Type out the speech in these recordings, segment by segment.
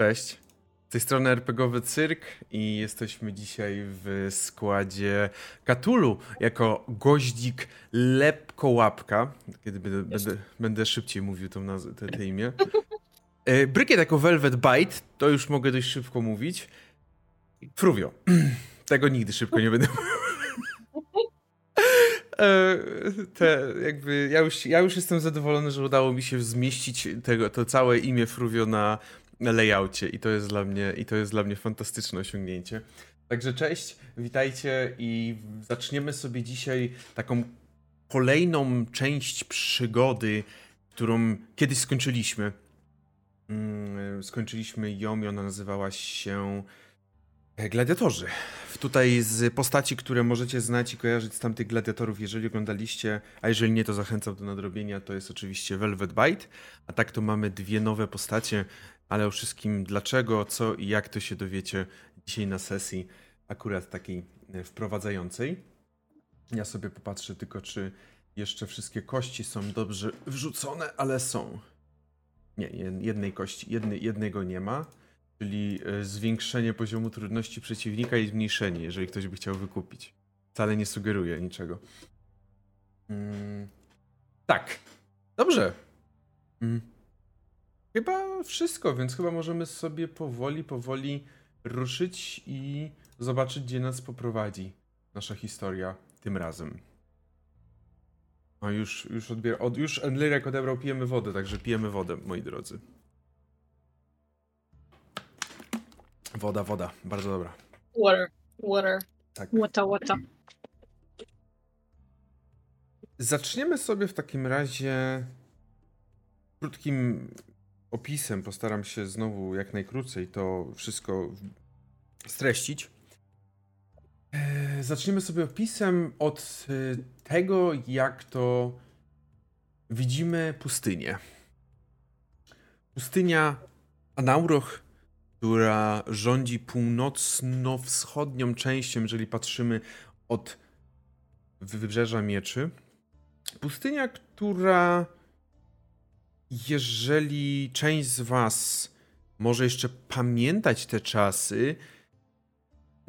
Cześć. Z tej strony RPGowy Cyrk i jesteśmy dzisiaj w składzie Katulu jako goździk Lepkołapka. Kiedy będę, będę, będę szybciej mówił to, naz- te, te imię. E, Brykiet jako Velvet Bite, to już mogę dość szybko mówić. Fruvio. Tego nigdy szybko nie będę mówił. E, Te, jakby, ja, już, ja już jestem zadowolony, że udało mi się zmieścić tego, to całe imię Fruvio na layoutie i to jest dla mnie i to jest dla mnie fantastyczne osiągnięcie. Także cześć, witajcie i zaczniemy sobie dzisiaj taką kolejną część przygody, którą kiedyś skończyliśmy. Mm, Skończyliśmy ją i ona nazywała się Gladiatorzy. Tutaj z postaci, które możecie znać i kojarzyć z tamtych gladiatorów, jeżeli oglądaliście, a jeżeli nie, to zachęcam do nadrobienia, to jest oczywiście Velvet Bite. A tak to mamy dwie nowe postacie, ale o wszystkim dlaczego, co i jak to się dowiecie dzisiaj na sesji, akurat takiej e, wprowadzającej. Ja sobie popatrzę tylko, czy jeszcze wszystkie kości są dobrze wrzucone, ale są. Nie, jed- jednej kości, jednego nie ma. Czyli e, zwiększenie poziomu trudności przeciwnika i zmniejszenie, jeżeli ktoś by chciał wykupić. Wcale nie sugeruje niczego. Mm, tak. Dobrze. Mm. Chyba wszystko, więc chyba możemy sobie powoli, powoli ruszyć i zobaczyć, gdzie nas poprowadzi nasza historia tym razem. A już, już odbiera, od, już Enlyrek odebrał, pijemy wodę, także pijemy wodę, moi drodzy. Woda, woda, bardzo dobra. Water, water, Tak. wata, wata. Zaczniemy sobie w takim razie krótkim opisem. Postaram się znowu jak najkrócej to wszystko streścić. Eee, Zaczniemy sobie opisem od y, tego, jak to widzimy pustynię. Pustynia Anauroch, która rządzi północno-wschodnią częścią, jeżeli patrzymy od wybrzeża mieczy. Pustynia, która jeżeli część z Was może jeszcze pamiętać te czasy,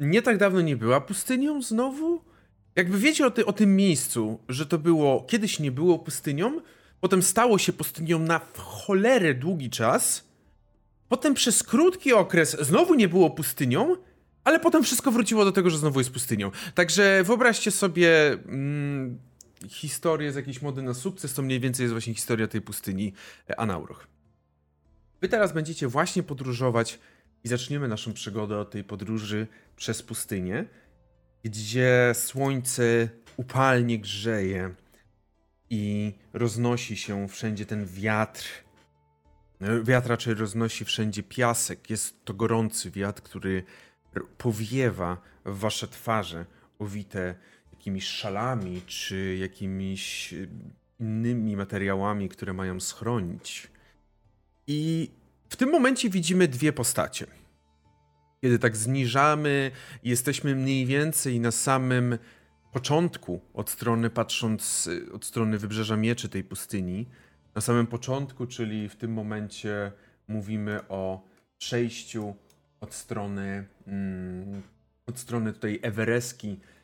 nie tak dawno nie była pustynią znowu? Jakby wiecie o, ty, o tym miejscu, że to było, kiedyś nie było pustynią, potem stało się pustynią na cholerę długi czas, potem przez krótki okres znowu nie było pustynią, ale potem wszystko wróciło do tego, że znowu jest pustynią. Także wyobraźcie sobie mm, historię z jakiejś mody na sukces, to mniej więcej jest właśnie historia tej pustyni e, Anauroch. Wy teraz będziecie właśnie podróżować i zaczniemy naszą przygodę od tej podróży przez pustynię, gdzie słońce upalnie grzeje i roznosi się wszędzie ten wiatr. E, Wiatr raczej roznosi wszędzie piasek. Jest to gorący wiatr, który powiewa w wasze twarze, owite jakimiś szalami czy jakimiś y, innymi materiałami, które mają schronić. I w tym momencie widzimy dwie postacie. Kiedy tak zniżamy, jesteśmy mniej więcej na samym początku, od strony patrząc y, od strony wybrzeża mieczy tej pustyni. Na samym początku, czyli w tym momencie mówimy o przejściu od strony, mm, od strony tutaj Evereski, e,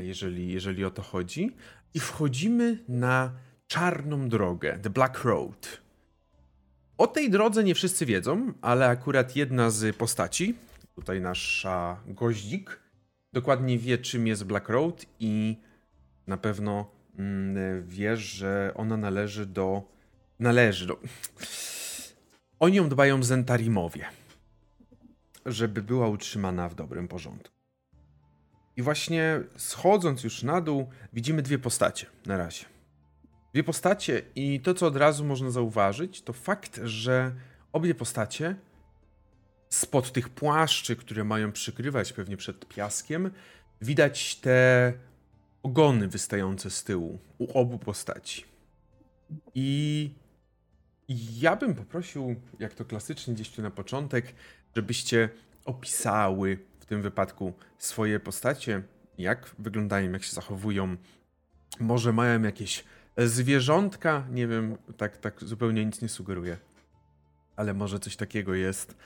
jeżeli, jeżeli o to chodzi. I wchodzimy na czarną drogę, The Black Road. O tej drodze nie wszyscy wiedzą, ale akurat jedna z postaci, tutaj nasza goździk, dokładnie wie, czym jest Black Road i na pewno mm, wie, że ona należy do. Należy do. O nią dbają Zentarimowie, żeby była utrzymana w dobrym porządku. I właśnie schodząc już na dół, widzimy dwie postacie na razie. Dwie postacie, i to, co od razu można zauważyć, to fakt, że obie postacie spod tych płaszczy, które mają przykrywać pewnie przed piaskiem, widać te ogony wystające z tyłu u obu postaci. I ja bym poprosił, jak to klasycznie gdzieś tu na początek, żebyście opisały tym wypadku swoje postacie, jak wyglądają, jak się zachowują. Może mają jakieś zwierzątka, nie wiem, tak, tak zupełnie nic nie sugeruje. Ale może coś takiego jest.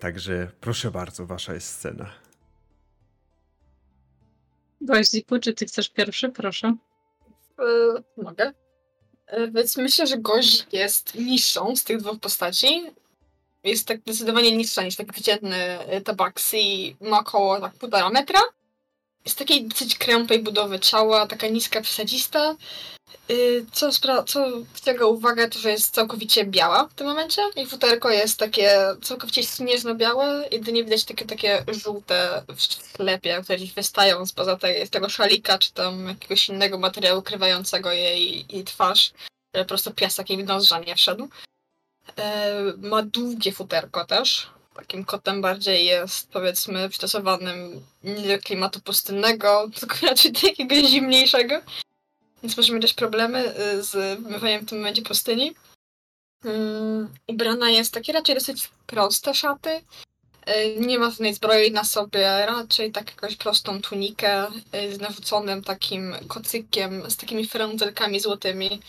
Także proszę bardzo, wasza jest scena. Goździku, czy ty chcesz pierwszy? Proszę. Yy, mogę. Yy, więc myślę, że gość jest niższą z tych dwóch postaci. Jest tak zdecydowanie niższa niż taki przeciętny tabaksi. Ma około tak półtora metra. Jest takiej dosyć krępej budowy ciała, taka niska, przesadzista. Yy, co, spra- co wciąga uwagę, to że jest całkowicie biała w tym momencie. I futerko jest takie całkowicie śnieżno-białe. Jedynie widać takie, takie żółte w sklepie, które gdzieś wystają spoza tej, tego szalika, czy tam jakiegoś innego materiału krywającego jej, jej twarz. Po prostu piasek jej nozdrza nie wszedł. Yy, ma długie futerko też. Takim kotem bardziej jest, powiedzmy, przystosowanym nie do klimatu pustynnego, tylko raczej do jakiegoś zimniejszego. Więc możemy mieć problemy y, z wymywaniem w tym momencie pustyni. Um, ubrana jest takie raczej dosyć proste szaty. Y, nie ma żadnej zbroi na sobie, raczej tak jakąś prostą tunikę y, z narzuconym takim kocykiem, z takimi frędzelkami złotymi,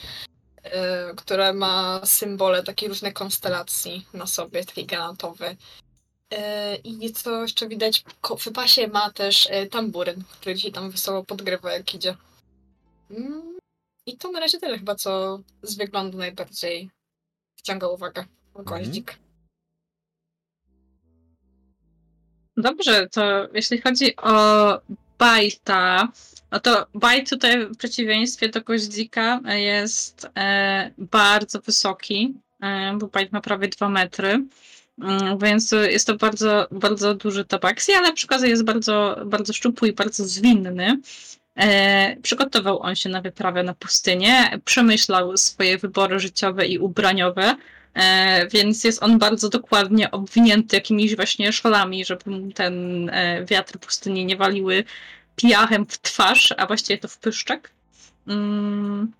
które ma symbole takiej różnej konstelacji na sobie, taki granatowy. I co jeszcze widać, w pasie ma też tamburyn, który dzisiaj tam wesoło podgrywa jak idzie. Mm, I to na razie tyle chyba, co z wyglądu najbardziej wciąga uwagę. Mhm. Dobrze, to jeśli chodzi o Bajta, no to Bajt tutaj w przeciwieństwie do Goździka jest e, bardzo wysoki, e, bo Bajt ma prawie 2 metry. Mm, więc jest to bardzo, bardzo duży tabaksi, ale przy okazji jest bardzo, bardzo szczupły i bardzo zwinny. E, przygotował on się na wyprawę na pustynię, przemyślał swoje wybory życiowe i ubraniowe, e, więc jest on bardzo dokładnie obwinięty jakimiś właśnie szalami, żeby mu ten e, wiatr pustyni nie waliły piachem w twarz, a właściwie to w pyszczek. Mm,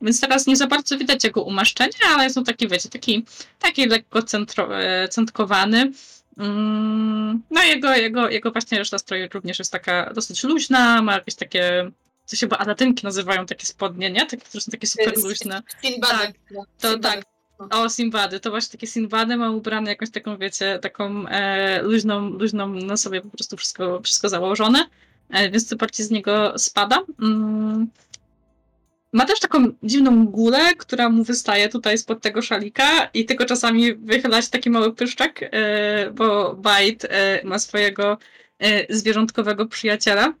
więc teraz nie za bardzo widać jego umaszczenie, ale są takie, wiecie, taki, taki lekko centro, centkowany. Mm, no jego, jego, jego właśnie reszta stroju również jest taka dosyć luźna, ma jakieś takie, co się chyba alatynki nazywają, takie spodnie, nie? Takie, które są takie super luźne. Sinbady. Tak, to tak. O, Sinbady, to właśnie takie Sinbady ma ubrane jakąś taką, wiecie, taką e, luźną, luźną na sobie po prostu wszystko, wszystko założone, więc to bardziej z niego spada. Mm, ma też taką dziwną gulę, która mu wystaje tutaj spod tego szalika i tylko czasami wychylać taki mały pyszczek, e, bo Bite e, ma swojego e, zwierzątkowego przyjaciela.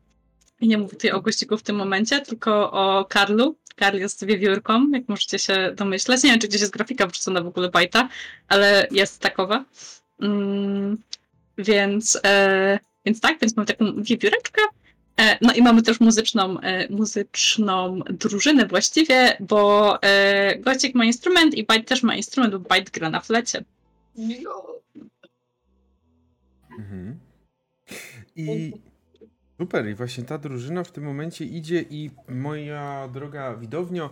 I nie mówię tutaj o gościku w tym momencie, tylko o Karlu. Karl jest wiewiórką, jak możecie się domyśleć. Nie wiem, czy gdzieś jest grafika wrzucona w ogóle Bajta, ale jest takowa. Mm, więc, e, więc tak, więc mam taką wiewióreczkę, E, no i mamy też muzyczną, e, muzyczną drużynę właściwie, bo e, Gocik ma instrument i Byte też ma instrument, bo Byte gra na flecie. Mhm. I super, i właśnie ta drużyna w tym momencie idzie i moja droga widownio,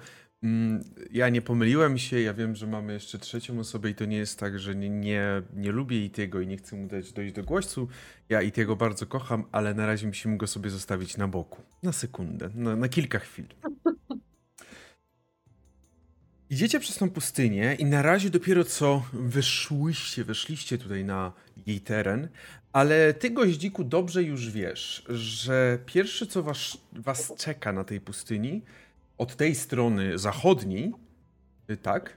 ja nie pomyliłem się, ja wiem, że mamy jeszcze trzecią osobę i to nie jest tak, że nie, nie, nie lubię Itiego i nie chcę mu dać dojść do głosu. Ja Itiego bardzo kocham, ale na razie musimy go sobie zostawić na boku. Na sekundę, na, na kilka chwil. Idziecie przez tą pustynię i na razie dopiero co wyszłyście, weszliście tutaj na jej teren, ale ty, goździku, dobrze już wiesz, że pierwsze co was, was czeka na tej pustyni od tej strony zachodniej, y, tak?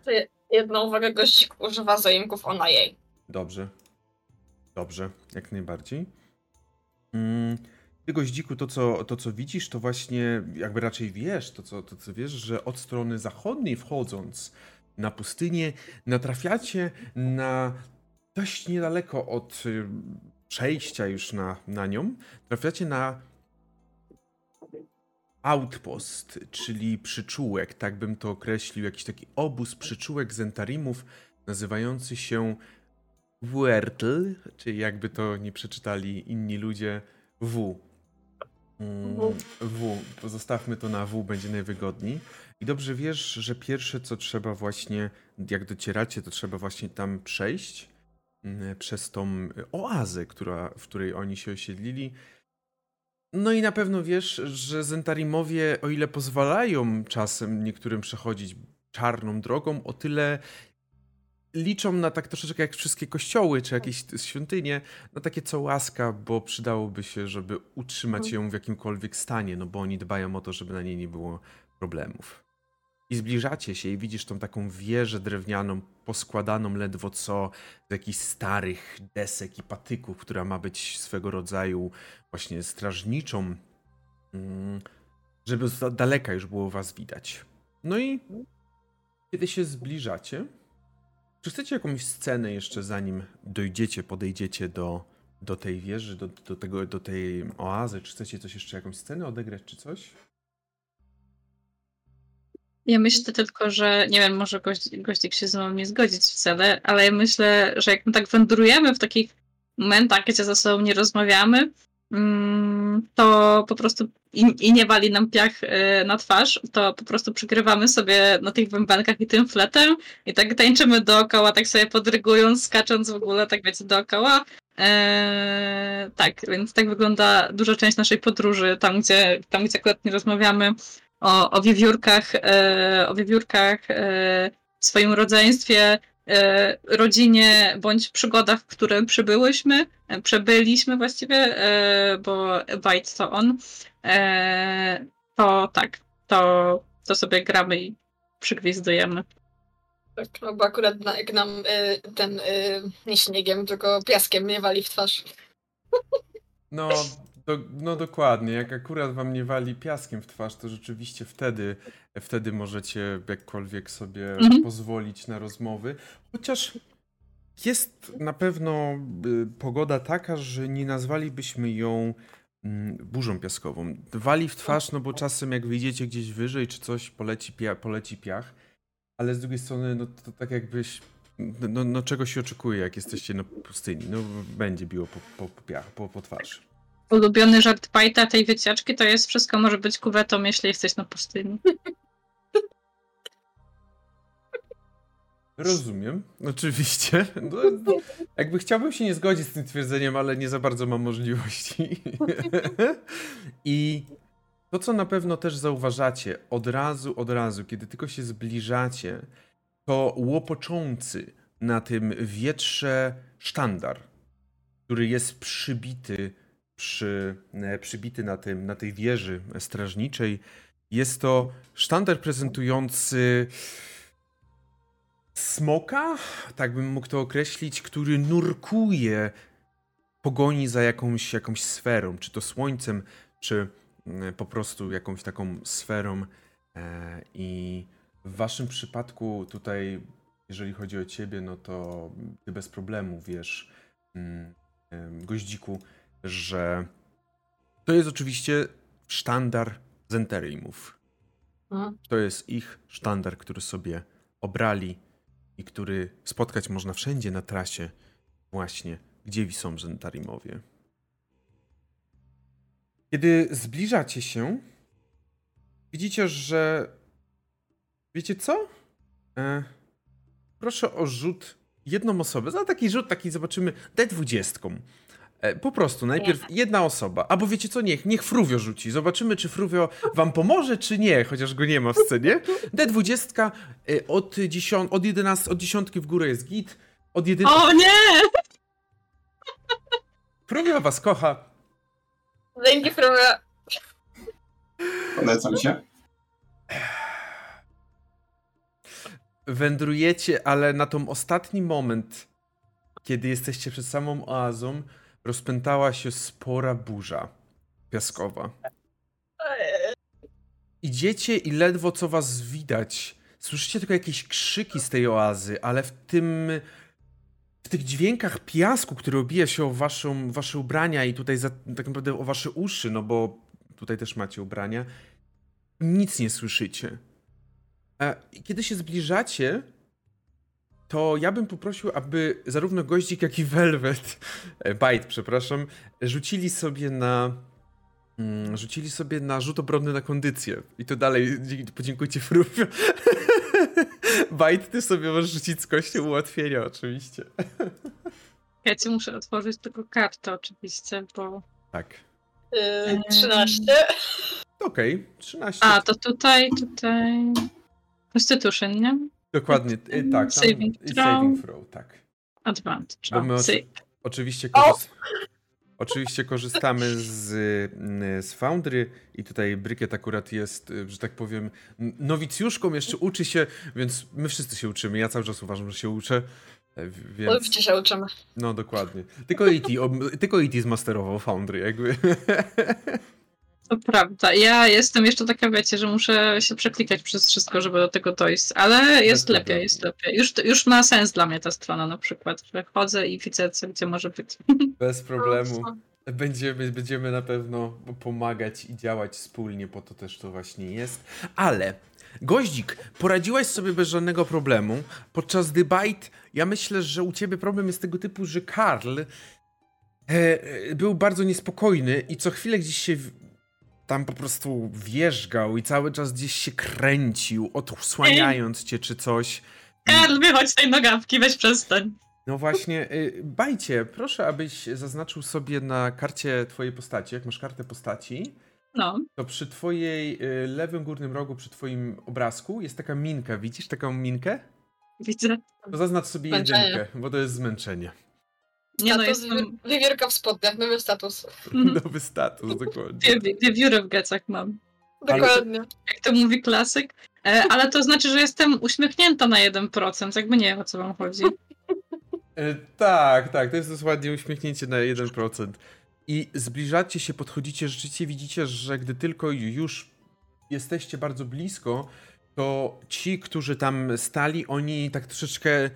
Jedna uwaga, gość używa zaimków ona jej. Dobrze. Dobrze, jak najbardziej. Mm, ty goździku, to co, to co widzisz, to właśnie jakby raczej wiesz, to co, to co wiesz, że od strony zachodniej wchodząc na pustynię natrafiacie na dość niedaleko od y, przejścia już na, na nią, trafiacie na outpost, czyli przyczółek, tak bym to określił, jakiś taki obóz przyczółek Zentarimów, nazywający się Wuertl, czyli jakby to nie przeczytali inni ludzie, W. Mm, w. Pozostawmy to na W, będzie najwygodniej. I dobrze wiesz, że pierwsze co trzeba właśnie, jak docieracie, to trzeba właśnie tam przejść mm, przez tą oazę, która, w której oni się osiedlili no i na pewno wiesz, że Zentarimowie, o ile pozwalają czasem niektórym przechodzić czarną drogą, o tyle liczą na tak troszeczkę jak wszystkie kościoły czy jakieś świątynie, na takie co łaska, bo przydałoby się, żeby utrzymać ją w jakimkolwiek stanie, no bo oni dbają o to, żeby na niej nie było problemów. I zbliżacie się i widzisz tą taką wieżę drewnianą, poskładaną ledwo co z jakichś starych desek i patyków, która ma być swego rodzaju właśnie strażniczą, mm, żeby z daleka już było was widać. No i kiedy się zbliżacie, czy chcecie jakąś scenę jeszcze zanim dojdziecie, podejdziecie do, do tej wieży, do, do, tego, do tej oazy? Czy chcecie coś jeszcze, jakąś scenę odegrać, czy coś? Ja myślę tylko, że nie wiem, może gość, gościk się z mną nie zgodzić wcale, ale ja myślę, że jak my tak wędrujemy w takich momentach, gdzie ze sobą nie rozmawiamy, mm, to po prostu i, i nie wali nam piach y, na twarz, to po prostu przygrywamy sobie na tych bębenkach i tym fletem i tak tańczymy dookoła, tak sobie podrygując, skacząc w ogóle, tak wiecie, dookoła. Eee, tak, więc tak wygląda duża część naszej podróży, tam gdzie, tam, gdzie akurat nie rozmawiamy o, o wiewiórkach, e, o wiewiórkach e, w swoim rodzeństwie, e, rodzinie bądź przygodach, w które przybyłyśmy, e, przebyliśmy właściwie, e, bo Bajt to on, e, to tak, to, to sobie gramy i przygwizdujemy. Tak, no bo akurat na, jak nam y, ten y, nie śniegiem, tylko piaskiem nie wali w twarz. No, do, no dokładnie. Jak akurat wam nie wali piaskiem w twarz, to rzeczywiście wtedy, wtedy możecie jakkolwiek sobie Mhm. pozwolić na rozmowy. Chociaż jest na pewno y, pogoda taka, że nie nazwalibyśmy ją mm, burzą piaskową. Wali w twarz, no bo czasem jak wyjdziecie gdzieś wyżej czy coś, poleci, pia, poleci piach, ale z drugiej strony, no to tak jakbyś. No, no czego się oczekuje, jak jesteście na pustyni? No będzie biło po, po, po, piach, po, po twarz. Ulubiony żart Bajta tej wycieczki to jest wszystko może być kuwetą, jeśli jesteś na pustyni. Rozumiem, oczywiście. No, jakby chciałbym się nie zgodzić z tym twierdzeniem, ale nie za bardzo mam możliwości. I to, co na pewno też zauważacie, od razu, od razu, kiedy tylko się zbliżacie, to łopoczący na tym wietrze sztandar, który jest przybity, przy, e, przybity na, tym, na tej wieży strażniczej. Jest to sztandar prezentujący smoka, tak bym mógł to określić, który nurkuje pogoni za jakąś, jakąś sferą, czy to słońcem, czy mm, po prostu jakąś taką sferą. E, I w waszym przypadku tutaj, jeżeli chodzi o ciebie, no to ty bez problemu wiesz, mm, goździku, że to jest oczywiście sztandar Zenterimów. Mhm. To jest ich sztandar, który sobie obrali i który spotkać można wszędzie na trasie, właśnie gdzie są Zentarimowie. Kiedy zbliżacie się, widzicie, że. Wiecie co? E, proszę o rzut jedną osobę. Za taki rzut, taki zobaczymy, D20. E, po prostu, najpierw jedna osoba. Albo wiecie co, niech, niech Fruwio rzuci. Zobaczymy, czy Fruwio wam pomoże, czy nie, chociaż go nie ma w scenie. D20 e, od, 10, od 11, od dziesiątki w górę jest git. Od 11. O nie! Fruwio was kocha. Dzięki, Fromia. Polecam się. Wędrujecie, ale na tą ostatni moment, kiedy jesteście przed samą oazą, rozpętała się spora burza piaskowa. Idziecie i ledwo co was widać. Słyszycie tylko jakieś krzyki z tej oazy, ale w tym. W tych dźwiękach piasku, który obija się o waszą, wasze ubrania i tutaj za, tak naprawdę o wasze uszy, no bo tutaj też macie ubrania, nic nie słyszycie. E, Kiedy się zbliżacie, to ja bym poprosił, aby zarówno goździk, jak i Velvet, Bite, przepraszam, rzucili sobie na. mm, Rzucili sobie na rzut obronny na kondycję. I to dalej podziękujcie Frufio. Bite, ty sobie możesz rzucić z kością ułatwienia, oczywiście. Ja ci muszę otworzyć tylko kartę oczywiście, bo... Tak. Y, 13. Okej, 13. A, to tutaj, tutaj... Constitution, nie? Dokładnie, y, tak. Tam, Saving throw. saving throw, tak. Advantage. Bo my oczy-. Oczywiście. Oczywiście korzystamy z, y, z Foundry i tutaj Brykiet akurat jest, y, że tak powiem, nowicjuszką, jeszcze uczy się, więc my wszyscy się uczymy. Ja cały czas uważam, że się uczę. e, Więc, Oczywiście się uczymy. no dokładnie. Tylko E.T. o- Tylko E.T. zmasterował Foundry, jakby. To prawda. Ja jestem jeszcze taka, wiecie, że muszę się przeklikać przez wszystko, żeby do tego dojść, ale jest problemu. lepiej, jest lepiej. Już, już ma sens dla mnie ta strona na przykład, że chodzę i widzę, co gdzie może być. Bez problemu. Będziemy, będziemy na pewno pomagać i działać wspólnie, po to też to właśnie jest. Ale, Goździk, poradziłaś sobie bez żadnego problemu. Podczas debate, ja myślę, że u ciebie problem jest tego typu, że Karl e, e, był bardzo niespokojny i co chwilę gdzieś się tam po prostu wierzgał i cały czas gdzieś się kręcił, odsłaniając cię czy coś. Karl, wychodź z tej nogawki, weź przestań. No właśnie, y, Bajcie, proszę, abyś zaznaczył sobie na karcie twojej postaci, jak masz kartę postaci, No, to przy twojej y, lewym górnym rogu, przy twoim obrazku jest taka minka. Widzisz taką minkę? widzę. To zaznacz sobie Zmęczenie. jedynkę, bo to jest zmęczenie. Nie no, Status jestem... wy- wywierka w spodniach, nowy status. Nowy status, dokładnie. Wióry w gecach mam. Ale- Dokładnie. Jak to mówi klasyk. E, ale to znaczy, że jestem uśmiechnięta na 1%, jakby nie wiem, o co wam chodzi. E, tak, tak, to jest dosłownie uśmiechnięcie na 1%. I zbliżacie się, podchodzicie, rzeczywiście widzicie, że gdy tylko już jesteście bardzo blisko, to ci, którzy tam stali, oni tak troszeczkę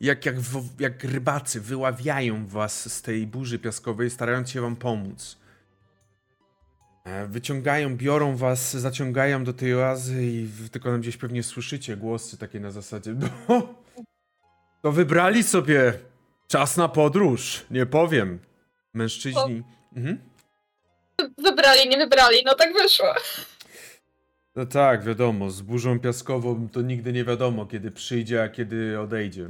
jak, jak, jak rybacy wyławiają was z tej burzy piaskowej, starając się wam pomóc. E, Wyciągają, biorą was, zaciągają do tej oazy i tylko tam gdzieś pewnie słyszycie głosy takie na zasadzie no, to wybrali sobie czas na podróż, nie powiem. Mężczyźni. Mhm. Wybrali, nie wybrali, no tak wyszło. No tak, wiadomo, z burzą piaskową to nigdy nie wiadomo, kiedy przyjdzie, a kiedy odejdzie.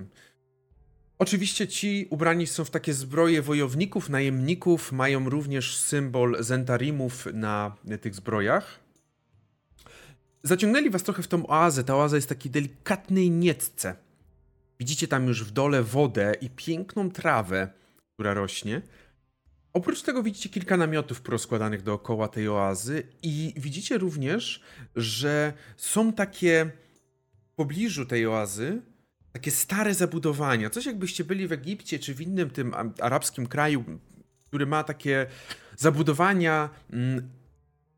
Oczywiście ci ubrani są w takie zbroje wojowników, najemników, mają również symbol Zentarimów na tych zbrojach. Zaciągnęli was trochę w tą oazę. Ta oaza jest takiej delikatnej nietce. Widzicie tam już w dole wodę i piękną trawę, która rośnie. Oprócz tego widzicie kilka namiotów porozkładanych dookoła tej oazy i widzicie również, że są takie w pobliżu tej oazy takie stare zabudowania. Coś jakbyście byli w Egipcie czy w innym tym arabskim kraju, który ma takie zabudowania mm,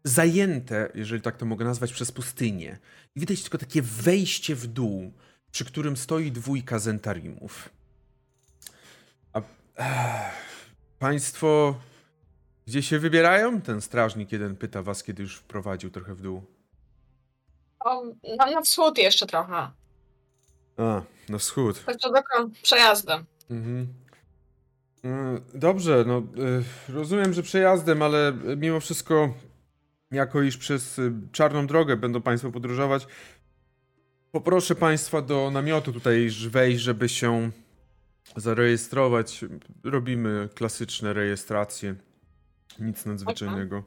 zajęte, jeżeli tak to mogę nazwać, przez pustynię. I widać tylko takie wejście w dół, przy którym stoi dwójka zentarimów. A państwo gdzie się wybierają? Ten strażnik jeden pyta was, kiedy już wprowadził trochę w dół. O, na, na wschód jeszcze trochę. A, na wschód. Tak to przejazdem. Mhm. Mm, Dobrze, no y, rozumiem, że przejazdem, ale mimo wszystko, jako iż przez y, czarną drogę będą Państwo podróżować, poproszę Państwa do namiotu tutaj wejść, żeby się zarejestrować. Robimy klasyczne rejestracje. Nic nadzwyczajnego.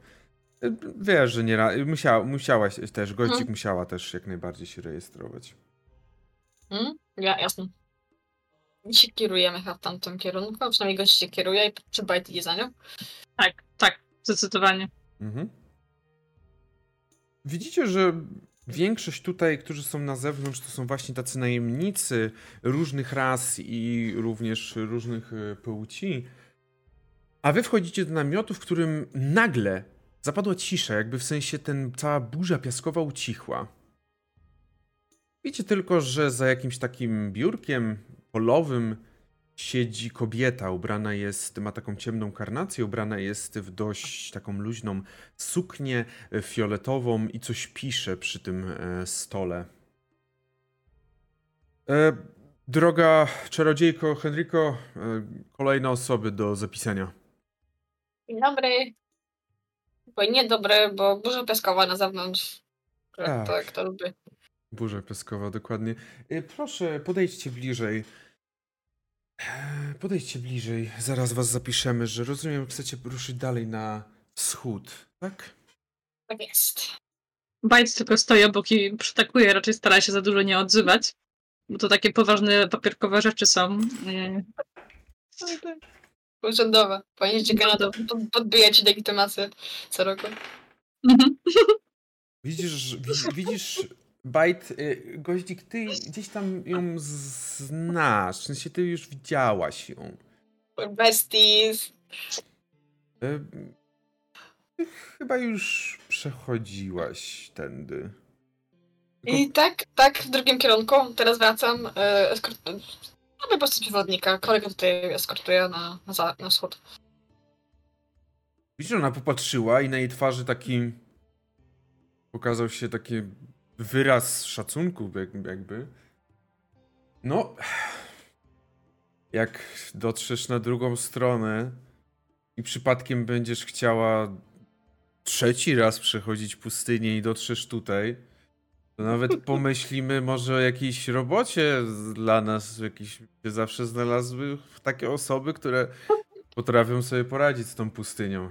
Wiesz, że nie ra- musiała, musiałaś też, gościk Mhm. musiała też jak najbardziej się rejestrować. Hmm? Ja, jasne. I się kierujemy chyba w tamtym kierunku, a przynajmniej gość się kieruje i przy bajty jedzeniu. Tak, tak, zdecydowanie. Mhm. Widzicie, że większość tutaj, którzy są na zewnątrz, to są właśnie tacy najemnicy różnych ras i również różnych e, płci. A wy wchodzicie do namiotu, w którym nagle zapadła cisza, jakby w sensie ten cała burza piaskowa ucichła. Widzicie tylko, że za jakimś takim biurkiem polowym siedzi kobieta, ubrana jest, ma taką ciemną karnację, ubrana jest w dość taką luźną suknię e, fioletową i coś pisze przy tym e, stole. E, droga czarodziejko Henryko, kolejne osoby do zapisania. Dzień dobry. Bo nie dobry, bo burza piaskowa na zewnątrz. Tak. To lubię. Burza piaskowa, dokładnie. E, proszę, podejdźcie bliżej. Podejdźcie bliżej, zaraz was zapiszemy, że rozumiem, chcecie ruszyć dalej na wschód, tak? Tak jest. Bajc tylko stoi obok i przytakuje, raczej stara się za dużo nie odzywać. Bo to takie poważne papierkowe rzeczy są. E, Urzędowe. Powinniście Kanada pod- podbijać legitymację co roku. mhm. Widzisz, wi- widzisz, Bajt, y, goździk, ty gdzieś tam ją znasz, w sensie ty już widziałaś ją. Besties. Y, Ty chyba już przechodziłaś tędy. Tylko- I tak, tak, w drugim kierunku. Teraz wracam. E, eskort... Mamy po prostu przewodnika. Kolega tutaj eskortuje na, na, za, na wschód. Widzisz, ona popatrzyła i na jej twarzy taki pokazał się taki wyraz szacunku jak- jakby. No, jak dotrzesz na drugą stronę i przypadkiem będziesz chciała trzeci raz przechodzić pustynię i dotrzesz tutaj, to nawet pomyślimy może o jakiejś robocie dla nas, jakieś się zawsze znalazły takie osoby, które potrafią sobie poradzić z tą pustynią.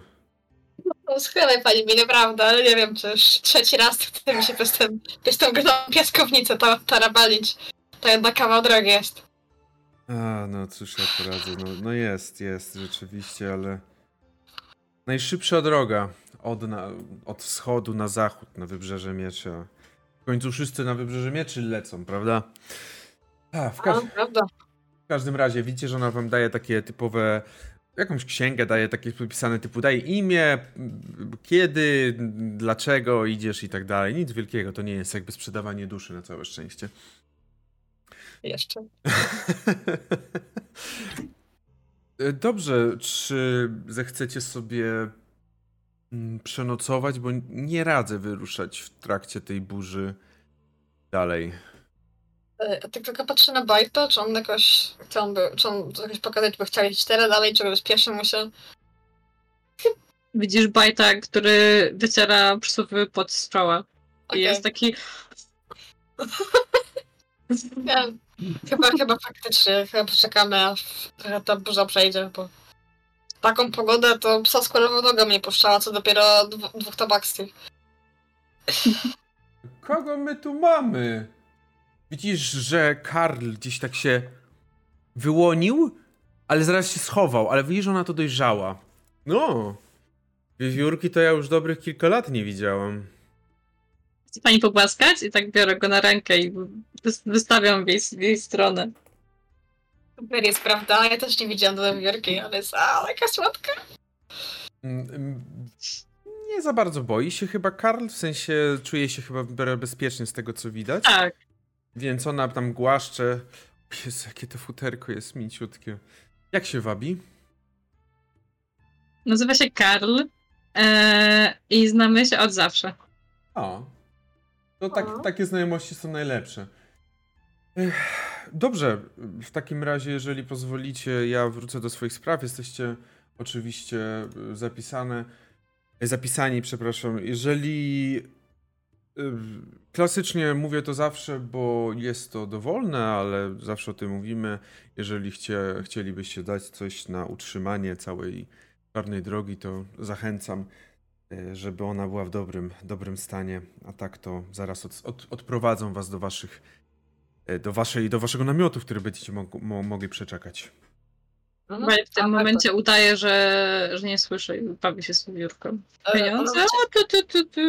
No schylaj pani mi, naprawdę, ale nie wiem, czy już trzeci raz chce mi się przez, ten, przez tą piaskownicę ta, tarabalić. To jednak kawał drogi jest. A, no cóż ja poradzę. No, no jest, jest rzeczywiście, ale najszybsza droga od, na, od wschodu na zachód, na wybrzeże Miecza. W końcu wszyscy na wybrzeże Mieczy lecą, prawda? A, w, A, każ prawda. w każdym razie widzicie, że ona wam daje takie typowe jakąś księgę, daje takie podpisane typu daje imię, kiedy, dlaczego idziesz i tak dalej. Nic wielkiego, to nie jest jakby sprzedawanie duszy na całe szczęście. Jeszcze. Dobrze, czy zechcecie sobie mm, przenocować, bo nie radzę wyruszać w trakcie tej burzy dalej. E, Tak tylko patrzę na Bajta, czy on jakoś chciałby, czy on jakoś pokazać, by chciał iść cztery dalej, czy spieszy mu się. Widzisz bajta, który wyciera przysłowiowy pot z czoła. I Okej. jest taki. Nie, chyba, chyba faktycznie, chyba poczekamy, aż trochę ta burza przejdzie, bo taką pogodę to psa z kolową nogą nie puszczała, co dopiero dwóch tabaksów. Kogo my tu mamy? Widzisz, że Karl gdzieś tak się wyłonił, ale zaraz się schował, ale widzisz, że ona to dojrzała. No, wiewiórki to ja już dobrych kilka lat nie widziałam. Chce pani pogłaskać? I tak biorę go na rękę i wys- wystawiam w jej, w jej stronę. Super jest, prawda? Ja też nie widziałam do wielkiej, ale jest, a, taka słodka. Mm, mm, Nie za bardzo boi się chyba Karl, w sensie czuje się chyba bezpiecznie z tego co widać. Tak. Więc ona tam głaszcze. Jezu, jakie to futerko jest mięciutkie. Jak się wabi? Nazywa się Karl e, i znamy się od zawsze. O. To tak, O. takie znajomości są najlepsze. Ech, Dobrze, w takim razie, jeżeli pozwolicie, ja wrócę do swoich spraw. Jesteście oczywiście y, zapisane, y, zapisani, przepraszam. Jeżeli klasycznie mówię to zawsze, bo jest to dowolne, ale zawsze o tym mówimy. Jeżeli chcie, chcielibyście dać coś na utrzymanie całej czarnej drogi, to zachęcam e, żeby ona była w dobrym, dobrym stanie, a tak to zaraz od, od, odprowadzą was do waszych, e, do waszej, do waszego namiotu, w którym będziecie mog, mo, mogli przeczekać. Mhm. Bajt w tym momencie udaje, że, że nie słyszy i bawi się z e, Pieniądze? No, O, tu, tu, tu, tu.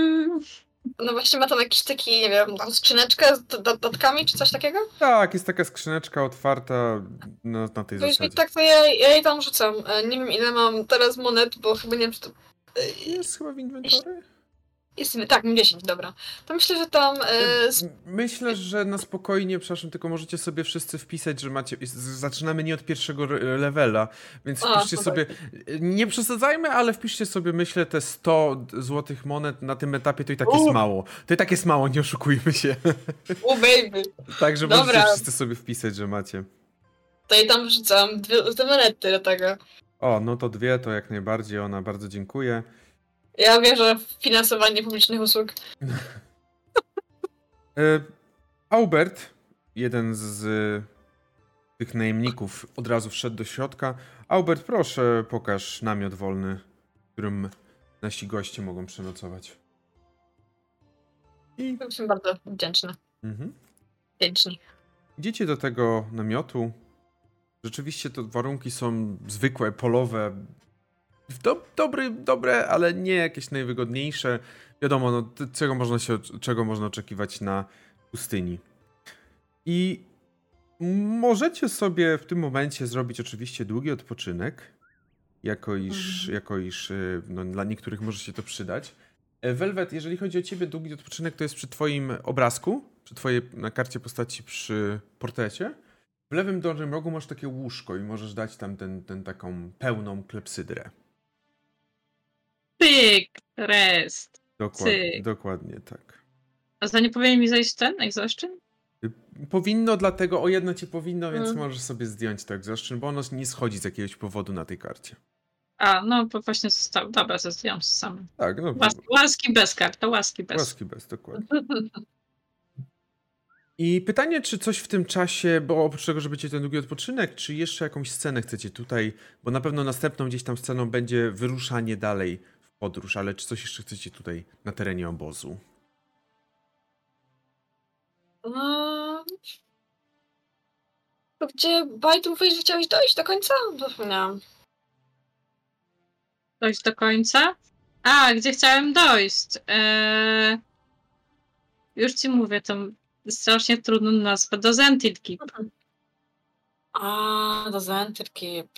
No właśnie ma tam jakiś taki, nie wiem, skrzyneczkę z do- dodatkami, czy coś takiego? Tak, jest taka skrzyneczka otwarta na, na tej jeśli zasadzie. tak, to ja, ja jej tam rzucam. E, Nie wiem ile mam teraz monet, bo chyba nie wiem, czy to... Jest chyba w inwentory? Jest, tak, mam 10, dobra. To myślę, że tam... E, Myślę, że na spokojnie, przepraszam, tylko możecie sobie wszyscy wpisać, że macie. Zaczynamy nie od pierwszego levela, więc A, wpiszcie sobie. Nie przesadzajmy, ale wpiszcie sobie, myślę, te 100 złotych monet na tym etapie to i tak jest U. mało. To i tak jest mało, nie oszukujmy się. o baby. Także Dobra. możecie wszyscy sobie wpisać, że macie. To jej tam wrzucam dwie, dwie monety do tego. O, no to dwie, to jak najbardziej. Ona bardzo dziękuję. Ja wierzę w finansowanie publicznych usług. E, Aubert, jeden z tych najemników, od razu wszedł do środka. Aubert, proszę, pokaż namiot wolny, w którym nasi goście mogą przenocować. I Jestem bardzo wdzięczna. mhm. Wdzięczni. Idziecie do tego namiotu. Rzeczywiście to warunki są zwykłe, polowe. Do, dobry, dobre, ale nie jakieś najwygodniejsze. Wiadomo, no, czego, można się, czego można oczekiwać na pustyni. I możecie sobie w tym momencie zrobić oczywiście długi odpoczynek, jako iż, mhm. jako iż y, no, dla niektórych może się to przydać. E, Velvet, jeżeli chodzi o ciebie, długi odpoczynek to jest przy twoim obrazku, przy twojej na karcie postaci przy portrecie. W lewym dolnym rogu masz takie łóżko i możesz dać tam ten, ten taką pełną klepsydrę. Pyk, rest. Dokładnie, dokładnie tak. A za nie powinien mi zejść ten egzoszczyn? Powinno, dlatego o jedno ci powinno, więc hmm. możesz sobie zdjąć to egzoszczyn, bo ono nie schodzi z jakiegoś powodu na tej karcie. A, no bo właśnie został. Dobra, zdjąłem sam. Tak, no. Łas, łaski bez kart, to łaski bez. Łaski bez, dokładnie. I pytanie, czy coś w tym czasie, bo oprócz tego, że będziecie ten długi odpoczynek, czy jeszcze jakąś scenę chcecie tutaj, bo na pewno następną gdzieś tam sceną będzie wyruszanie dalej podróż, ale czy coś jeszcze chcecie tutaj na terenie obozu? Um, gdzie Bajtu mówisz, że chciałeś dojść do końca? Zapomniałam. Dojść do końca? A, gdzie chciałem dojść? Eee... Już ci mówię, to strasznie trudną nazwę. Do Zentil Keep. Mhm. A, do Zentil Keep.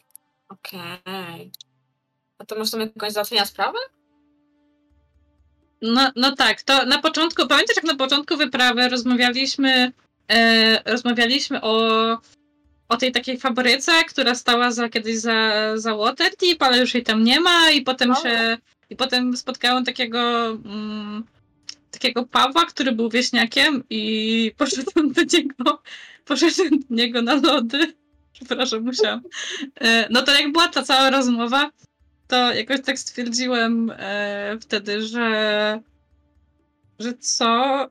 Okej. Okay. A to masz tam jakąś załatwienia sprawę? No, no tak, to na początku, pamiętasz jak na początku wyprawy rozmawialiśmy, e, rozmawialiśmy o, o tej takiej fabryce, która stała za, kiedyś za, za Waterdeep, ale już jej tam nie ma i potem o. się, i potem spotkałem takiego mm, takiego Pawła, który był wieśniakiem i poszedłem do niego, poszedłem do niego na lody. Przepraszam, musiałam. E, no to jak była ta cała rozmowa, to jakoś tak stwierdziłem e, wtedy, że że co?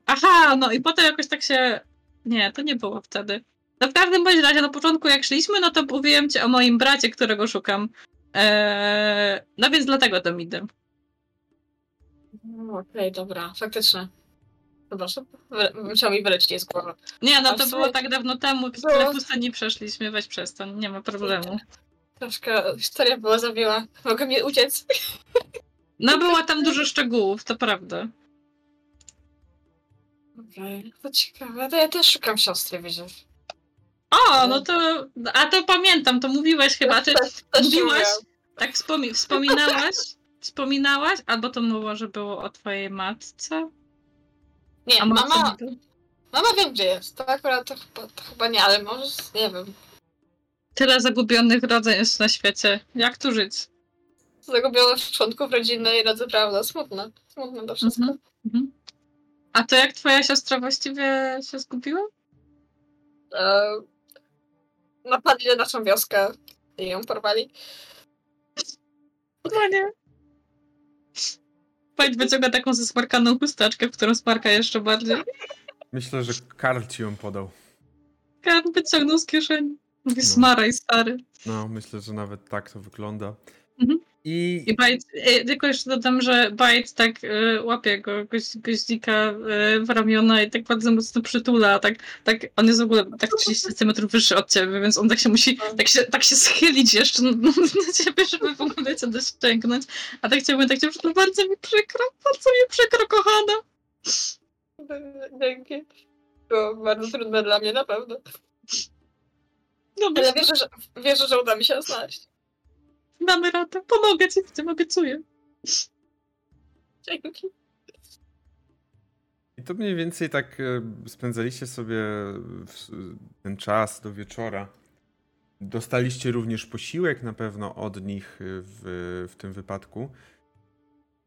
Aha, no i potem jakoś tak się... Nie, to nie było wtedy. No w każdym bądź razie na początku jak szliśmy, no to mówiłem ci o moim bracie, którego szukam. Eee, no więc dlatego tam idę. No, okej, okay, dobra, faktycznie. Zobaczę, musiał mi wylecieć z głowy. Nie, no to było tak dawno temu, tyle pusta nie przeszliśmy, weź przestań, nie ma problemu. Troszkę historia była zawiła, mogę mnie uciec. No było tam dużo szczegółów, to prawda. Okej, okay. to ciekawe, to ja też szukam siostry, widzisz. O, no to, a to pamiętam, to mówiłeś chyba, ty mówiłaś, tak wspomi wspominałaś, wspominałaś, albo to było, że było o twojej matce? Nie, A mama... Mama wiem, gdzie jest. To akurat to to chyba nie, ale może, nie wiem. Tyle zagubionych rodzin jest na świecie. Jak tu żyć? Zagubionych członków rodziny i rodziny, prawda? Smutne. Smutne to wszystko. Mm -hmm. A to jak twoja siostra właściwie się zgubiła? E, napadli na naszą wioskę i ją porwali. No nie. Powiedz wyciąga taką zesmarkaną chusteczkę, w którą smarka jeszcze bardziej. Myślę, że Karl ci ją podał. Karl wyciągnął z kieszeni. Mówi, no. smaraj, stary. No, myślę, że nawet tak to wygląda. Mhm. I, I Bajt, e, tylko jeszcze dodam, że Bajt tak y, łapie go, goź, goździka y, w ramiona i tak bardzo mocno przytula, tak, tak on jest w ogóle tak 30 cm wyższy od ciebie, więc on tak się musi, tak się, tak się schylić jeszcze na, na ciebie, żeby w ogóle cię dosięgnąć. A tak chciałbym, tak cię bardzo mi przykro, bardzo mi przykro, kochana. Dzięki. To bardzo trudne dla mnie, na No, Ale wierzę, że, wierzę, że uda mi się znaleźć. Damy radę. Pomogę ci w tym, obiecuję. Dzięki. I to mniej więcej tak e, spędzaliście sobie ten czas do wieczora. Dostaliście również posiłek na pewno od nich w, w tym wypadku.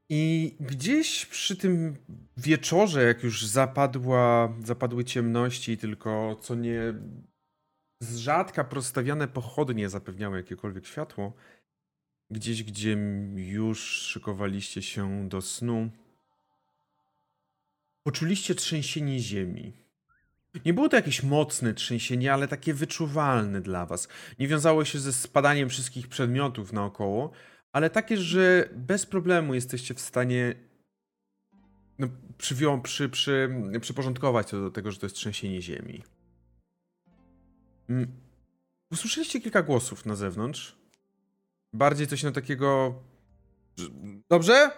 I gdzieś przy tym wieczorze, jak już zapadła, zapadły ciemności, tylko co nie z rzadka prostawiane pochodnie zapewniały jakiekolwiek światło, gdzieś, gdzie już szykowaliście się do snu, poczuliście trzęsienie ziemi. Nie było to jakieś mocne trzęsienie, ale takie wyczuwalne dla was. Nie wiązało się ze spadaniem wszystkich przedmiotów naokoło, ale takie, że bez problemu jesteście w stanie no, przy, przy, przyporządkować to do tego, że to jest trzęsienie ziemi. Mm. Usłyszeliście kilka głosów na zewnątrz. Bardziej coś na takiego. Dobrze?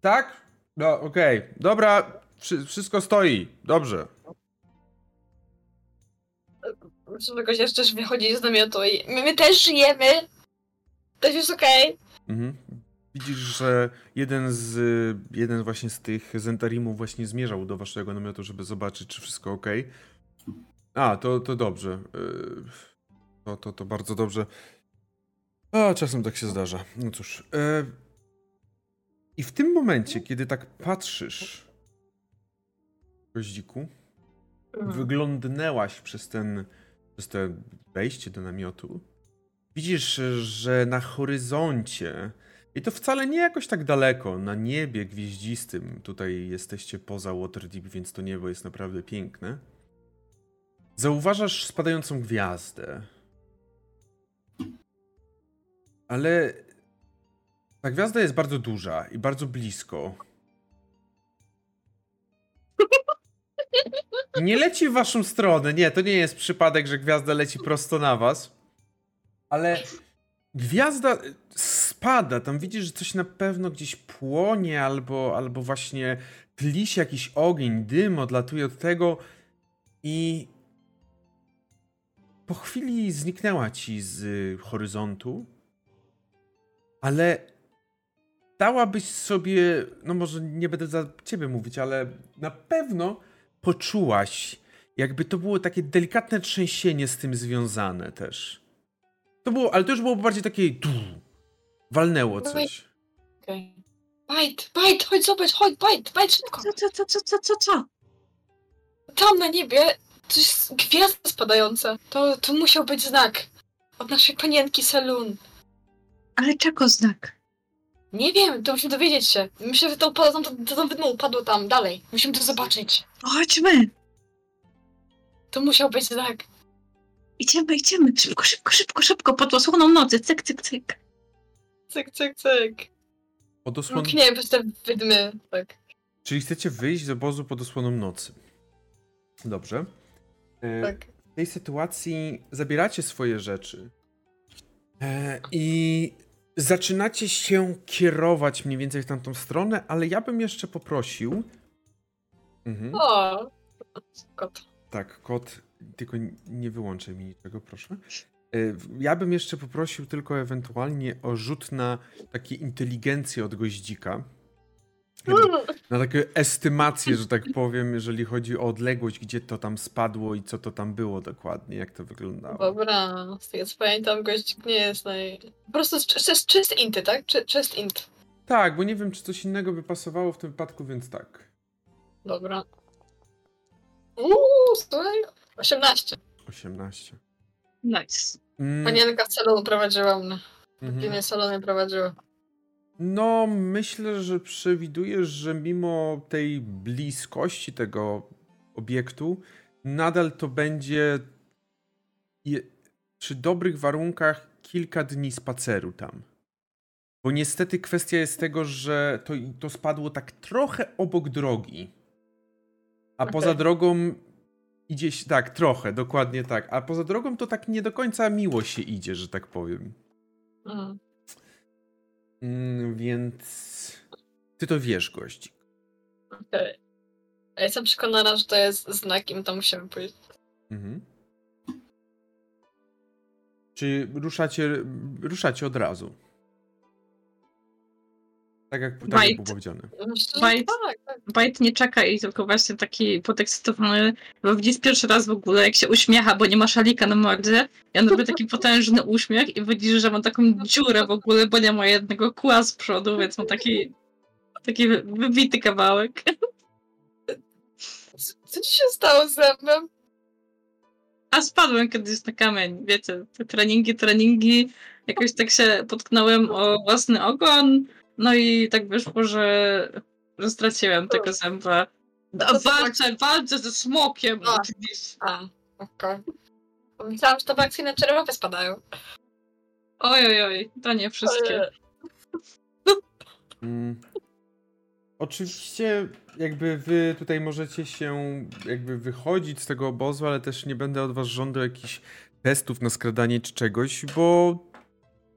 Tak? No, okej. Dobra, wszy- wszystko stoi. Dobrze. Że gość jeszcze też wychodzi z namiotu i my, my też żyjemy. Też jest okej. Mhm. Widzisz, że jeden z jeden właśnie z tych Zentarimów właśnie zmierzał do waszego namiotu, żeby zobaczyć, czy wszystko ok. A, to, to dobrze. Yy, To, to, to bardzo dobrze. A, czasem tak się zdarza. No cóż. yy, I w tym momencie, kiedy tak patrzysz, Goździku, wyglądnęłaś przez ten, przez te wejście do namiotu, widzisz, że na horyzoncie, i to wcale nie jakoś tak daleko, na niebie gwieździstym, tutaj jesteście poza Waterdeep, więc to niebo jest naprawdę piękne, zauważasz spadającą gwiazdę. Ale ta gwiazda jest bardzo duża i bardzo blisko. Nie leci w waszą stronę. Nie, to nie jest przypadek, że gwiazda leci prosto na was. Ale gwiazda spada. Tam widzisz, że coś na pewno gdzieś płonie, albo, albo właśnie tli się jakiś ogień, dym odlatuje od tego i po chwili zniknęła ci z y, horyzontu, ale dałabyś sobie, no może nie będę za ciebie mówić, ale na pewno poczułaś, jakby to było takie delikatne trzęsienie z tym związane też. To było, ale to już było bardziej takie du, walnęło coś. Okej. Bajt, bajt, chodź zobacz, chodź, bajt, bajt szybko. Co, co, co, co, co, co, co? Tam na niebie coś gwiazda spadająca. To, to musiał być znak. Od naszej panienki Saloon. Ale czego znak? Nie wiem, to musimy dowiedzieć się. Myślę, że to upadło tam, to, to wydmu upadło tam, dalej. Musimy to zobaczyć. Chodźmy! To musiał być znak. Idziemy, idziemy! Szybko, szybko, szybko, szybko! Pod osłoną nocy! Cyk, cyk, cyk! Cyk, cyk, cyk. Pod osłon... Mkniemy przez te wydmy, tak. Czyli chcecie wyjść z obozu pod osłoną nocy. Dobrze. E, Tak. W tej sytuacji zabieracie swoje rzeczy e, i zaczynacie się kierować mniej więcej w tamtą stronę, ale ja bym jeszcze poprosił. Mhm. O! Kot. Tak, kot, tylko nie wyłączaj mi niczego, proszę. E, Ja bym jeszcze poprosił tylko ewentualnie o rzut na takie inteligencję od goździka. Na taką estymację, że tak powiem, jeżeli chodzi o odległość, gdzie to tam spadło i co to tam było dokładnie, jak to wyglądało. Dobra, z tego co pamiętam, gość nie jest naj... Po prostu to jest czysty inty, tak? Czy, czysty int. Tak, bo nie wiem, czy coś innego by pasowało w tym wypadku, więc tak. Dobra. Uuu, słuchaj. 18. 18. Nice. Mm, Panienka z salonu prowadziła mnie. mhm. Pilnie salonem prowadziła. No, myślę, że przewidujesz, że mimo tej bliskości tego obiektu, nadal to będzie je, przy dobrych warunkach kilka dni spaceru tam. Bo niestety kwestia jest tego, że to, to spadło tak trochę obok drogi. A Okej. poza drogą idzie się, tak, trochę, dokładnie tak. A poza drogą to tak nie do końca miło się idzie, że tak powiem. Mhm. Mm, więc ty to wiesz, gości. Okej. Ja jestem przekonana, że to jest znak i tam musimy pójść. Mhm. Czy ruszacie, ruszacie od razu? Tak jak, tak jak Bajt. było powiedziane. Myślę, że Bajt. tak. Bajt nie czeka i tylko właśnie taki podekscytowany, bo widzi pierwszy raz w ogóle, jak się uśmiecha, bo nie ma szalika na mordzie. I on robi taki potężny uśmiech i widzisz, że ma taką dziurę w ogóle, bo nie ma jednego kła z przodu, więc ma taki, taki wy- wybity kawałek. Co- ci się stało z zębem? A spadłem kiedyś na kamień, wiecie, te treningi, treningi, jakoś tak się potknąłem o własny ogon, no i tak wyszło, że, że straciłem tego zęba. No, to tak- walczę, walczę ze smokiem, A. oczywiście. A, okej. Myślałam, że to wakcje na czerwowe spadają. Oj, oj, oj, to nie wszystkie. Mm. Oczywiście, jakby wy tutaj możecie się jakby wychodzić z tego obozu, ale też nie będę od was żądał jakichś testów na skradanie czy czegoś, bo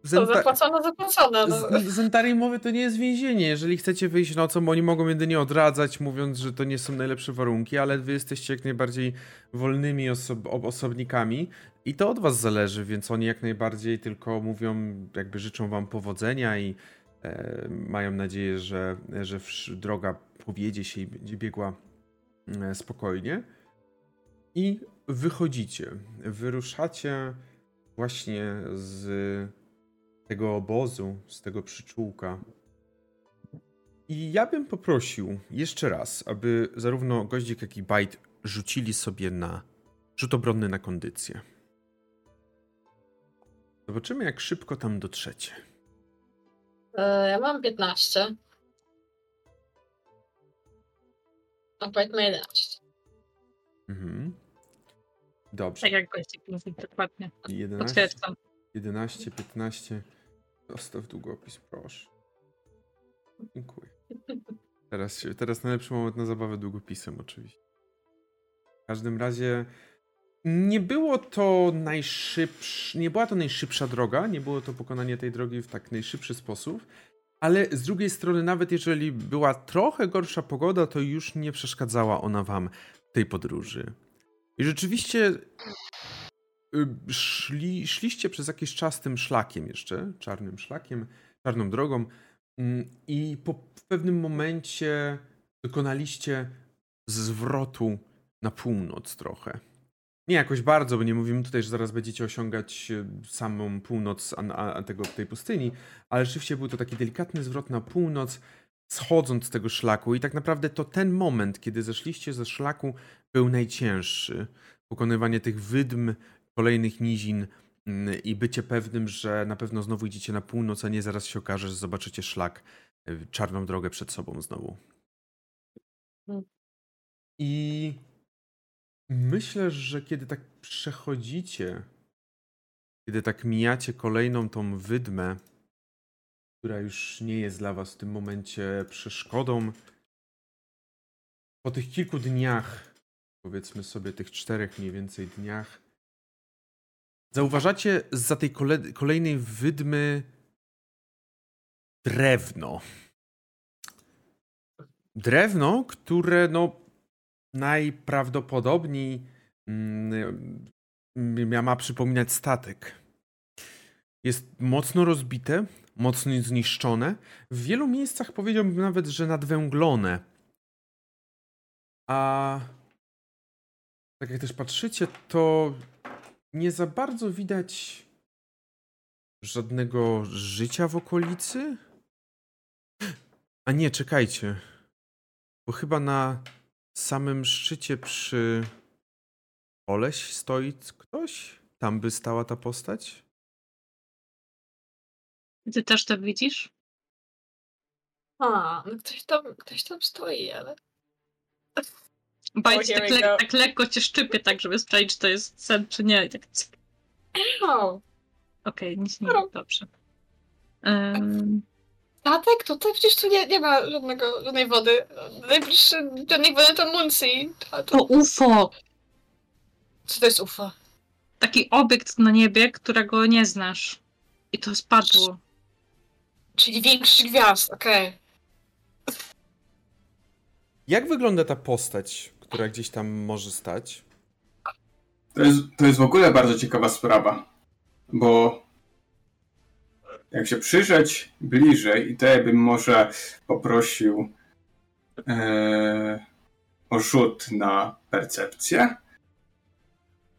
Zenta- zapłacone, zapłacone. No. Z- Zentarii to nie jest więzienie. Jeżeli chcecie wyjść nocą, oni mogą jedynie odradzać, mówiąc, że to nie są najlepsze warunki, ale wy jesteście jak najbardziej wolnymi oso- ob- osobnikami i to od was zależy, więc oni jak najbardziej tylko mówią, jakby życzą wam powodzenia i e, mają nadzieję, że, że droga powiedzie się i będzie biegła e, spokojnie. I wychodzicie. Wyruszacie właśnie z tego obozu, z tego przyczółka. I ja bym poprosił jeszcze raz, aby zarówno Goździk, jak i Bajt rzucili sobie na rzut obronny na kondycję. Zobaczymy, jak szybko tam dotrzecie. E, ja mam 15. A Bajt ma 11. Mhm. Dobrze. Tak jak gościk mówi, dokładnie. 11, Potwierdzam. 11, 15. Zostaw długopis, proszę. Dziękuję. Teraz, się, teraz najlepszy moment na zabawę długopisem, oczywiście. W każdym razie nie było to najszybsze, nie była to najszybsza droga, nie było to pokonanie tej drogi w tak najszybszy sposób, ale z drugiej strony, nawet jeżeli była trochę gorsza pogoda, to już nie przeszkadzała ona wam w tej podróży. I rzeczywiście szli, szliście przez jakiś czas tym szlakiem jeszcze, czarnym szlakiem, czarną drogą mm, i po pewnym momencie dokonaliście zwrotu na północ trochę. Nie jakoś bardzo, bo nie mówimy tutaj, że zaraz będziecie osiągać e, samą północ tego, tej pustyni, ale rzeczywiście był to taki delikatny zwrot na północ, schodząc z tego szlaku i tak naprawdę to ten moment, kiedy zeszliście ze szlaku, był najcięższy. Pokonywanie tych wydm, kolejnych nizin mm, i bycie pewnym, że na pewno znowu idziecie na północ, a nie zaraz się okaże, że zobaczycie szlak, y, czarną drogę przed sobą znowu. Mm. I myślę, że kiedy tak przechodzicie, kiedy tak mijacie kolejną tą wydmę, która już nie jest dla was w tym momencie przeszkodą, po tych kilku dniach, powiedzmy sobie tych czterech mniej więcej dniach, zauważacie za tej kole- kolejnej wydmy drewno. Drewno, które no najprawdopodobniej mm, ma przypominać statek. Jest mocno rozbite, mocno zniszczone. W wielu miejscach powiedziałbym nawet, że nadwęglone. A tak jak też patrzycie, to nie za bardzo widać żadnego życia w okolicy. A nie, czekajcie. Bo chyba na samym szczycie przy Oleś stoi ktoś? Tam by stała ta postać? Ty też to widzisz? A, no ktoś tam, ktoś tam stoi, ale... Bajci here tak, le- tak lekko cię szczypie, tak żeby sprawdzić, czy to jest sen, czy nie. I tak cyk. O, Okej, nic nie Dobra. dobrze. Um, statek? Tutaj przecież tu nie, nie ma żadnego, żadnej wody. Najbliższy żadnej wody to Muncie. A to to, UFO! co to jest UFO? Taki obiekt na niebie, którego nie znasz. I to spadło. Czyli większy gwiazd, okej. Jak wygląda ta postać, która gdzieś tam może stać? To jest, to jest w ogóle bardzo ciekawa sprawa, bo jak się przyjrzeć bliżej, i to ja bym może poprosił e, o rzut na percepcję.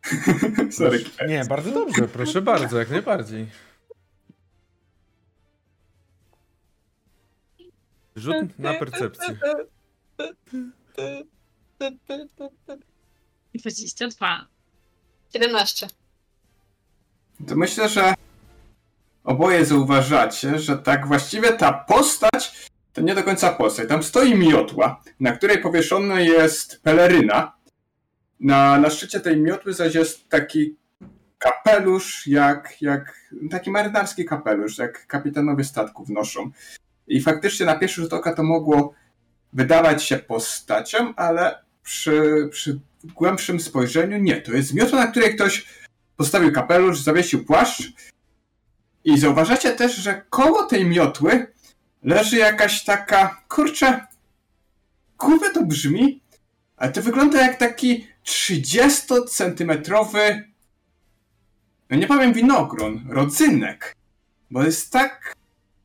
Sorry. Nie, bardzo dobrze, proszę bardzo, jak najbardziej. Rzut na percepcję. 22. 17. To myślę, że oboje zauważacie, że tak właściwie ta postać to nie do końca postać. Tam stoi miotła, na której powieszona jest peleryna. Na, na szczycie tej miotły zaś jest taki kapelusz, jak, jak taki marynarski kapelusz, jak kapitanowie statków noszą. I faktycznie na pierwszy rzut oka to mogło wydawać się postacią, ale przy, przy głębszym spojrzeniu nie. To jest miotła, na której ktoś postawił kapelusz, zawiesił płaszcz i zauważacie też, że koło tej miotły leży jakaś taka, kurczę, głupio to brzmi, ale to wygląda jak taki 30-centymetrowy, no nie powiem winogron, rodzynek, bo jest tak,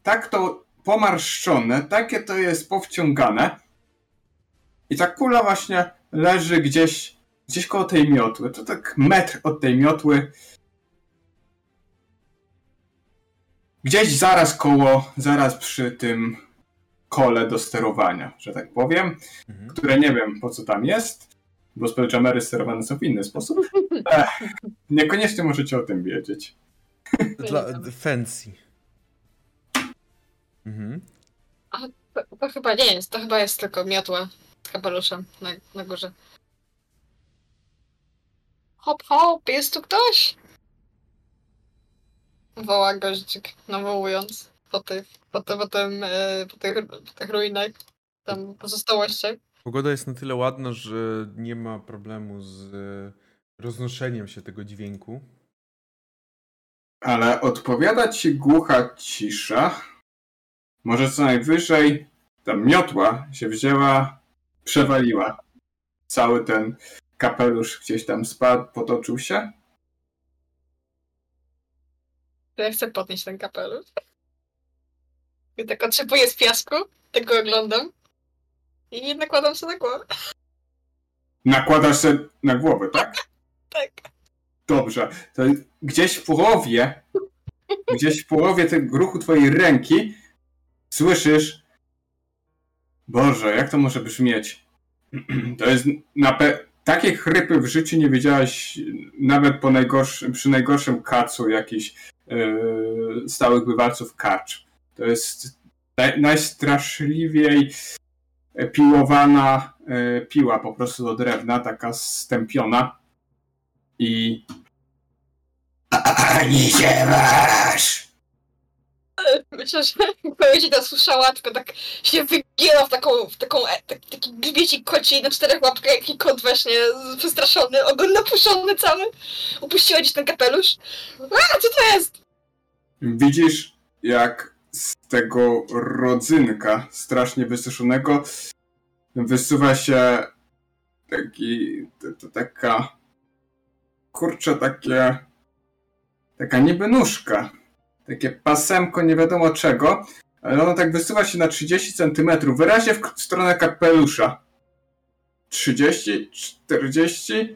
tak to pomarszczone, takie to jest powciągane i ta kula właśnie leży gdzieś, gdzieś koło tej miotły, to tak metr od tej miotły, gdzieś zaraz koło, zaraz przy tym kole do sterowania, że tak powiem, Mhm. które nie wiem po co tam jest, bo spelljammery sterowane są w inny sposób. Ech, niekoniecznie możecie o tym wiedzieć. Dla, fancy. Mhm. To, to chyba nie jest, to chyba jest tylko miotła kapeluszem na, na górze. Hop, hop, jest tu ktoś? Woła goździk, nawołując po tych, po, ty, po, tym, e, po, tych, po tych ruinach, tam pozostałościach. Pogoda jest na tyle ładna, że nie ma problemu z e, roznoszeniem się tego dźwięku. Ale odpowiada ci głucha cisza. Może co najwyżej ta miotła się wzięła, przewaliła. Cały ten kapelusz gdzieś tam spadł, potoczył się. To ja chcę podnieść ten kapelusz. I tak otrzepuję z piasku, tego oglądam. I nakładam sobie na głowę. Nakładasz się na głowę, tak? Tak. Dobrze. To gdzieś w połowie, gdzieś w połowie tego ruchu twojej ręki słyszysz Boże, jak to może brzmieć? To jest na pe... Takie chrypy w życiu nie wiedziałaś nawet po najgorszym, przy najgorszym kacu jakichś yy, stałych bywalców karcz. To jest naj, najstraszliwiej piłowana yy, piła po prostu do drewna, taka stępiona i ani się masz! Myślę, że to słyszała, tylko tak się wygięła w taką, w taką, e, tak, taki grzbiecik koci na czterech łapkach, jaki kot właśnie przestraszony, ogon napuszczony cały. Upuściła gdzieś ten kapelusz. A, co to jest? Widzisz, jak z tego rodzynka strasznie wysuszonego wysuwa się taki, to taka, kurczę, takie, taka niby nóżka, takie pasemko nie wiadomo czego, ale ono tak wysuwa się na 30 cm, wyraźnie w stronę kapelusza. 30, 40,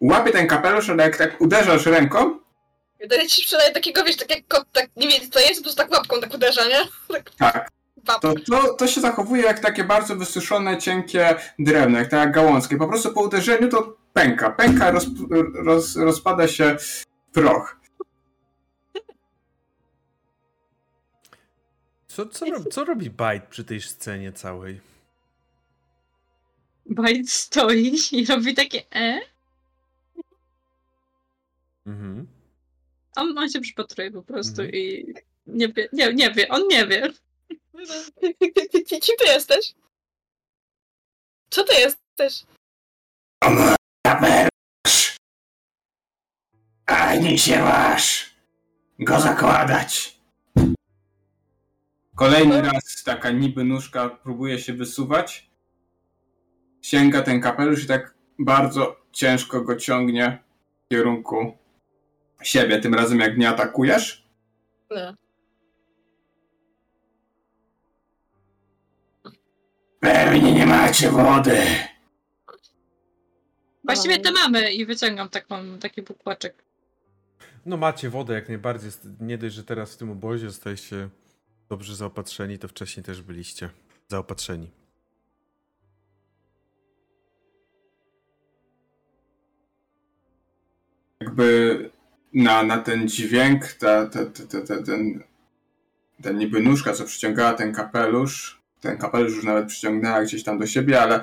łapie ten kapelusz, ale jak tak uderzasz ręką, Daję ci sprzedaje takiego, wiesz, tak jak kot, tak nie wiem co to jest, po prostu tak łapką tak uderza, nie? Tak, tak. To, to, to się zachowuje jak takie bardzo wysuszone, cienkie drewno, jak tak gałązki. Po prostu po uderzeniu to pęka. Pęka, roz, roz, rozpada się w proch. Co, co, rob, co robi Bite przy tej scenie całej? Bajt stoi i robi takie e. Mhm. On, on się przypatruje po prostu Mhm. i nie wie, nie, nie wie, on nie wie. Kim ty jesteś? Co ty jesteś? Kapelusz! Ani się masz! Go zakładać! Kolejny raz taka niby nóżka próbuje się wysuwać. Sięga ten kapelusz i tak bardzo ciężko go ciągnie w kierunku siebie. Tym razem jak nie atakujesz. Nie. Pewnie nie macie wody. Właściwie to mamy i wyciągam taką, taki bukłaczek. No macie wodę jak najbardziej. Nie dość, że teraz w tym obozie jesteście dobrze zaopatrzeni, to wcześniej też byliście zaopatrzeni. jakby na, na ten dźwięk, ta, ta, ta, ta, ten, ten niby nóżka, co przyciągała ten kapelusz, ten kapelusz już nawet przyciągnęła gdzieś tam do siebie, ale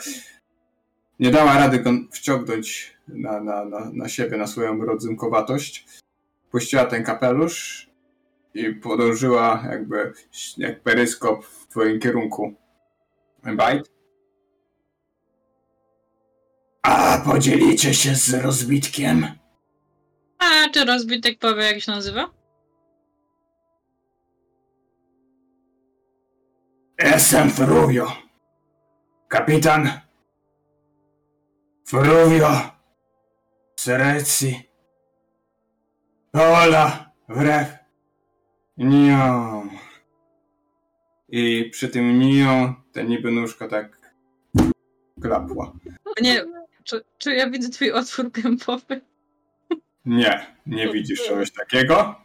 nie dała rady go wciągnąć na, na, na, na siebie, na swoją rodzynkowatość. Puściła ten kapelusz i podążyła jakby jak peryskop w twoim kierunku. Bite? A podzielicie się z rozbitkiem? A czy rozbitek powie, jak się nazywa? Jestem Fruvio. Kapitan Fruvio Sereci. Ola wrew nią. I przy tym nią ta niby nóżka tak klapła. Nie, czy, czy ja widzę twój otwór gębowy? Nie, nie widzisz czegoś takiego.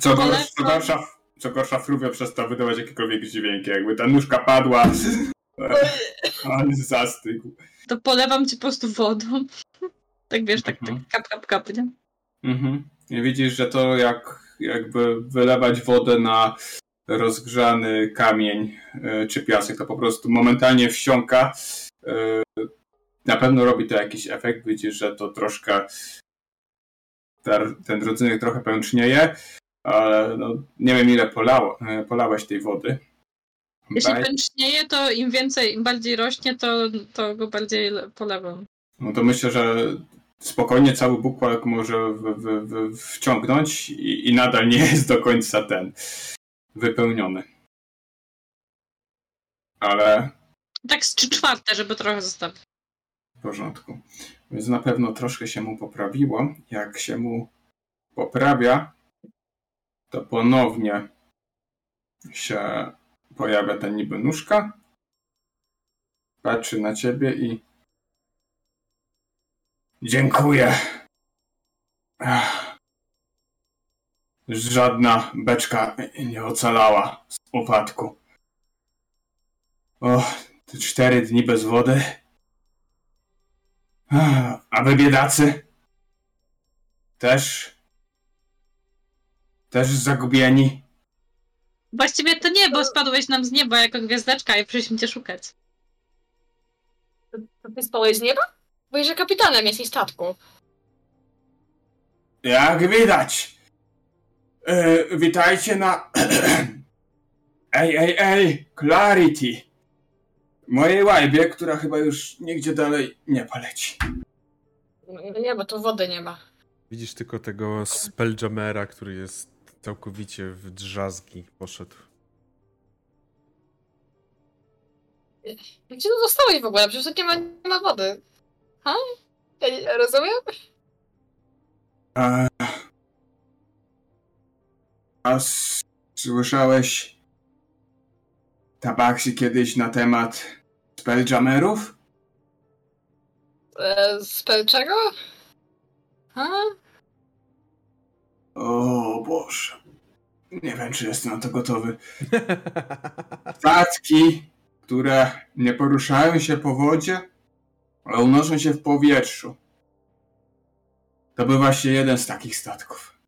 Co gorsza, co gorsza, co gorsza Fruvio przestał wydawać jakiekolwiek dźwięki. Jakby ta nóżka padła, on zastygł. To polewam cię po prostu wodą. Tak wiesz, tak, tak Mhm. kap, kap, kap, nie? Mhm. I widzisz, że to jak jakby wylewać wodę na rozgrzany kamień y, czy piasek, to po prostu momentalnie wsiąka. Y, na pewno robi to jakiś efekt. Widzisz, że to troszkę ten, rodzynek trochę pęcznieje, ale no, nie wiem ile polało, y, polałeś tej wody. Jeśli Baj- pęcznieje, to im więcej, im bardziej rośnie, to, to go bardziej le- polewam. No to myślę, że spokojnie cały bukłak może w, w, w, wciągnąć i, i nadal nie jest do końca ten wypełniony. Ale Tak z trzy czwarte, żeby trochę zostawić. w porządku. Więc na pewno troszkę się mu poprawiło. Jak się mu poprawia, to ponownie się pojawia ta niby nóżka. Patrzy na ciebie i dziękuję. Ach. Żadna beczka nie ocalała z upadku. O, te cztery dni bez wody. Ach, A wy biedacy? Też? Też zagubieni? Właściwie to nie, bo spadłeś nam z nieba jako gwiazdeczka i przyszliśmy cię szukać. To ty spałeś z nieba? Bo że kapitanem jesteś statku. Jak widać. E, witajcie na. ej, ej, ej, Clarity. Mojej łajbie, która chyba już nigdzie dalej nie poleci. No Nie, bo tu wody nie ma. Widzisz tylko tego Spelljamera, który jest całkowicie w drzazgi poszedł. Ci tu zostałeś w ogóle? Przecież tu nie ma, nie ma wody. Ha? Ja rozumiem? A, a słyszałeś tabaksy kiedyś na temat Spelljammerów? E, z czego? Ha? O Boże. Nie wiem, czy jestem na to gotowy. Statki, które nie poruszają się po wodzie, ale unoszą się w powietrzu. To był właśnie jeden z takich statków.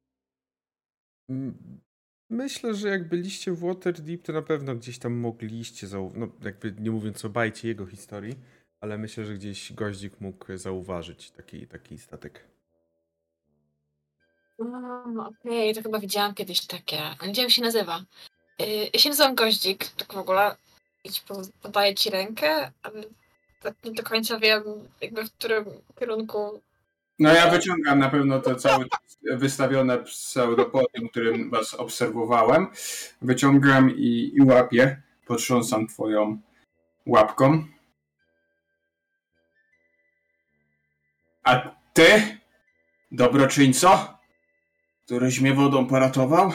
Myślę, że jak byliście w Waterdeep, to na pewno gdzieś tam mogliście zauważyć, no jakby nie mówiąc o bajcie jego historii, ale myślę, że gdzieś goździk mógł zauważyć taki, taki statek. Okej, to chyba widziałam kiedyś takie. A nie wiem, jak się nazywa. Y, Ja się nazywam Goździk, tak w ogóle. I ci po- podaję ci rękę, ale tak nie do końca wiem, jakby w którym kierunku. No ja wyciągam na pewno to całe wystawione pseudopodium, którym was obserwowałem. Wyciągam i, i łapię. Potrząsam twoją łapką. A ty, dobroczyńco, któryś mnie wodą poratował,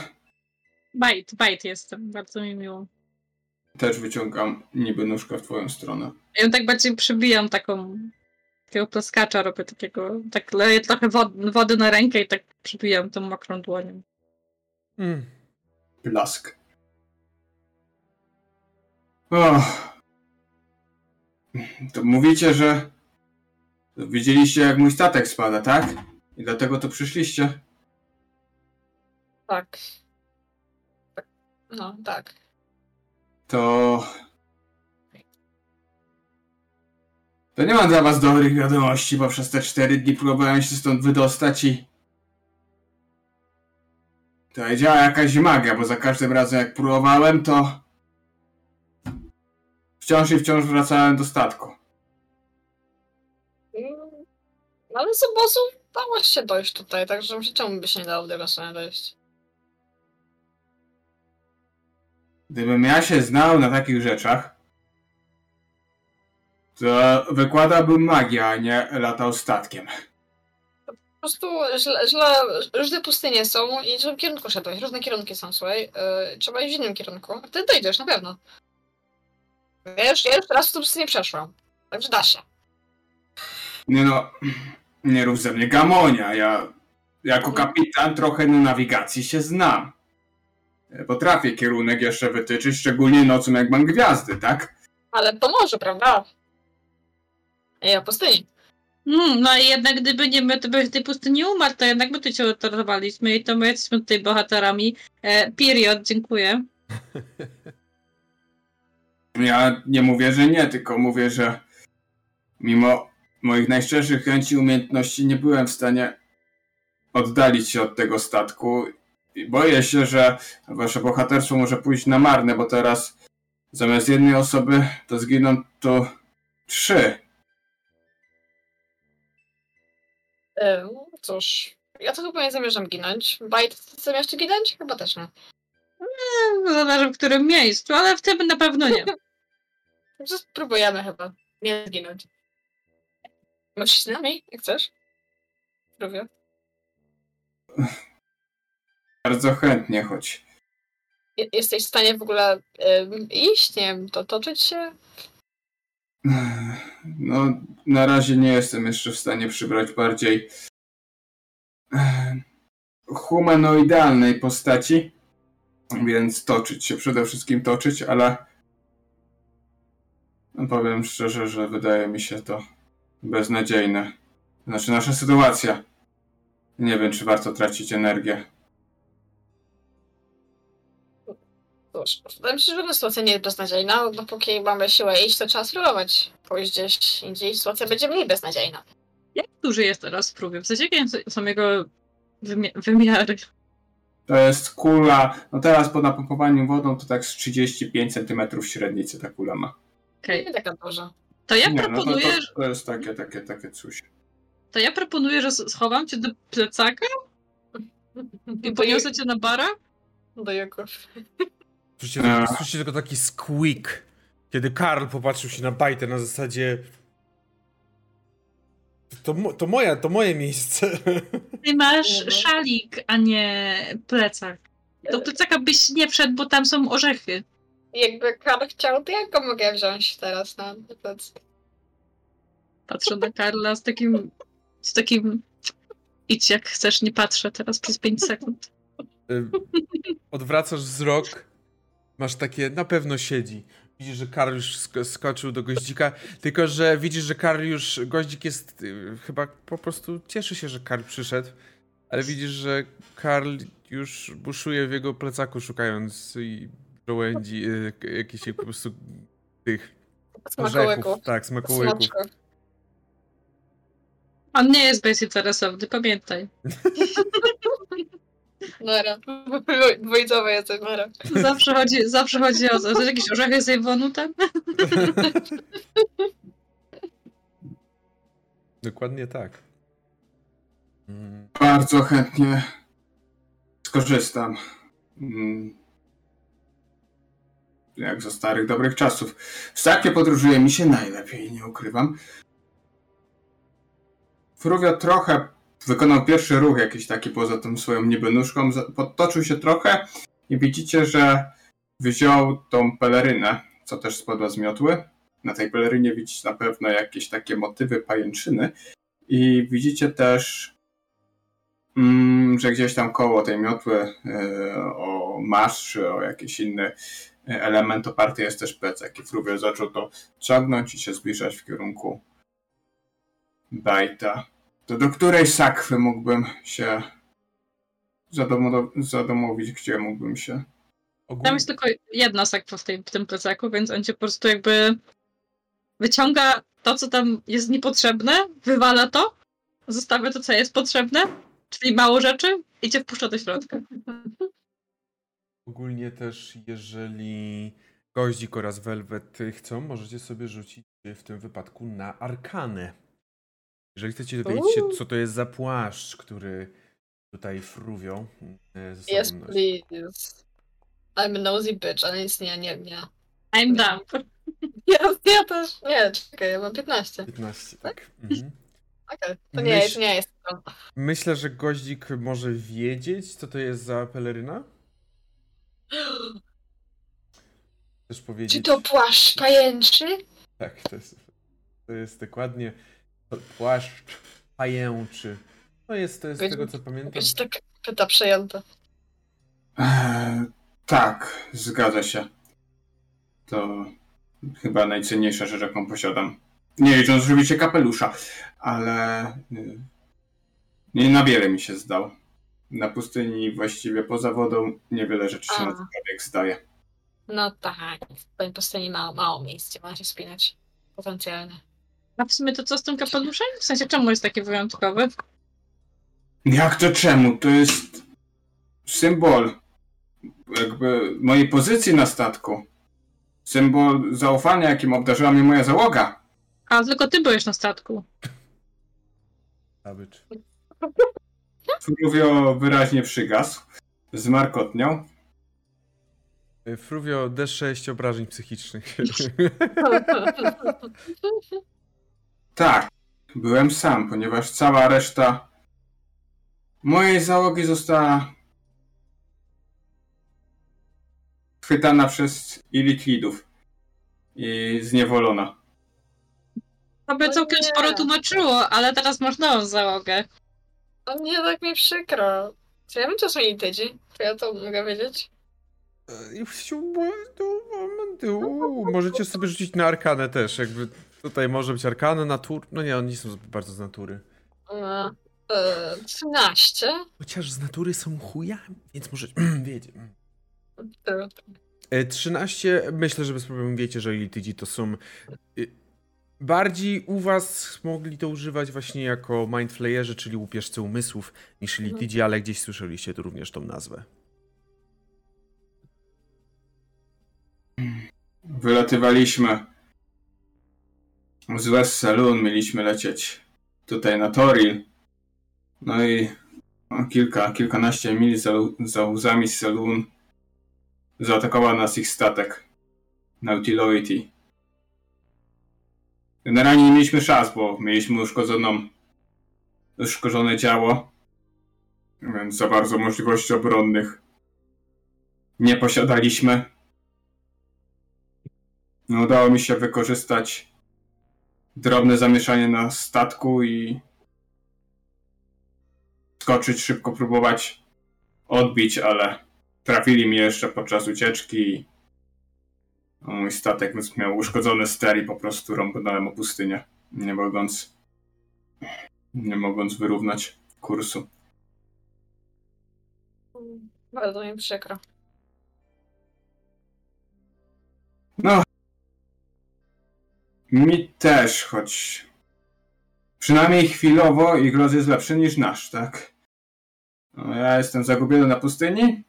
Bajt, bajt jestem, bardzo mi miło. Też wyciągam niby nóżkę w twoją stronę. Ja tak bardziej przybijam taką, takiego plaskacza robię takiego, tak leję trochę wody, wody na rękę i tak przybijam tą mokrą dłonią. Mm. Blask. O. To mówicie, że widzieliście jak mój statek spada, tak? I dlatego tu przyszliście? Tak. Tak. No, tak. To... To nie mam dla was dobrych wiadomości, bo przez te cztery dni próbowałem się stąd wydostać i... To działa jakaś magia, bo za każdym razem jak próbowałem, to... Wciąż i wciąż wracałem do statku. Mm, Ale z obozów dało się dojść tutaj, także myślę, czemu by się nie dało do dojść. Gdybym ja się znał na takich rzeczach, to wykładałbym magię, a nie latał statkiem. Po prostu źle, źle, różne pustynie są i w żadnym kierunku szedłeś. Różne kierunki są, słuchaj. Yy, trzeba iść w innym kierunku. A ty dojdziesz, na pewno. Już, ja już raz w tą pustynię przeszłam. Także da się. Nie no, nie rób ze mnie gamonia. Ja jako kapitan trochę na nawigacji się znam. Potrafię kierunek jeszcze wytyczyć, szczególnie nocą jak mam gwiazdy, tak? Ale to może, prawda? Ja pustyni. Mm, no i jednak gdyby nie my, to by w tej pustyni umarł, to jednak my tu cię uratowaliśmy i to my jesteśmy tutaj bohaterami. E, period, dziękuję. Ja nie mówię, że nie, tylko mówię, że mimo moich najszczerszych chęci i umiejętności nie byłem w stanie oddalić się od tego statku. Boję się, że wasze bohaterstwo może pójść na marne, bo teraz zamiast jednej osoby to zginą tu trzy. Yy, cóż, ja to chyba nie zamierzam ginąć. Bajt, ty zamierzasz ginąć? Chyba też nie. E, Zależy w którym miejscu, ale w tym na pewno nie. Spróbujemy chyba nie zginąć. Możesz iść z nami, jak chcesz? Spróbuję. Bardzo chętnie, choć Je- Jesteś w stanie w ogóle ym, iść, nie wiem, to toczyć się? no na razie nie jestem jeszcze w stanie przybrać bardziej humanoidalnej postaci, więc toczyć się, przede wszystkim toczyć, ale no powiem szczerze, że wydaje mi się to beznadziejne. Znaczy nasza sytuacja. Nie wiem, czy warto tracić energię. Cóż, się, że żadna sytuacja nie jest beznadziejna. Dopóki mamy siłę iść, to trzeba spróbować. Pójść gdzieś indziej, sytuacja będzie mniej beznadziejna. Jak duży jest teraz w próbie? W sensie jakie są jego wymia- wymiary? To jest kula, no teraz po napompowaniu wodą to tak z 35 cm średnicy ta kula ma. Okej, Nie taka duża. to ja Nie, no to, proponuję, to, to jest takie, takie, takie coś. to ja proponuję, że schowam cię do plecaka i poniosę cię na bara. Do jego. Słyszycie, A. słyszycie tylko taki squeak, kiedy Karl popatrzył się na bajtę na zasadzie to, to moja, to moje miejsce. Ty masz szalik, a nie plecak. Do plecaka byś nie wszedł, bo tam są orzechy. Jakby Karl chciał, to jak go mogę wziąć teraz na plec? Patrzę na Karla z takim, z takim idź jak chcesz, nie patrzę teraz przez 5 sekund. Y, Odwracasz wzrok, masz takie, na pewno siedzi. Widzisz, że Karl już sk- skoczył do goździka, tylko że widzisz, że Karl już, goździk jest, y, chyba po prostu cieszy się, że Karl przyszedł, ale widzisz, że Karl już buszuje w jego plecaku, szukając i żołędzi, y, jakichś po prostu tych Smakołyków. orzechów. Tak, smakołyków. On nie jest bezinteresowny, pamiętaj. Nara. Dwójcowe jesteś, Nara. Zawsze chodzi, zawsze chodzi o to. Jakieś orzechy z Ewonu tam? Dokładnie tak. Bardzo chętnie skorzystam. Mm. Jak ze starych, dobrych czasów. W Sakwie podróżuje mi się najlepiej, nie ukrywam. Fruvio trochę wykonał pierwszy ruch jakiś taki poza tą swoją niby podtoczył się trochę i widzicie, że wziął tą pelerynę, co też spadła z miotły. Na tej pelerynie widzicie na pewno jakieś takie motywy pajęczyny i widzicie też Mm, że gdzieś tam koło tej miotły e, o masz czy o jakiś inny e, element oparty jest też plecak i Fruvio zaczął to ciągnąć i się zbliżać w kierunku Bajta. To do której sakwy mógłbym się zadomo- zadomowić, gdzie mógłbym się... ogólnie- Tam jest tylko jedna sakwa w, tej, w tym plecaku, więc on cię po prostu jakby wyciąga to, co tam jest niepotrzebne, wywala to, zostawia to, co jest potrzebne, czyli mało rzeczy i cię wpuszcza do środka. Ogólnie też, jeżeli Goździk oraz Velvet chcą, możecie sobie rzucić w tym wypadku na arkanę. Jeżeli chcecie dowiedzieć się, co to jest za płaszcz, który tutaj fruwią e, Yes, please. I'm a nosy bitch, ale nic nie, nie, nie. I'm dumb. Ja, ja też. Nie, czekaj, ja mam 15. 15, tak. Mhm. Okej, to nie, Myśl- nie jest to. Myślę, że goździk może wiedzieć, co to jest za peleryna. Chcesz powiedzieć? Czy to płaszcz pajęczy? Tak, to jest, to jest dokładnie płaszcz pajęczy. No jest, to jest z Goździk- tego co pamiętam. Jakaś tak pyta przejęta. Eee, tak, zgadza się. To chyba najcenniejsza rzecz, jaką posiadam. Nie licząc oczywiście kapelusza, ale y, nie na wiele mi się zdał. Na pustyni właściwie poza wodą niewiele rzeczy się A. na cokolwiek zdaje. No tak, w pewnej pustyni mało, mało miejsc, gdzie można się wspinać. Potencjalnie. A w sumie to co z tym kapeluszem? W sensie czemu jest taki wyjątkowy? Jak to czemu? To jest symbol jakby mojej pozycji na statku. Symbol zaufania, jakim obdarzyła mnie moja załoga. A tylko ty byłeś na statku. Zabycz. Fluvio wyraźnie przygasł, zmarkotniał. Fruvio D6 obrażeń psychicznych. Tak, byłem sam, ponieważ cała reszta mojej załogi została chwytana przez Iliklidów i zniewolona. To by całkiem sporo tłumaczyło, ale teraz masz nową załogę. O nie, tak mi przykro. Czy ja wiem, co są intydzi? Czy ja to mogę wiedzieć? Momentu. Możecie sobie rzucić na arkanę też, jakby tutaj może być arkana, natur... No nie, oni nie są zbyt bardzo z natury. No, e, 13. Chociaż z natury są chujami, więc może wiecie. E, 13, myślę, że bez problemu wiecie, że Elitydzi to są... y, Bardziej u was mogli to używać właśnie jako mindflayerzy, czyli łupieżcy umysłów, niż Elitydzi, ale gdzieś słyszeliście tu również tą nazwę. Wylatywaliśmy z West Saloon, mieliśmy lecieć tutaj na Toril. No i o kilka, kilkanaście mil za, za łzami z Saloon zaatakował nas ich statek Nautiloity. Generalnie nie mieliśmy szans, bo mieliśmy uszkodzoną, uszkodzone działo, więc za bardzo możliwości obronnych nie posiadaliśmy. No, udało mi się wykorzystać drobne zamieszanie na statku i skoczyć, szybko próbować odbić, ale trafili mi jeszcze podczas ucieczki i mój statek więc miał uszkodzony ster i po prostu rąbnąłem o pustynię, nie mogąc nie mogąc wyrównać kursu. Bardzo mi przykro. No. Mi też, choć przynajmniej chwilowo ich los jest lepszy niż nasz, tak? No, ja jestem zagubiony na pustyni,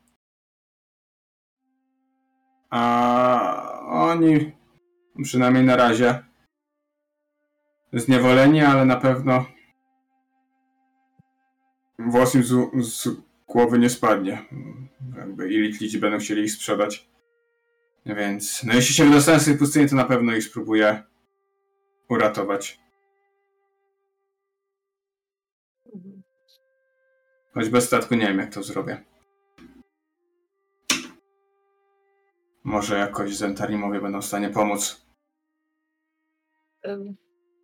a oni przynajmniej na razie zniewoleni, ale na pewno włos im z, z głowy nie spadnie. Jakby ilit ludzi będą chcieli ich sprzedać. Więc, no jeśli się wydostanę z tej pustyni, to na pewno ich spróbuję uratować. Choć bez statku nie wiem, jak to zrobię. Może jakoś Zentarimowie będą w stanie pomóc.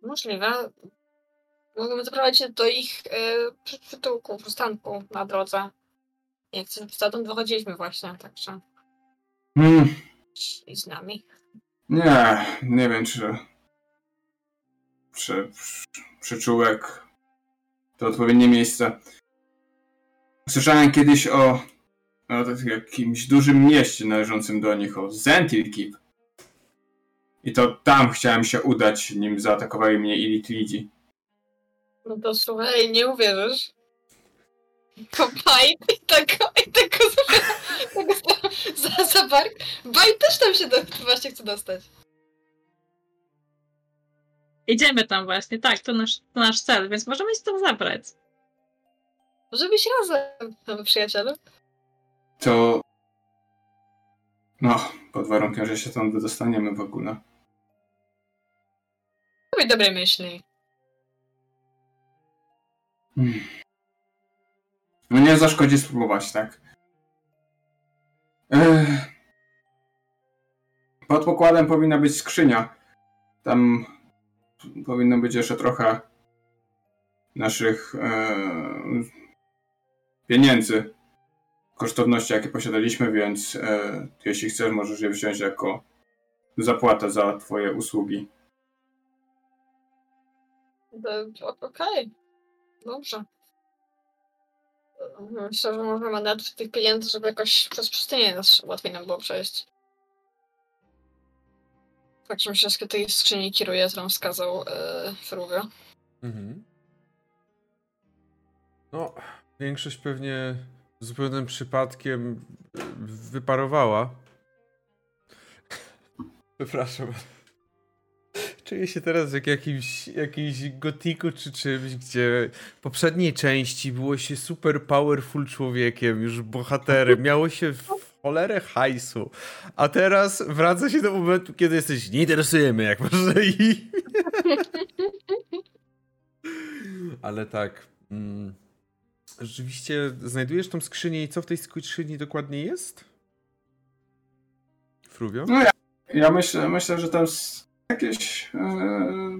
Możliwe. Możemy zaprowadzić do ich y, przy- przytułku, przystanku na drodze. Jak stamtąd wychodziliśmy właśnie, także Hmm, i z nami. nie, nie wiem, czy przy, przy, przyczółek to odpowiednie miejsce. Słyszałem kiedyś o, o takim jakimś dużym mieście należącym do nich, o Zentilkip. I to tam chciałem się udać, nim zaatakowali mnie Ilitlidzi. No to słuchaj, nie uwierzysz. Kopaj i tego, i tego, za, za, za bark. Baj też tam się do, właśnie chce dostać. Idziemy tam właśnie, tak, to nasz, to nasz cel, więc możemy się tam zabrać. Może być razem, nowy przyjacielu. To. No, pod warunkiem, że się tam dostaniemy w ogóle. Robię dobre myśli. Hmm. No nie zaszkodzi spróbować, tak? Ech. Pod pokładem powinna być skrzynia. Tam powinno być jeszcze trochę naszych e, pieniędzy, kosztowności, jakie posiadaliśmy, więc e, jeśli chcesz, możesz je wziąć jako zapłatę za twoje usługi. O- Okej. Dobrze. Myślę, że możemy dać tych pieniędzy, żeby jakoś przez pustynię nas łatwiej nam było przejść. Tak, że myślę, że tej skrzyni kieruje, którą wskazał e, Fruvio. Mhm. No, większość pewnie zupełnym przypadkiem y, wyparowała. Przepraszam. Czuję się teraz jak jakimś, jakimś gotiku czy czymś, gdzie w poprzedniej części było się super powerful człowiekiem, już bohaterem, miało się w cholerę hajsu, a teraz wraca się do momentu, kiedy jesteś, nie interesujemy, jak można i... Ale tak. Mm, rzeczywiście znajdujesz tą skrzynię i co w tej skrzyni dokładnie jest? Fruvio? No ja, ja myślę, myślę, że tam jakieś e,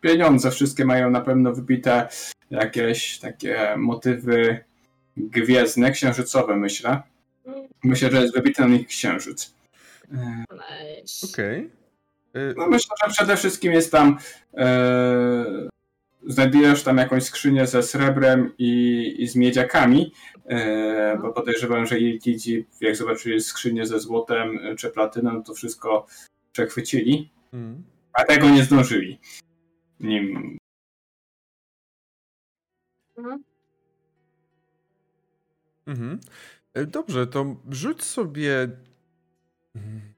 pieniądze wszystkie mają na pewno wybite jakieś takie motywy gwiezdne, księżycowe myślę. Myślę, że jest wybity na nich księżyc. Nice. Okej. Y, No myślę, że przede wszystkim jest tam e, znajdujesz tam jakąś skrzynię ze srebrem i, i z miedziakami, e, bo podejrzewam, że Ilkidzi, jak zobaczyli skrzynię ze złotem czy platyną, to wszystko przechwycili, mm. a tego nie zdążyli. Nim Mhm. Mhm. E, Dobrze, to rzuć sobie mm,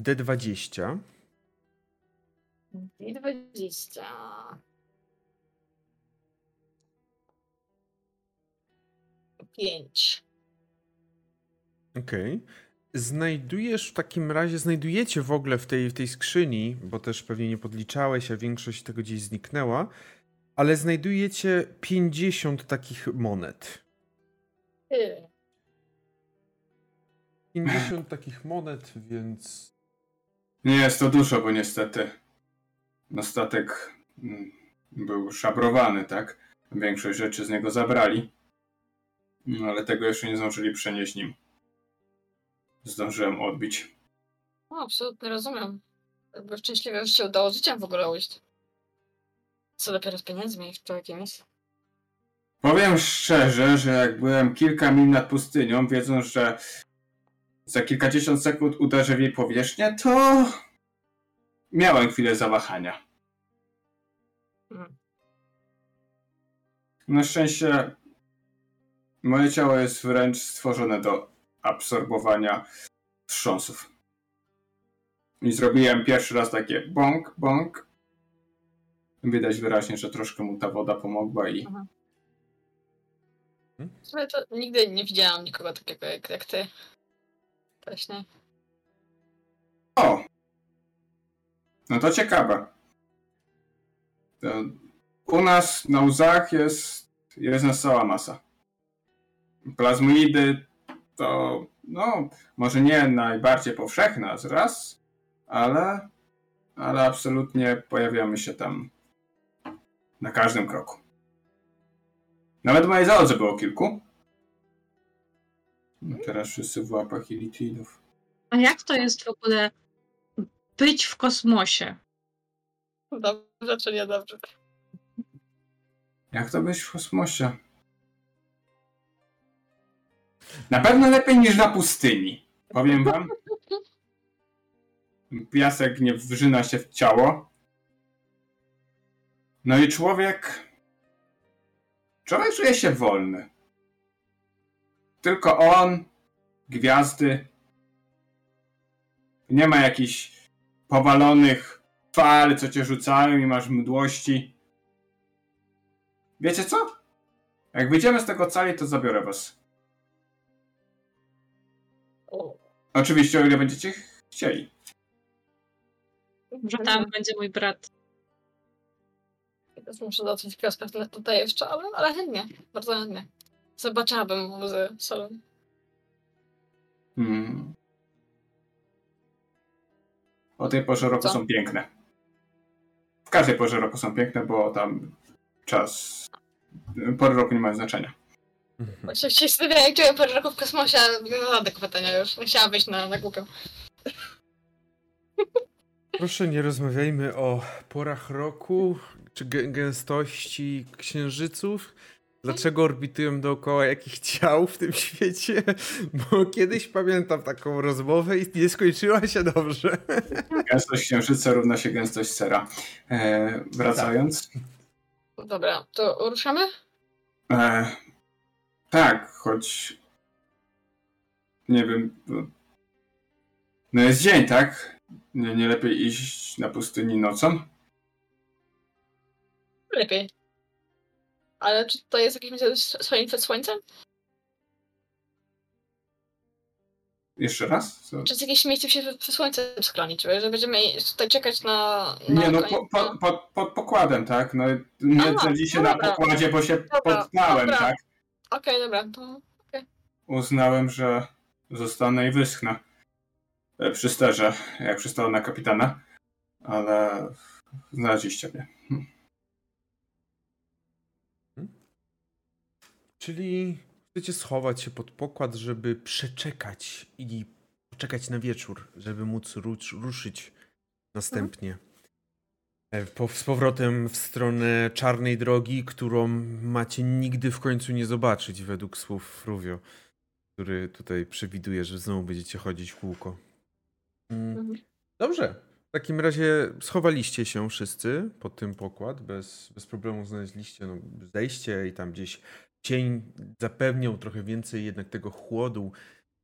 D20. I 20. Pięć. Okej. Znajdujesz w takim razie, znajdujecie w ogóle w tej, w tej skrzyni, bo też pewnie nie podliczałeś, a większość tego gdzieś zniknęła, ale znajdujecie 50 takich monet. Ty. 50 takich monet, więc nie jest to dużo, bo niestety no statek mm, był szabrowany, tak? Większość rzeczy z niego zabrali, no, ale tego jeszcze nie zdążyli przenieść nim. Zdążyłem odbić. No, absolutnie rozumiem. Jakby szczęśliwie, że się udało życiem w ogóle ujść. Co dopiero z pieniędzmi w człowiekiem jest. Powiem szczerze, że jak byłem kilka mil nad pustynią, wiedząc, że za kilkadziesiąt sekund uderzę w jej powierzchnię, to miałem chwilę zawahania. Mhm. Na szczęście moje ciało jest wręcz stworzone do absorbowania wstrząsów. I zrobiłem pierwszy raz takie bąk, bąk. Widać wyraźnie, że troszkę mu ta woda pomogła i W sumie to nigdy nie widziałam nikogo takiego jak, jak ty. Właśnie. O! No to ciekawe. U nas na łzach jest, jest nas cała masa. Plazmoidy to, no, może nie najbardziej powszechna z raz, ale, ale absolutnie pojawiamy się tam na każdym kroku. Nawet w mojej załodze było kilku. No Teraz wszyscy w łapach Ilitidów. A jak to jest w ogóle być w kosmosie? Dobrze czy niedobrze? Jak to być w kosmosie? Na pewno lepiej niż na pustyni. Powiem wam. Piasek nie wrzyna się w ciało. No i człowiek. Człowiek czuje się wolny. Tylko on, gwiazdy. Nie ma jakichś powalonych fal, co cię rzucają i masz mdłości. Wiecie co? Jak wyjdziemy z tego cali, to zabiorę was. Oczywiście, o ile będziecie chcieli. Że tam będzie mój brat. Teraz muszę dotrzeć wioskę tutaj jeszcze, ale, ale chętnie, bardzo chętnie. Zobaczyłabym z solą. Hmm. O tej porze roku Co? są piękne. W każdej porze roku są piękne, bo tam czas. Pory roku nie mają znaczenia. Właśnie się zastanawiam, jak czuję parę roku w kosmosie, ale nie zadam pytania już. Nie Chciałam wyjść na, na głupio. Proszę, nie rozmawiajmy o porach roku czy gę- gęstości księżyców. Dlaczego orbitują dookoła jakich ciał w tym świecie? Bo kiedyś pamiętam taką rozmowę i nie skończyła się dobrze. Gęstość księżyca równa się gęstość sera. E, wracając. No Dobra, to ruszamy? E, tak, choć. Nie wiem. no- No jest dzień, tak? Nie, nie lepiej iść na pustyni nocą? Lepiej. Ale czy to jest jakieś miejsce swoim przed słońcem? Jeszcze raz? Co? Czy jest jakieś miejsce się przed słońcem sklonić? Że będziemy tutaj czekać na... na Nie, no koniec- po, po, pod, pokładem, tak? No nie dzieje się no na pokładzie, bo się Dobra, potknąłem, dobra. tak? Okej, dobra, to... Uznałem, że zostanę i wyschnę e, przy sterze, jak przystałem na kapitana, ale znaleźliście mnie. Hm. Czyli chcecie schować się pod pokład, żeby przeczekać i poczekać na wieczór, żeby móc rusz, ruszyć następnie. E, Po, z powrotem w stronę czarnej drogi, którą macie nigdy w końcu nie zobaczyć, według słów Fruvio, który tutaj przewiduje, że znowu będziecie chodzić w kółko. Mm. Mhm. Dobrze. W takim razie schowaliście się wszyscy pod tym pokład, bez, bez problemu znaleźliście no, zejście i tam gdzieś cień zapewniał trochę więcej jednak tego chłodu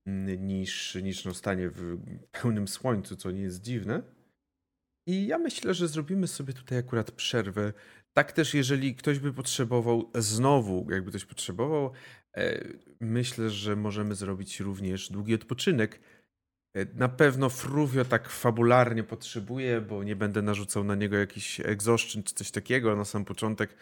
mm, niż, niż no stanie w pełnym słońcu, co nie jest dziwne. I ja myślę, że zrobimy sobie tutaj akurat przerwę. Tak też, jeżeli ktoś by potrzebował znowu, jakby ktoś potrzebował, e, myślę, że możemy zrobić również długi odpoczynek. E, Na pewno Fruvio tak fabularnie potrzebuje, bo nie będę narzucał na niego jakiś egzoszczyn czy coś takiego na sam początek,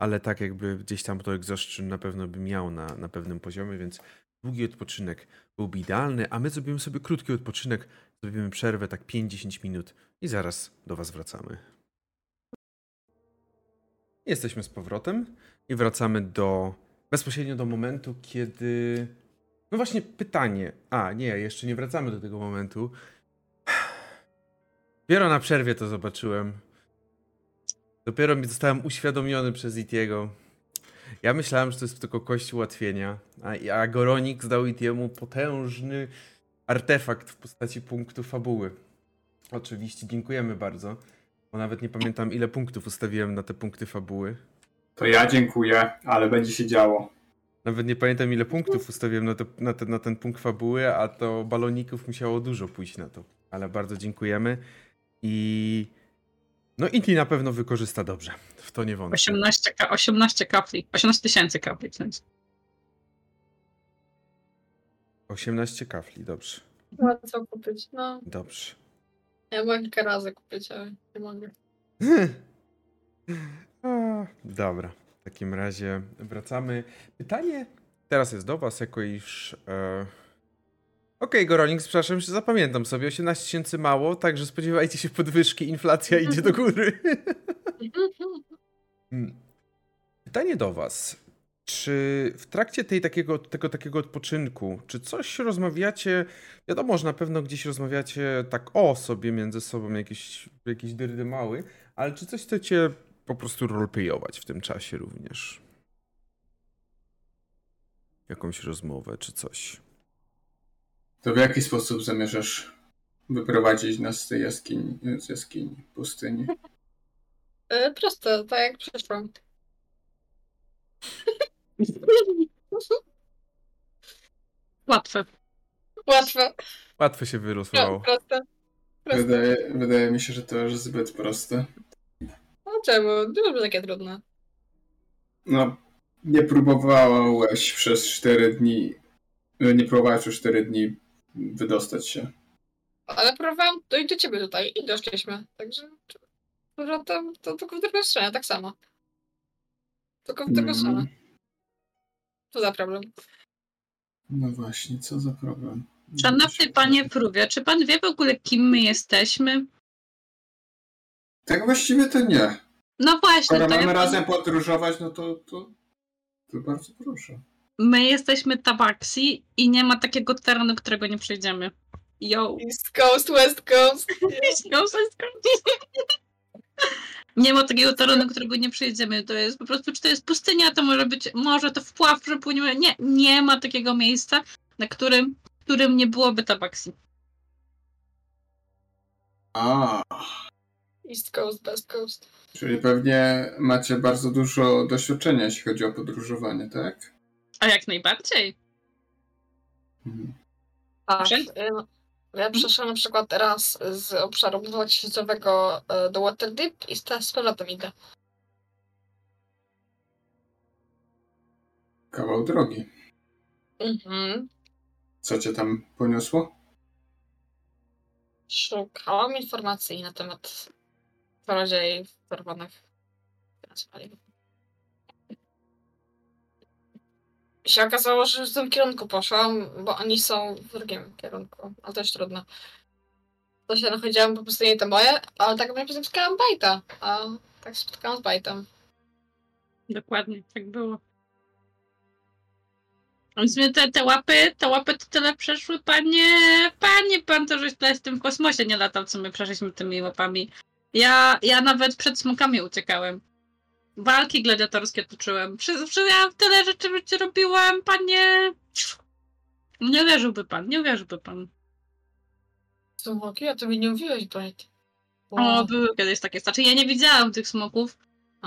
ale tak jakby gdzieś tam to egzoszczyn na pewno by miał na, na pewnym poziomie, więc długi odpoczynek byłby idealny, a my zrobimy sobie krótki odpoczynek, zrobimy przerwę tak 5-10 minut i zaraz do Was wracamy. Jesteśmy z powrotem i wracamy do bezpośrednio do momentu, kiedy no właśnie pytanie. A, nie, jeszcze nie wracamy do tego momentu. Dopiero na przerwie to zobaczyłem. Dopiero mi zostałem uświadomiony przez Itiego. Ja myślałem, że to jest tylko kość ułatwienia, a, a Goronik zdał Itiemu potężny artefakt w postaci punktu fabuły. Oczywiście, dziękujemy bardzo, bo nawet nie pamiętam ile punktów ustawiłem na te punkty fabuły. To ja dziękuję, ale będzie się działo. Nawet nie pamiętam ile punktów ustawiłem na, to, na, ten, na ten punkt fabuły, a to baloników musiało dużo pójść na to. Ale bardzo dziękujemy i no Inti na pewno wykorzysta dobrze. W to nie wątpię. 18, ka- 18 kapli. 18 tysięcy kapli. sensie. 18 kafli, dobrze. Łatwo kupić, no. Dobrze. Ja mogę kilka razy kupić, ale nie mogę. A, Dobra, w takim razie wracamy. Pytanie teraz jest do was, jako iż... E... Okej, Goronik, przepraszam, że zapamiętam sobie. 18 tysięcy mało, także spodziewajcie się podwyżki, inflacja idzie do góry. Mm. Pytanie do Was. Czy w trakcie tej takiego, tego takiego odpoczynku, czy coś rozmawiacie? Wiadomo, że na pewno gdzieś rozmawiacie tak o sobie między sobą, jakieś, jakieś dyrdy mały, ale czy coś chcecie po prostu roleplayować w tym czasie również? Jakąś rozmowę czy coś? To w jaki sposób zamierzasz wyprowadzić nas z tej jaskini, z jaskini, pustyni? E, proste, tak jak przyszłam. Łatwe. Łatwe, Łatwo się wylosowało. proste. Proste. Wydaje, wydaje mi się, że to już zbyt proste. No czemu? By takie trudne. No, nie próbowałeś przez 4 dni. Nie próbowałeś przez 4 dni wydostać się. Ale próbowałam dojść do ciebie tutaj i doszliśmy. Także to, to, to tylko w drugą stronę, tak samo. Tylko w drugą stronę. Mm, Co za problem? No właśnie, co za problem. Szanowny panie Prówie, czy pan wie w ogóle, kim my jesteśmy? Tak właściwie to nie. No właśnie, Skoro to ja mamy pan... razem podróżować, no to, to, to bardzo proszę. My jesteśmy tabaksi i nie ma takiego terenu, którego nie przejdziemy. Yo. East Coast, West Coast. No, wszystko. Nie ma takiego terenu, którego nie przejdziemy. To jest po prostu, czy to jest pustynia, to może być, może to wpław, że płyniemy. Nie, nie ma takiego miejsca, na którym, którym nie byłoby tabaksi. A, East Coast, West Coast. czyli pewnie macie bardzo dużo doświadczenia, jeśli chodzi o podróżowanie, tak? A jak najbardziej. Mhm. Tak. Y, Ja przeszłam na przykład raz z obszaru dwutysięczowego y, do Waterdeep i teraz z powrotem idę. Kawał drogi. Mhm. Co cię tam poniosło? Szukałam informacji na temat czarodziei czerwonych. nazwali. Się okazało, że w tym kierunku poszłam, bo oni są w drugim kierunku, ale też trudno. To się nachodziłam po prostu nie to moje, ale tak naprawdę spotkałam Bajta, a tak się spotkałam z Bajtem. Dokładnie, tak było. Mnie te, te łapy, te łapy to tyle przeszły, panie, panie, pan to żeś tyle z tym w kosmosie nie latał, co my przeszliśmy tymi łapami. Ja, ja nawet przed smokami uciekałem. Walki gladiatorskie toczyłem. Przy, przy, ja tyle rzeczy robiłem, panie. Nie uwierzyłby pan, nie uwierzyłby pan. Smoki, a to mi nie mówiłeś, Bajt. O, były kiedyś takie, znaczy ja nie widziałam tych smoków,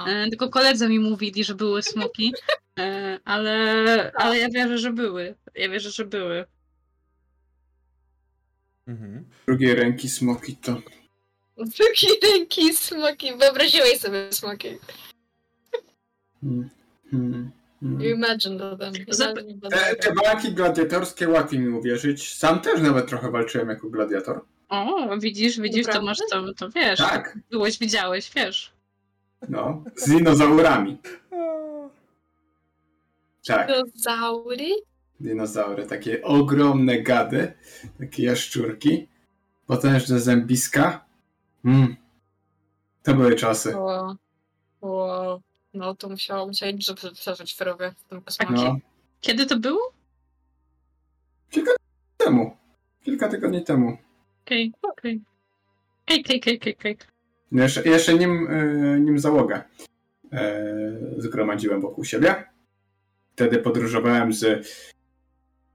e, tylko koledzy mi mówili, że były smoki, e, ale, ale ja wierzę, że były. Ja wierzę, że były. Mhm. Drugiej ręki smoki to... Drugiej ręki smoki, wyobraziłeś sobie smoki. Hmm. Hmm. You Hmm. imagine Imagine Te, walki gladiatorskie łatwiej mi uwierzyć. Sam też nawet trochę walczyłem jako gladiator. O, widzisz, widzisz, to masz to, to wiesz. Tak, Byłeś, widziałeś, wiesz. no. Z dinozaurami. Tak, Dinozaury? dinozaury. Takie ogromne gady. Takie jaszczurki. Potężne zębiska. Mm. To były czasy. Wow. wow. No to musiało, musiało dużo przeżyć w rowie w tym kosmosie. No. Kiedy to było? Temu. Kilka tygodni temu. Okej, okej. Okej, okej, okej, okej, okej. Jeszcze, jeszcze nim, e, nim załogę e, zgromadziłem wokół siebie. Wtedy podróżowałem z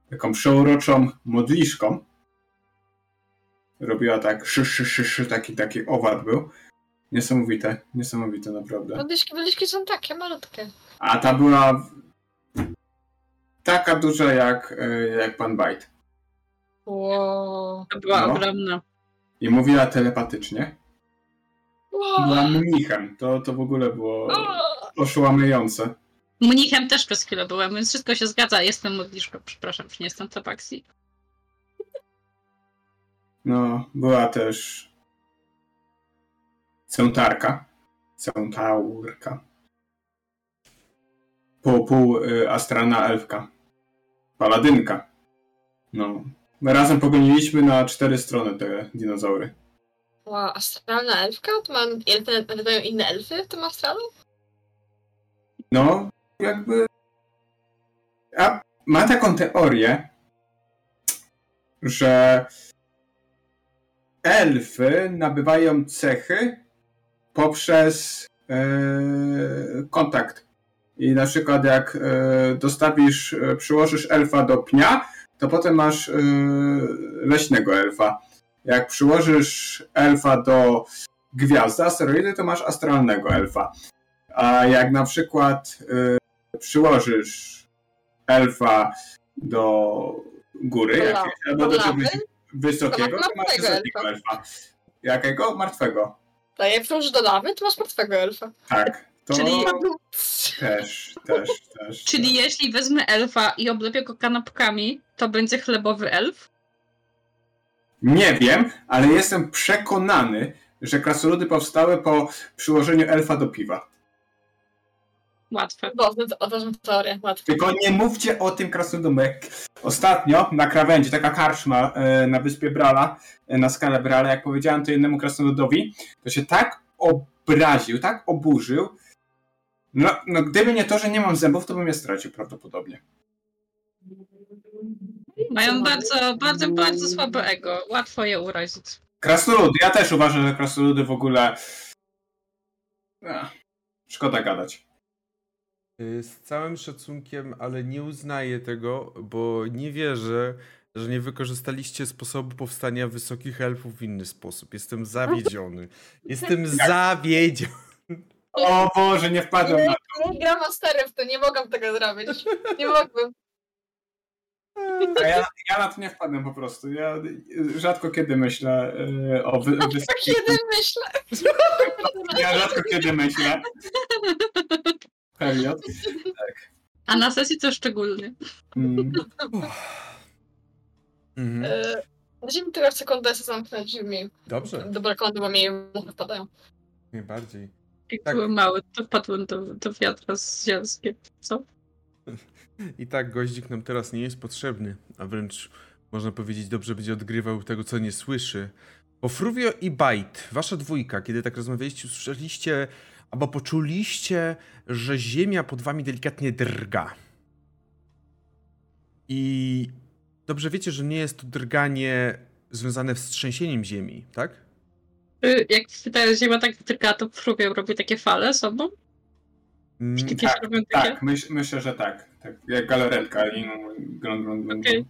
taką przeuroczą modliszką. Robiła tak szy, szy, szy, szy, taki, taki owad był. Niesamowite, niesamowite naprawdę. Modliszki, modliszki są takie malutkie. A ta była taka duża jak, e, jak pan Bajt. Wow. To była No. ogromna. I mówiła telepatycznie. wow. Była mnichem. To, to w ogóle było oszałamiające. Mnichem też przez chwilę byłem, więc wszystko się zgadza. Jestem modliszką, przepraszam, czy nie jestem tabaksi. No, była też centaurka. Centaurka. Pół, pół y, astralna elfka. Paladynka. No. My razem pogoniliśmy na cztery strony te dinozaury. wow. Astralna elfka? To ma elfy, inne elfy w tym astralu? No, jakby. A ma taką teorię, że elfy nabywają cechy poprzez e, kontakt. I na przykład jak e, dostawisz, e, przyłożysz elfa do pnia, to potem masz leśnego elfa. Jak przyłożysz elfa do gwiazdy, asteroidy, to masz astralnego elfa. A jak na przykład przyłożysz elfa do góry Do albo Do czegoś wysokiego, To to masz wysokiego elfa. Jakiego? Martwego. Daję wciąż do lawy, to masz martwego elfa. Tak. To Czyli- też, też, też. Czyli też. jeśli wezmę elfa i oblepię go kanapkami, to będzie chlebowy elf? Nie wiem, ale jestem przekonany, że krasnoludy powstały po przyłożeniu elfa do piwa. Łatwe. Ważna, ważna teoria, łatwo. Tylko nie mówcie o tym krasnoludom, bo jak ostatnio na krawędzi, taka karczma e, na wyspie Brala, e, na skalę Brala, jak powiedziałem to jednemu krasnoludowi, to się tak obraził, tak oburzył. No, no gdyby nie to, że nie mam zębów, to bym je stracił prawdopodobnie. Mają bardzo, bardzo, bardzo słabe ego. Łatwo je urazić. Krasnoludy, ja też uważam, że krasnoludy w ogóle... Ech, szkoda gadać. Y, Z całym szacunkiem, ale nie uznaję tego, bo nie wierzę, że nie wykorzystaliście sposobu powstania wysokich elfów w inny sposób. Jestem zawiedziony. Jestem zawiedziony. O Boże, nie wpadłem na to. Nie gram w to, nie mogę tego zrobić. Nie mogłem. A ja, ja na to nie wpadłem po prostu. Ja rzadko kiedy myślę e, o wy, Tak wysokich... jeden myślę. Ja rzadko kiedy myślę. Period. A na sesji to szczególnie. Mm. Mhm. E, teraz sekundę, zamknąć mi. Dobrze, Do balkonu, bo mi muchy wpadają. najbardziej. Jak Tak. byłem mały, to wpadłem do, do wiatra z zielskiem. Co? I tak goździk nam teraz nie jest potrzebny, a wręcz można powiedzieć dobrze będzie odgrywał tego, co nie słyszy. Bo Fruvio i Bite, wasza dwójka, kiedy tak rozmawialiście, usłyszeliście albo poczuliście, że ziemia pod wami delikatnie drga. I dobrze wiecie, że nie jest to drganie związane z trzęsieniem ziemi, tak? Y, Jak ta ziemia tak drga, to frubią robi takie fale sobą? Mm, tak? Tak, myśl, myślę, że tak. tak. Jak galaretka i grąd, grąd, grąd. Okej.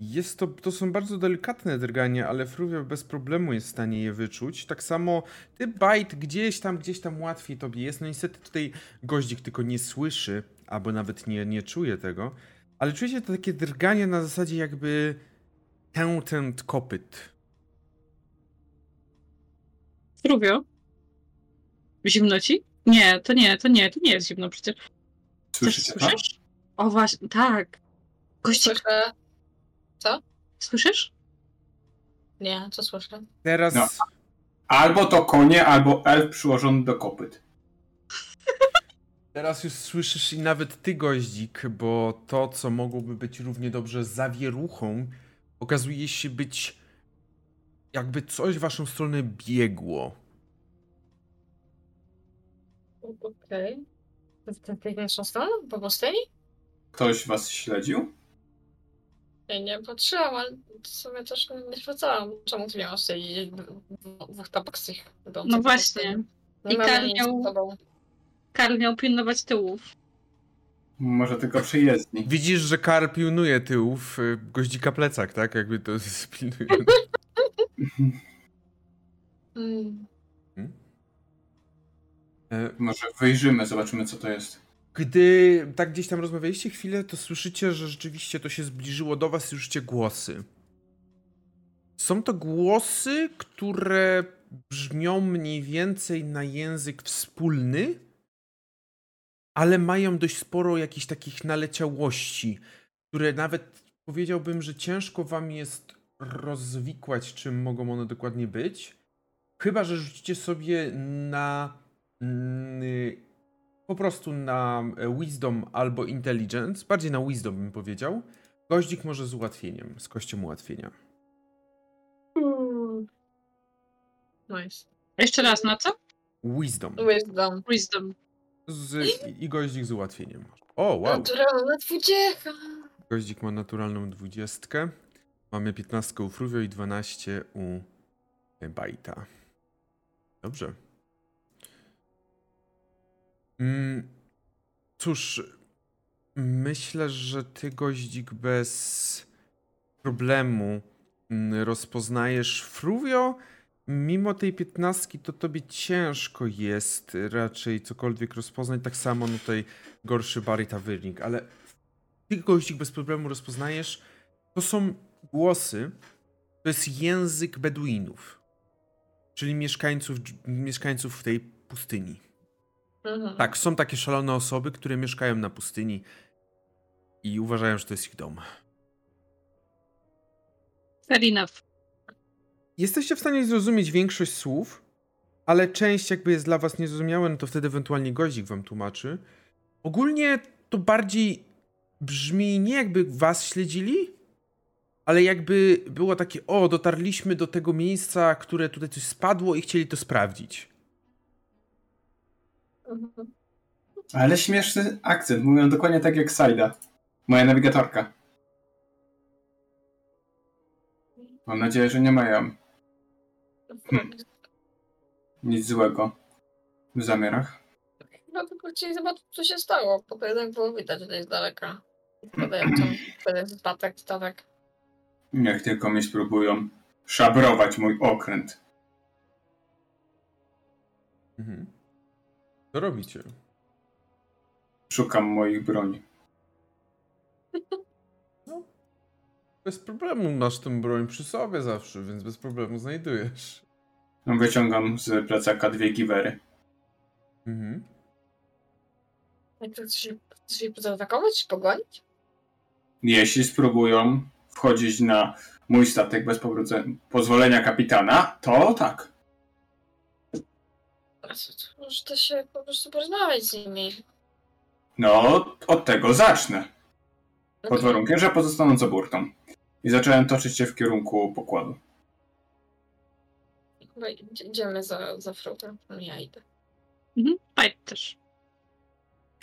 Jest to, to są bardzo delikatne drgania, ale Fruvio bez problemu jest w stanie je wyczuć. Tak samo ty, Bite, gdzieś tam, gdzieś tam łatwiej tobie jest. No niestety tutaj goździk tylko nie słyszy, albo nawet nie, nie czuje tego. Ale czujecie to takie drganie na zasadzie jakby tętent kopyt. Frubio? Zimno ci? Nie, to nie, to nie, to nie jest zimno przecież. Słyszycie to? słyszysz? O właśnie, tak. Gościk, Słyszę. Słyszysz? Nie, co słyszę? Teraz No. Albo to konie, albo elf przyłożony do kopyt. Teraz już słyszysz i nawet ty, goździk, bo to, co mogłoby być równie dobrze zawieruchą, okazuje się być jakby coś w waszą stronę biegło. Okej. Okay. W naszą stronę? Po pustyni? Ktoś was śledził? Ja nie patrzyłam, ale w sumie też nie zwracałam. Czemu tu nie masz tej dwóch tabaksych? No właśnie. Nie I Karl miał-. Karl miał pilnować tyłów. Może tylko przyjezdni. Widzisz, że Kar pilnuje tyłów, y, goździka plecak, tak? Jakby to pilnuje. Mm. E, Może wyjrzymy, zobaczymy co to jest. Gdy tak gdzieś tam rozmawialiście chwilę, to słyszycie, że rzeczywiście to się zbliżyło do was słyszycie głosy. Są to głosy, które brzmią mniej więcej na język wspólny, ale mają dość sporo jakichś takich naleciałości, które nawet powiedziałbym, że ciężko wam jest rozwikłać, czym mogą one dokładnie być. Chyba, że rzucicie sobie na mm, po prostu na e, Wisdom albo Intelligence, bardziej na Wisdom bym powiedział. Goździk może z ułatwieniem, z kością ułatwienia. Nice. Jeszcze raz, na co? Wisdom. Wisdom. Wisdom. Z, I goździk z ułatwieniem. O, wow. Naturalna dwudziecha. Goździk ma naturalną dwudziestkę. Mamy 15 u Fruvio i 12 u Bajta. Dobrze. Mm, cóż, myślę, że ty, goździk, bez problemu mm, rozpoznajesz Fruvio. Mimo tej piętnastki, to tobie ciężko jest raczej cokolwiek rozpoznać. Tak samo no tutaj gorszy Barry ale ty, goździk, bez problemu rozpoznajesz. To są głosy, to jest język Beduinów. czyli mieszkańców, mieszkańców tej pustyni. Mhm. Tak, są takie szalone osoby, które mieszkają na pustyni i uważają, że to jest ich dom. Fair enough. Jesteście w stanie zrozumieć większość słów, ale część jakby jest dla was niezrozumiała, no to wtedy ewentualnie goździk wam tłumaczy. Ogólnie to bardziej brzmi nie jakby was śledzili, ale jakby było takie, o, dotarliśmy do tego miejsca, które tutaj coś spadło i chcieli to sprawdzić. Mhm. Ale śmieszny akcent. Mówią dokładnie tak jak Saida. Moja nawigatorka. Mam nadzieję, że nie mają Hmm. nic złego w zamiarach. No tylko chcieli zobaczyć, co się stało, bo to jednak było widać gdzieś z daleka. Podającą, podający statek, statek. Niech tylko mnie spróbują szabrować mój okręt. Mhm. Co robicie? Szukam moich broni. Bez problemu masz tę broń przy sobie zawsze, więc bez problemu znajdujesz. Wyciągam z plecaka dwie giwery. Mhm. Jak to chcesz ich- chcesz ich zaatakować, pogonić? Jeśli spróbują wchodzić na mój statek bez pozwolenia kapitana, to tak. Może to się po prostu porozmawiać z nimi. No, od tego zacznę. No Pod to- warunkiem, że pozostaną za burtą. I zacząłem toczyć się w kierunku pokładu. Chyba idzie- idziemy za, za frutem. Ja idę. Mhm. Bite też.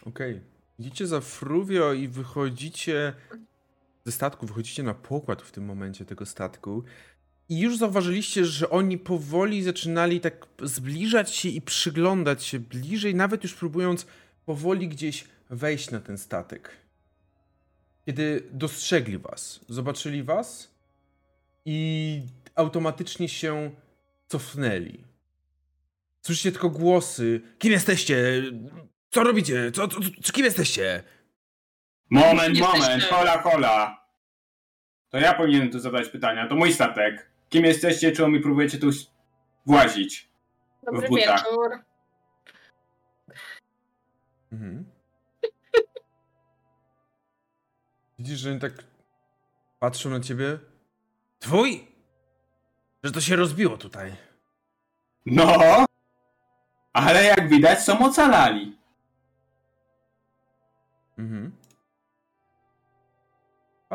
Okej. Idziecie za Fruvio i wychodzicie ze statku, wychodzicie na pokład w tym momencie tego statku. I już zauważyliście, że oni powoli zaczynali tak zbliżać się i przyglądać się bliżej, nawet już próbując powoli gdzieś wejść na ten statek. Kiedy dostrzegli was, zobaczyli was i automatycznie się cofnęli. Słyszycie tylko głosy. Kim jesteście? Co robicie? Co, co, co, kim jesteście? Moment, moment, hola, hola. To ja powinienem tu zadać pytania. To mój statek. Kim jesteście, czemu mi próbujecie tu włazić? Dobry W butach. wieczór. Mhm. Widzisz, że oni tak patrzą na ciebie. Twój? Że to się rozbiło tutaj. No, ale jak widać są ocalali. Mhm.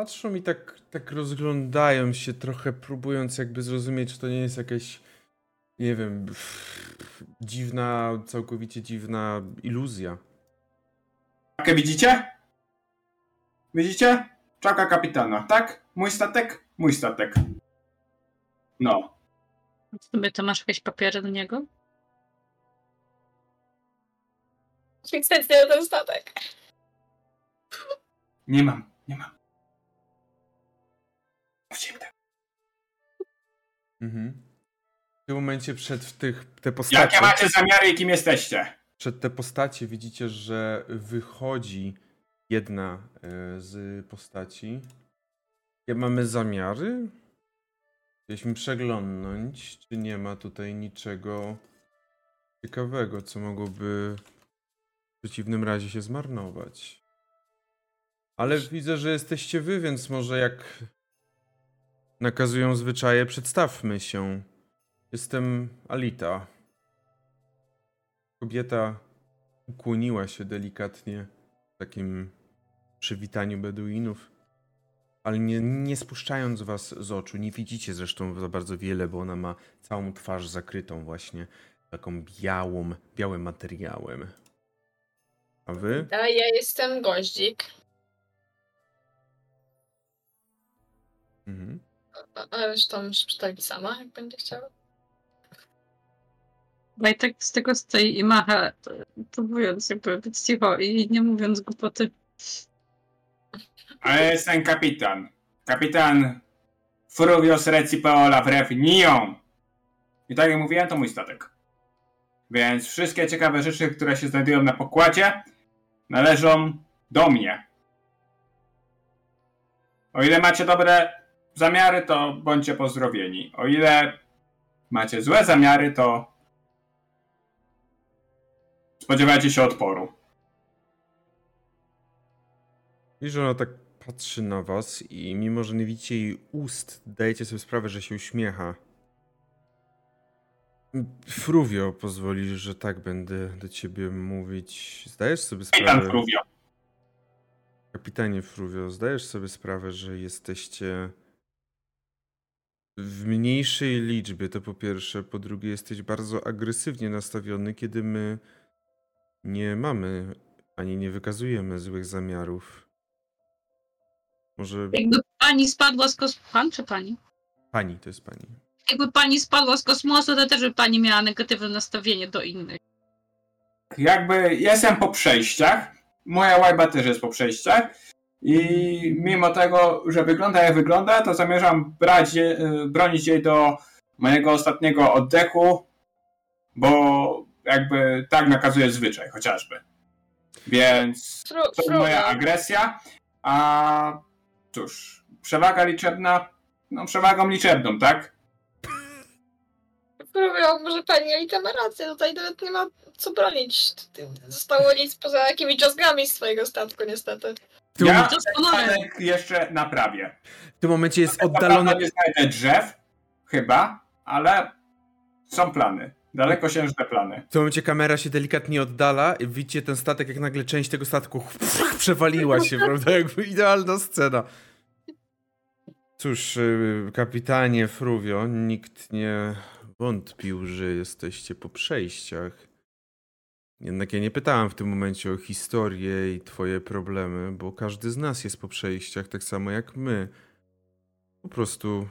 Patrzą i tak, tak rozglądają się trochę, próbując jakby zrozumieć, czy to nie jest jakaś, nie wiem, dziwna, całkowicie dziwna iluzja. Czapkę widzicie? Widzicie? Czapka kapitana, tak? Mój statek? Mój statek. No. Sobie to masz jakieś papiery do niego? Licencję na ten statek. Nie mam, nie mam. Tak. Mhm. W tym momencie przed tych, te postacie... Jakie macie zamiary i kim jesteście? Przed te postacie widzicie, że wychodzi jedna e, z postaci. Ja mamy zamiary. Chcieliśmy przeglądnąć, czy nie ma tutaj niczego ciekawego, co mogłoby w przeciwnym razie się zmarnować. Ale widzę, że jesteście wy, więc może jak nakazują zwyczaje, przedstawmy się. Jestem Alita. Kobieta ukłoniła się delikatnie w takim przywitaniu Beduinów, ale nie, nie spuszczając was z oczu. Nie widzicie zresztą za bardzo wiele, bo ona ma całą twarz zakrytą właśnie taką białą, białym materiałem. A wy? A ja jestem goździk. Mhm. A a resztą już przedstawi sama, jak będzie chciała. Wojtek z tego stoi i macha, próbując jakby być cicho i nie mówiąc głupoty. A ja jestem kapitan. Kapitan Fruvios Recipeola Wrew Nion. I tak jak mówiłem, to mój statek. Więc wszystkie ciekawe rzeczy, które się znajdują na pokładzie, należą do mnie. O ile macie dobre zamiary, to bądźcie pozdrowieni. O ile macie złe zamiary, to spodziewajcie się odporu. I że ona tak patrzy na was i mimo, że nie widzicie jej ust, dajecie sobie sprawę, że się uśmiecha. Fruvio pozwolisz, że tak będę do ciebie mówić. Zdajesz sobie sprawę... Fruvio. Kapitanie Fruvio, zdajesz sobie sprawę, że jesteście w mniejszej liczbie, to po pierwsze. Po drugie, jesteś bardzo agresywnie nastawiony, kiedy my nie mamy ani nie wykazujemy złych zamiarów. Może Jakby pani spadła z kosmosu. Pan czy pani? pani, to jest pani. Jakby pani spadła z kosmosu, to też by pani miała negatywne nastawienie do innych. Jakby jestem po przejściach, moja łajba też jest po przejściach i mimo tego, że wygląda jak wygląda, to zamierzam brać, y, bronić jej do mojego ostatniego oddechu, bo jakby tak nakazuje zwyczaj chociażby. Więc to Fruvio, moja agresja, a cóż, przewaga liczebna, no przewagą liczebną, tak? Fruvio, może pani Elita ma rację, tutaj nawet nie ma co bronić. Zostało nic poza jakimiś drzazgami z twojego statku, niestety. Tym, Ja Doskonale. statek jeszcze naprawię. w tym momencie jest Oddalone oddalone. nie znajdę drzew, chyba, ale są plany. Dalekosiężne plany. W tym momencie kamera się delikatnie oddala i widzicie ten statek, jak nagle część tego statku przewaliła się, prawda? Jakby idealna scena. Cóż, y, kapitanie Fruvio, nikt nie wątpił, że jesteście po przejściach. Jednak ja nie pytałem w tym momencie o historię i twoje problemy, bo każdy z nas jest po przejściach, tak samo jak my. Po prostu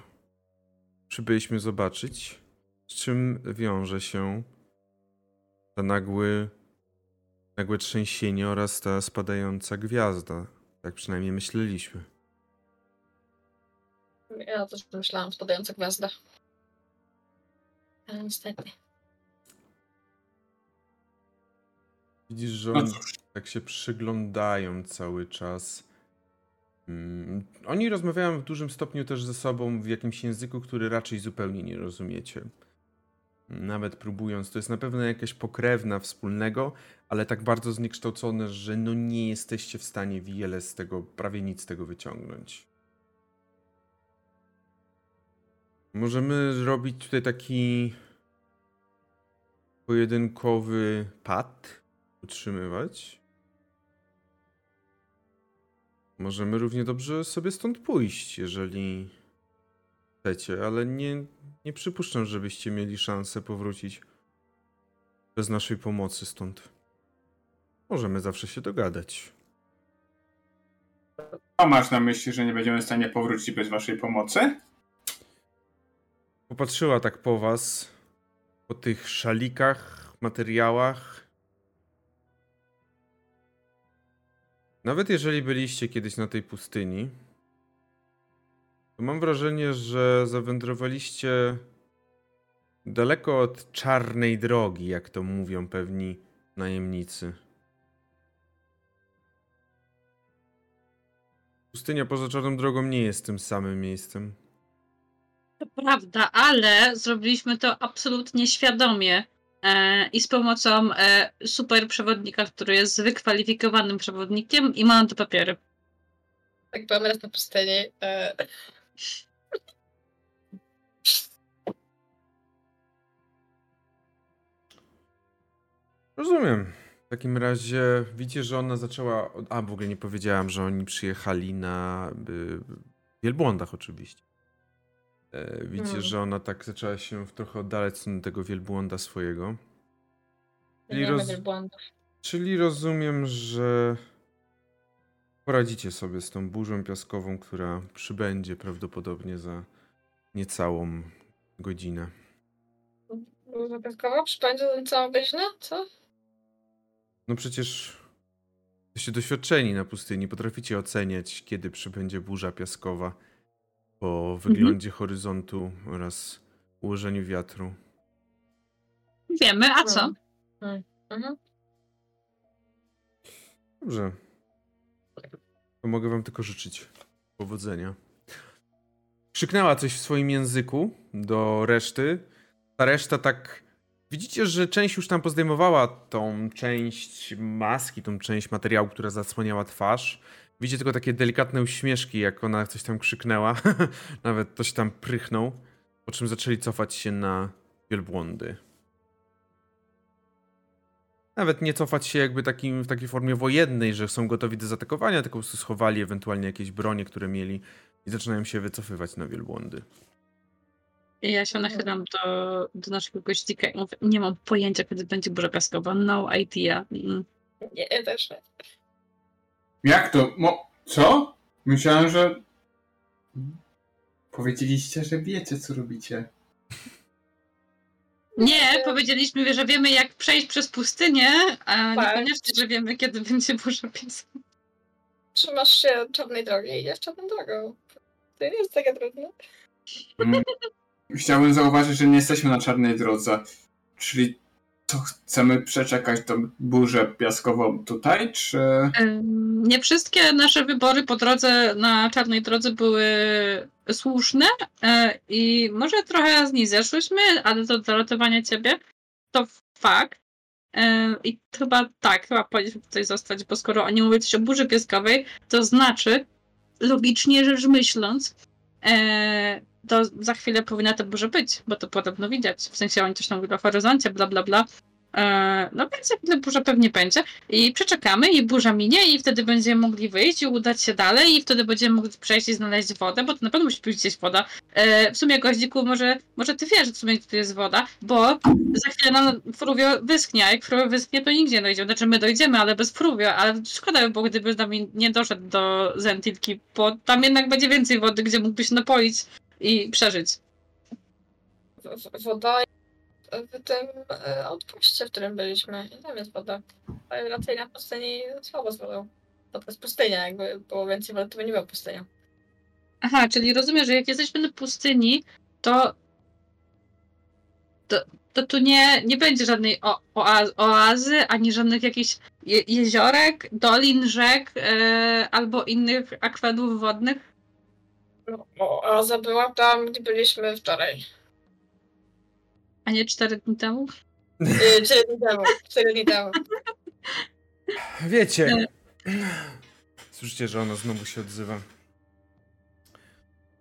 przybyliśmy zobaczyć, z czym wiąże się ta nagły, nagłe trzęsienie oraz ta spadająca gwiazda. Tak przynajmniej myśleliśmy. Ja też myślałam, spadająca gwiazda. Ale niestety. Widzisz, że No oni tak się przyglądają cały czas. Mm, Oni rozmawiają w dużym stopniu też ze sobą w jakimś języku, który raczej zupełnie nie rozumiecie. Nawet próbując, to jest na pewno jakaś pokrewna wspólnego, ale tak bardzo zniekształcone, że no nie jesteście w stanie wiele z tego, prawie nic z tego wyciągnąć. Możemy zrobić tutaj taki pojedynkowy pad, utrzymywać. Możemy równie dobrze sobie stąd pójść, jeżeli chcecie, ale nie, nie przypuszczam, żebyście mieli szansę powrócić bez naszej pomocy stąd. Możemy zawsze się dogadać. Co masz na myśli, że nie będziemy w stanie powrócić bez waszej pomocy? Popatrzyła tak po was, po tych szalikach, materiałach. Nawet jeżeli byliście kiedyś na tej pustyni, to mam wrażenie, że zawędrowaliście daleko od czarnej drogi, jak to mówią pewni najemnicy. Pustynia poza czarną drogą nie jest tym samym miejscem. To prawda, ale zrobiliśmy to absolutnie świadomie i z pomocą e, super przewodnika, który jest wykwalifikowanym przewodnikiem i ma na to papiery. Tak byłam raz na pustyni. E, Rozumiem. W takim razie widzicie, że ona zaczęła. A w ogóle nie powiedziałam, że oni przyjechali na y, wielbłądach, oczywiście. E, widzicie, Mm. że ona tak zaczęła się trochę oddalać stronę tego wielbłąda swojego. Czyli, roz... Czyli rozumiem, że poradzicie sobie z tą burzą piaskową, która przybędzie prawdopodobnie za niecałą godzinę. Dużo piaskowo? Przypędzę tę całą godzinę? Co? No przecież jesteście doświadczeni na pustyni, potraficie oceniać, kiedy przybędzie burza piaskowa po wyglądzie horyzontu oraz ułożeniu wiatru. Wiemy, a co? Mm. Mhm. Dobrze. To mogę wam tylko życzyć powodzenia. Krzyknęła coś w swoim języku do reszty Ta reszta tak. Widzicie, że część już tam pozdejmowała tą część maski, tą część materiału, która zasłaniała twarz. Widzicie tylko takie delikatne uśmieszki, jak ona coś tam krzyknęła. Nawet ktoś tam prychnął. Po czym zaczęli cofać się na wielbłądy. Nawet nie cofać się jakby takim, w takiej formie wojennej, że są gotowi do zaatakowania, tylko po prostu schowali ewentualnie jakieś bronie, które mieli i zaczynają się wycofywać na wielbłądy. Ja się nachylam do, do naszego gościka i mówię, nie mam pojęcia, kiedy będzie burza piaskowa. No idea. Mm. Nie, też nie. Jak to? Mo... Co? Myślałem, że... Powiedzieliście, że wiecie, co robicie. Nie, powiedzieliśmy, że wiemy jak przejść przez pustynię, a Tak. niekoniecznie, że wiemy kiedy będzie burza piaskowa. Trzymasz się czarnej drogi i idziesz czarną drogą. To nie jest takie trudne. Mm. Chciałbym zauważyć, że nie jesteśmy na czarnej drodze. Czyli co, chcemy przeczekać tą burzę piaskową tutaj, czy... Nie wszystkie nasze wybory po drodze na czarnej drodze były słuszne e, i może trochę z nich zeszłyśmy, ale to do ratowania ciebie to fakt. E, I chyba tak, chyba powinniśmy tutaj zostać, bo skoro oni mówią coś o burzy piaskowej, to znaczy, logicznie rzecz myśląc, e, to za chwilę powinna ta burza być, bo to podobno widać. W sensie oni coś tam mówią o horyzoncie, bla bla bla. E, no więc burza pewnie będzie. I przeczekamy i burza minie i wtedy będziemy mogli wyjść i udać się dalej i wtedy będziemy mogli przejść i znaleźć wodę, bo to na pewno musi być gdzieś woda. E, w sumie goździku, może, może ty wiesz, że w sumie tu jest woda, bo za chwilę nam Fruvio wyschnie, a jak Fruvio wyschnie, to nigdzie nie dojdziemy. Znaczy my dojdziemy, ale bez Fruvio, ale szkoda by było, gdyby z nami nie doszedł do Zentilki, bo tam jednak będzie więcej wody, gdzie mógłby się napoić i przeżyć. W- Woda w tym e, outpoście, w którym byliśmy. I tam jest woda. Ale raczej na pustyni słabo z wodą. To, jest pustynia, jakby było więcej wody, to by nie była pustynia. Aha, czyli rozumiem, że jak jesteśmy na pustyni, to to, to tu nie, nie będzie żadnej o, oaz, oazy, ani żadnych jakichś je, jeziorek, dolin, rzek e, albo innych akwenów wodnych. No, oaza była tam, gdzie byliśmy wczoraj. A nie cztery dni temu? Yy, Cztery dni temu. Cztery dni temu. Wiecie. Słyszycie, że ona znowu się odzywa.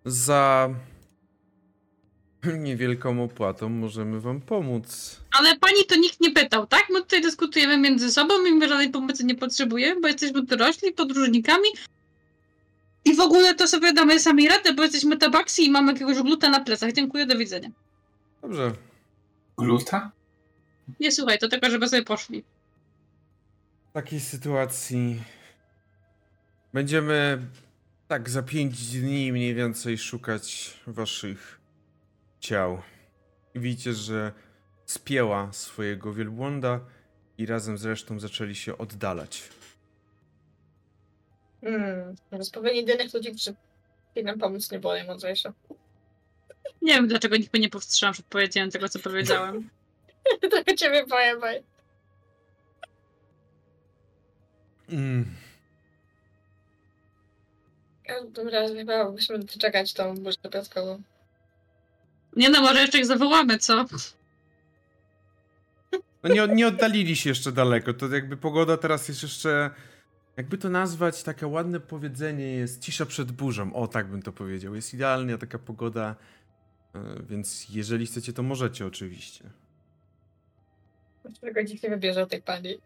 Za niewielką opłatą możemy wam pomóc. Ale pani to nikt nie pytał, tak? My tutaj dyskutujemy między sobą i my żadnej pomocy nie potrzebujemy, bo jesteśmy dorośli, podróżnikami. I w ogóle to sobie damy sami radę, bo jesteśmy tabaksi i mamy jakiegoś gluta na plecach. Dziękuję, do widzenia. Dobrze. Gluta? Nie słuchaj, to tylko, żeby sobie poszli. W takiej sytuacji będziemy tak za pięć dni mniej więcej szukać waszych ciał. I widzicie, że spięła swojego wielbłąda i razem z resztą zaczęli się oddalać. Hmm. Rozpowiedź jedynych ludzi, którzy chcieli nam pomóc, nie było najmądrzejsze. Nie wiem, dlaczego nikt mnie nie powstrzymał przed powiedzieniem tego, co powiedziałem. Trochę ciebie boję, boj. Mm. W każdym razie chyba musimy czekać tą burzę piaskową. Nie no, może jeszcze ich zawołamy, co? No nie, nie oddalili się jeszcze daleko. To jakby pogoda teraz jest jeszcze. Jakby to nazwać, takie ładne powiedzenie jest cisza przed burzą. O, tak bym to powiedział. Jest idealnie taka pogoda. e, Więc jeżeli chcecie, to możecie oczywiście. Którego nikt nie wybierze tej pani.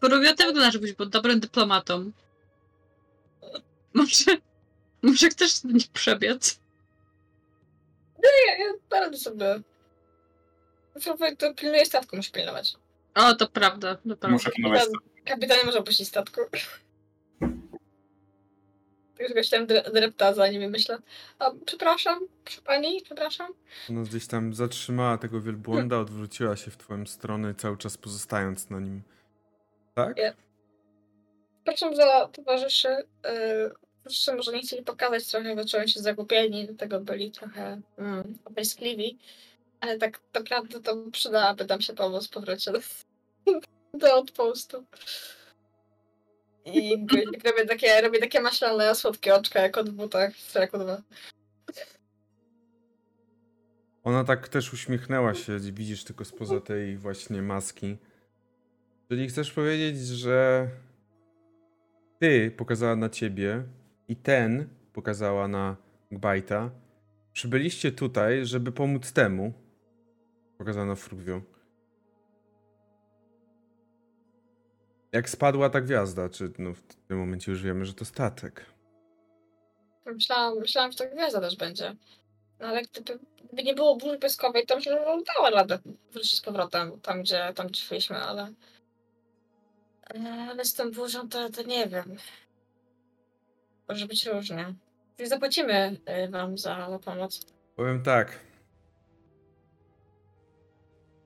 Kurowia, ty wyglądasz, żebyś był dobrym dyplomatą. Może... Może chcesz do nich przebiec? Nie, ja bardzo sobie. Pilnuje statku, muszę pilnować. O, to prawda, to prawda. Muszę pilnować. Kapitan nie może opuścić statku. Już goś tam dre- drepta za nimi, myślę. A, przepraszam, proszę pani, przepraszam. Ona gdzieś tam zatrzymała tego wielbłąda, odwróciła się w twoją stronę, cały czas pozostając na nim. Tak? Nie. Przepraszam za towarzyszy. Yy, towarzysze może nie chcieli pokazać trochę, bo czują się zagubieni, dlatego byli trochę mm. Ale tak naprawdę to przydałaby nam się pomoc w powrocie do, do outpostu. I robię takie, robię takie maślane, słodkie oczka, jak od butach w traku 2. Ona tak też uśmiechnęła się, widzisz tylko spoza tej właśnie maski. Czyli chcesz powiedzieć, że ty pokazała na ciebie i ten pokazała na Gbajta. Przybyliście tutaj, żeby pomóc temu. Pokazała na Jak spadła ta gwiazda, czy no w tym momencie już wiemy, że to statek. Myślałam, myślałam, że to gwiazda też będzie. No ale gdyby, gdyby nie było burzy piaskowej, to myślę, że dała radę wrócić z powrotem tam, gdzie, tam, gdzie szliśmy, ale... Ale z tą burzą to, to nie wiem. Może być różnie. Więc zapłacimy e, wam za, za pomoc. Powiem tak.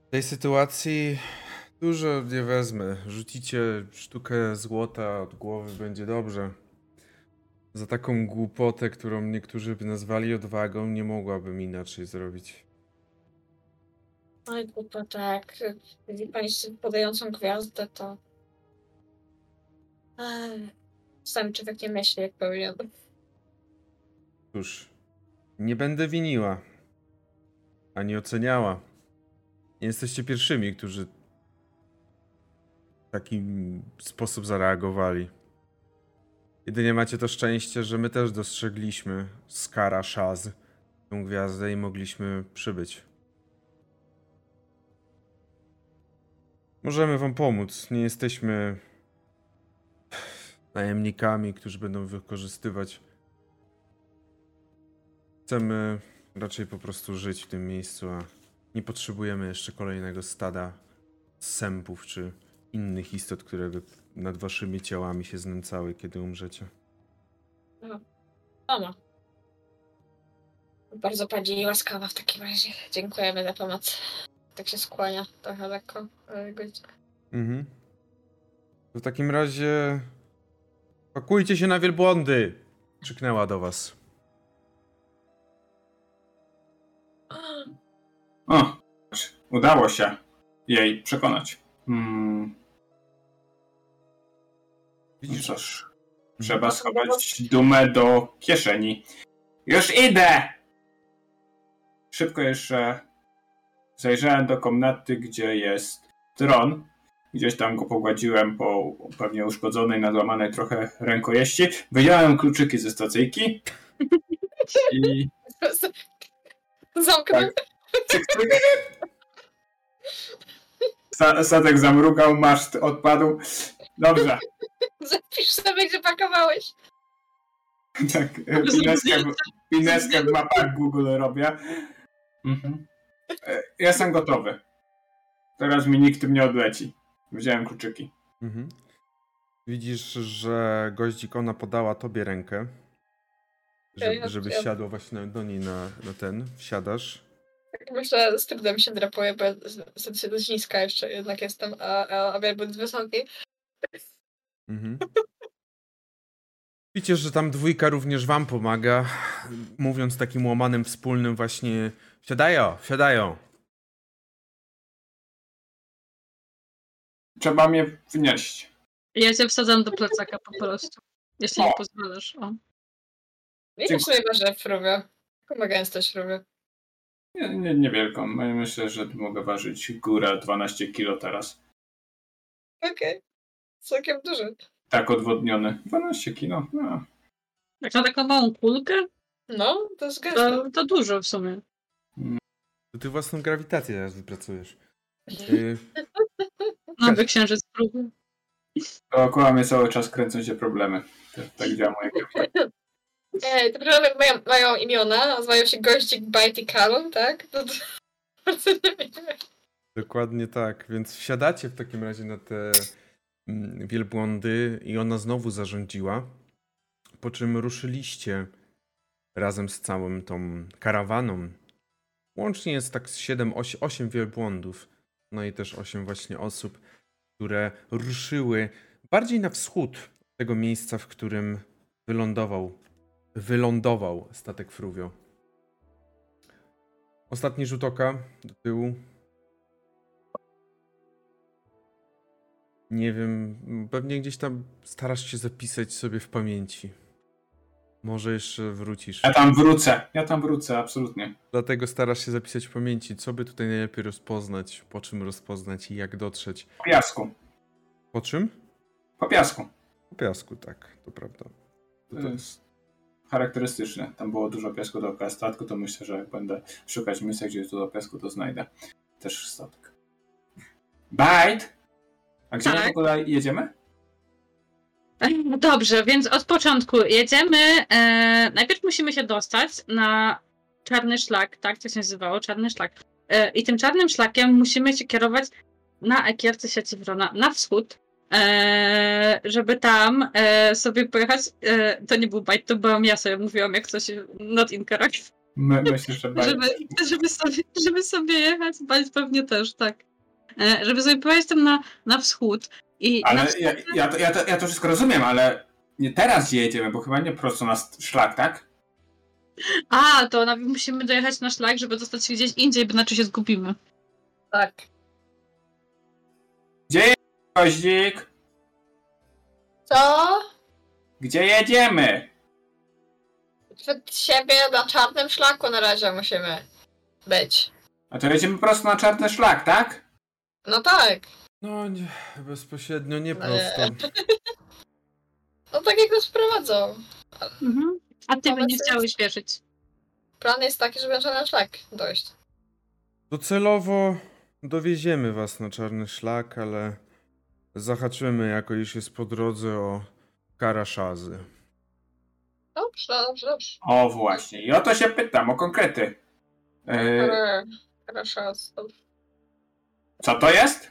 W tej sytuacji dużo nie wezmę. Rzucicie sztukę złota od głowy, będzie dobrze. Za taką głupotę, którą niektórzy by nazwali odwagą, nie mogłabym inaczej zrobić. Oj, głupio, tak. Widzi pani z podającą gwiazdę, to... Ech, Sam człowiek nie myśli, jak powinien. Cóż, nie będę winiła. Ani oceniała. Nie jesteście pierwszymi, którzy taki sposób zareagowali. Jedynie macie to szczęście, że my też dostrzegliśmy Skara Shaz, tą gwiazdę i mogliśmy przybyć. Możemy wam pomóc. Nie jesteśmy najemnikami, którzy będą wykorzystywać Chcemy raczej po prostu żyć w tym miejscu, a nie potrzebujemy jeszcze kolejnego stada sępów czy innych istot, które by nad waszymi ciałami się znęcały, kiedy umrzecie. Mama. Bardzo pani łaskawa w takim razie. Dziękujemy za pomoc. Tak się skłania trochę lekko. Mhm. W takim razie pakujcie się na wielbłądy! Krzyknęła do was. O, udało się jej przekonać. Hmm, no Widzisz, cóż, trzeba schować dumę do kieszeni. Już idę! Szybko jeszcze zajrzałem do komnaty, gdzie jest tron. Gdzieś tam go pogładziłem po pewnie uszkodzonej, nadłamanej trochę rękojeści. Wyjąłem kluczyki ze stacyjki i Zamknę. cyk, cyk. Statek zamrugał, maszt odpadł. Dobrze. Zapisz sobie, gdzie pakowałeś. Tak, pineskę, w- pineskę w mapach Google robię. Mhm. E, Jestem gotowy. Teraz mi nikt tym nie odleci. Wziąłem kluczyki. Mhm. Widzisz, że goździk ona podała tobie rękę. Ja- Żeby, żebyś ja- siadła właśnie do niej na, na ten. Wsiadasz. Tak myślę, z trudem się drapuję, bo ja z- się dość niska jeszcze jednak jestem, a, a, a wielbłąd wysoki. Mhm. Widzicie, że tam dwójka również wam pomaga, mówiąc takim łamanym wspólnym właśnie wsiadają, wsiadają. Trzeba mnie wnieść. Ja cię wsadzam do plecaka po prostu. Jeśli O. nie pozwalasz. O. Sobie ważę w śrubie. Chyba gęsto śrubie. Nie, nie, niewielką. Myślę, że mogę ważyć górę 12 kilo teraz. Okej. Całkiem duży. Tak odwodniony. 12 kilo. No. Jak na taką małą kulkę, No, to jest gęsto. to, to dużo w sumie. To ty własną grawitację teraz wypracujesz. Y, Nowy księżyc próby. Dookoła mnie cały czas kręcą się problemy. Tak, tak działa moje grawitacja. Ej, te programy mają, mają imiona, nazywają się Gościk, Bite i Callum, tak? To, to, bardzo nie dokładnie tak, więc wsiadacie w takim razie na te mm, wielbłądy i ona znowu zarządziła, po czym ruszyliście razem z całą tą karawaną. Łącznie jest tak 7, 8, 8 wielbłądów, no i też 8 właśnie osób, które ruszyły bardziej na wschód tego miejsca, w którym wylądował, wylądował statek Fruvio. Ostatni rzut oka do tyłu. Nie wiem, pewnie gdzieś tam starasz się zapisać sobie w pamięci. Może jeszcze wrócisz. Ja tam wrócę, ja tam wrócę, absolutnie. Dlatego starasz się zapisać w pamięci, co by tutaj najlepiej rozpoznać, po czym rozpoznać i jak dotrzeć. Po piasku. Po czym? Po piasku. Po piasku, tak, to prawda. To jest charakterystyczne. Tam było dużo piasku dookoła statku, to myślę, że jak będę szukać miejsca, gdzie jest dużo piasku, to znajdę też statek. Bite! A gdzie my w Tak. ogóle jedziemy? Dobrze, więc od początku jedziemy. E, najpierw musimy się dostać na czarny szlak, tak to się nazywało, czarny szlak. E, I tym czarnym szlakiem musimy się kierować na Ekierce Sieciwrona, na wschód, e, żeby tam e, sobie pojechać. E, to nie był bajt, to byłam ja sobie mówiłam, jak coś not incorrect. My, myślę, że. Żeby, żeby, sobie, żeby sobie jechać, bajt pewnie też, tak. E, żeby sobie pojechać tam na, na wschód. I na Ale wschód ja, ja, to, ja, to, ja to wszystko rozumiem, ale nie teraz jedziemy, bo chyba nie prosto na szlak, tak? A, to na, musimy dojechać na szlak, żeby dostać się gdzieś indziej, bo inaczej się zgubimy. Tak. Gdzie jest goździk? Co? Gdzie jedziemy? Przed siebie na czarnym szlaku na razie musimy być. A to jedziemy prosto na czarny szlak, tak? No tak. No nie, bezpośrednio nie Nie. prosto. No tak jak nas prowadzą. Mhm. A ty nie jest- chciałeś wierzyć. Plan jest taki, żeby na czarny szlak dojść. Docelowo dowieziemy was na czarny szlak, ale zahaczymy jako już jest po drodze o karaszazy. Dobrze, dobrze, dobrze. O właśnie, i o to się pytam, o konkrety. Yy, Eee, Proszę, dobrze. co to jest?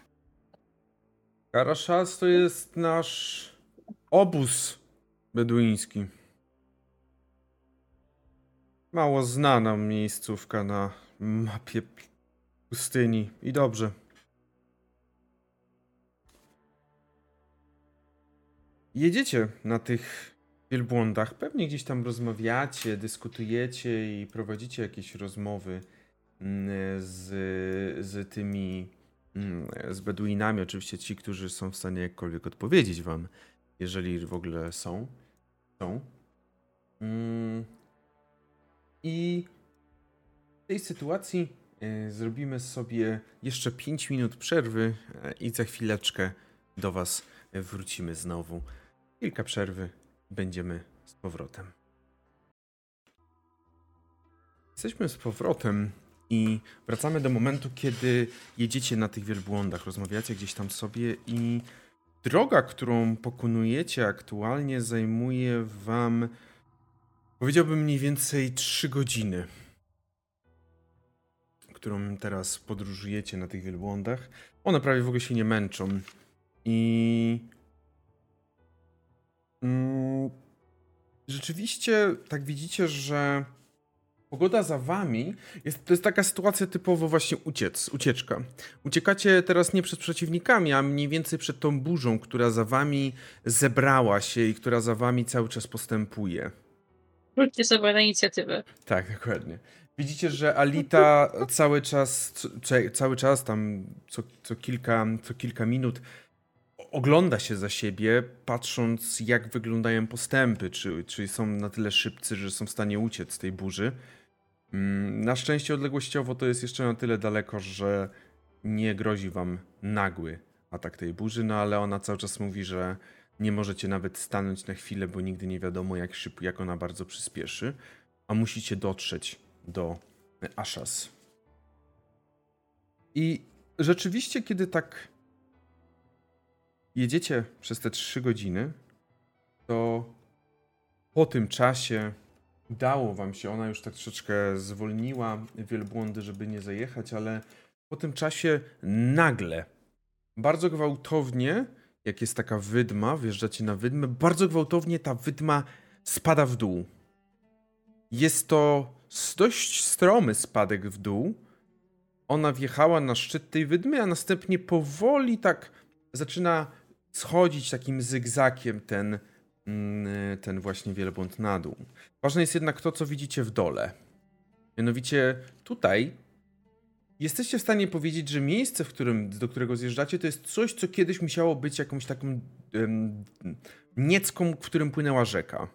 Karaszaz to jest nasz obóz beduiński. Mało znana miejscówka na mapie pustyni i dobrze. Jedziecie na tych wielbłądach, pewnie gdzieś tam rozmawiacie, dyskutujecie i prowadzicie jakieś rozmowy mm, z, z tymi mm, z Beduinami, oczywiście ci, którzy są w stanie jakkolwiek odpowiedzieć wam, jeżeli w ogóle są. Są. Mm. I w tej sytuacji e, zrobimy sobie jeszcze 5 minut przerwy e, i za chwileczkę do was wrócimy znowu. Kilka przerwy, będziemy z powrotem. Jesteśmy z powrotem i wracamy do momentu, kiedy jedziecie na tych wielbłądach, rozmawiacie gdzieś tam sobie i droga, którą pokonujecie aktualnie zajmuje wam powiedziałbym mniej więcej 3 godziny, którą teraz podróżujecie na tych wielbłądach. One prawie w ogóle się nie męczą i rzeczywiście tak widzicie, że Pogoda za wami jest, to jest taka sytuacja typowo właśnie uciec, ucieczka. Uciekacie teraz nie przed przeciwnikami, a mniej więcej przed tą burzą, która za wami zebrała się i która za wami cały czas postępuje. Wróćcie sobie na inicjatywę. Tak, dokładnie. Widzicie, że Alita cały czas, cały czas tam co, co, kilka, co kilka minut ogląda się za siebie, patrząc jak wyglądają postępy, czy, czy są na tyle szybcy, że są w stanie uciec z tej burzy. Mm, Na szczęście odległościowo to jest jeszcze na tyle daleko, że nie grozi wam nagły atak tej burzy, no ale ona cały czas mówi, że nie możecie nawet stanąć na chwilę, bo nigdy nie wiadomo jak szybko, jak ona bardzo przyspieszy, a musicie dotrzeć do Ashas. I rzeczywiście, kiedy tak jedziecie przez te trzy godziny, to po tym czasie udało wam się, ona już tak troszeczkę zwolniła wielbłądy, żeby nie zajechać, ale po tym czasie nagle, bardzo gwałtownie, jak jest taka wydma, wjeżdżacie na wydmę, bardzo gwałtownie ta wydma spada w dół. Jest to dość stromy spadek w dół. Ona wjechała na szczyt tej wydmy, a następnie powoli tak zaczyna schodzić takim zygzakiem ten, mm, ten właśnie wielbłąd na dół. Ważne jest jednak to, co widzicie w dole. Mianowicie tutaj jesteście w stanie powiedzieć, że miejsce, w którym, do którego zjeżdżacie, to jest coś, co kiedyś musiało być jakąś taką em, niecką, w którym płynęła rzeka.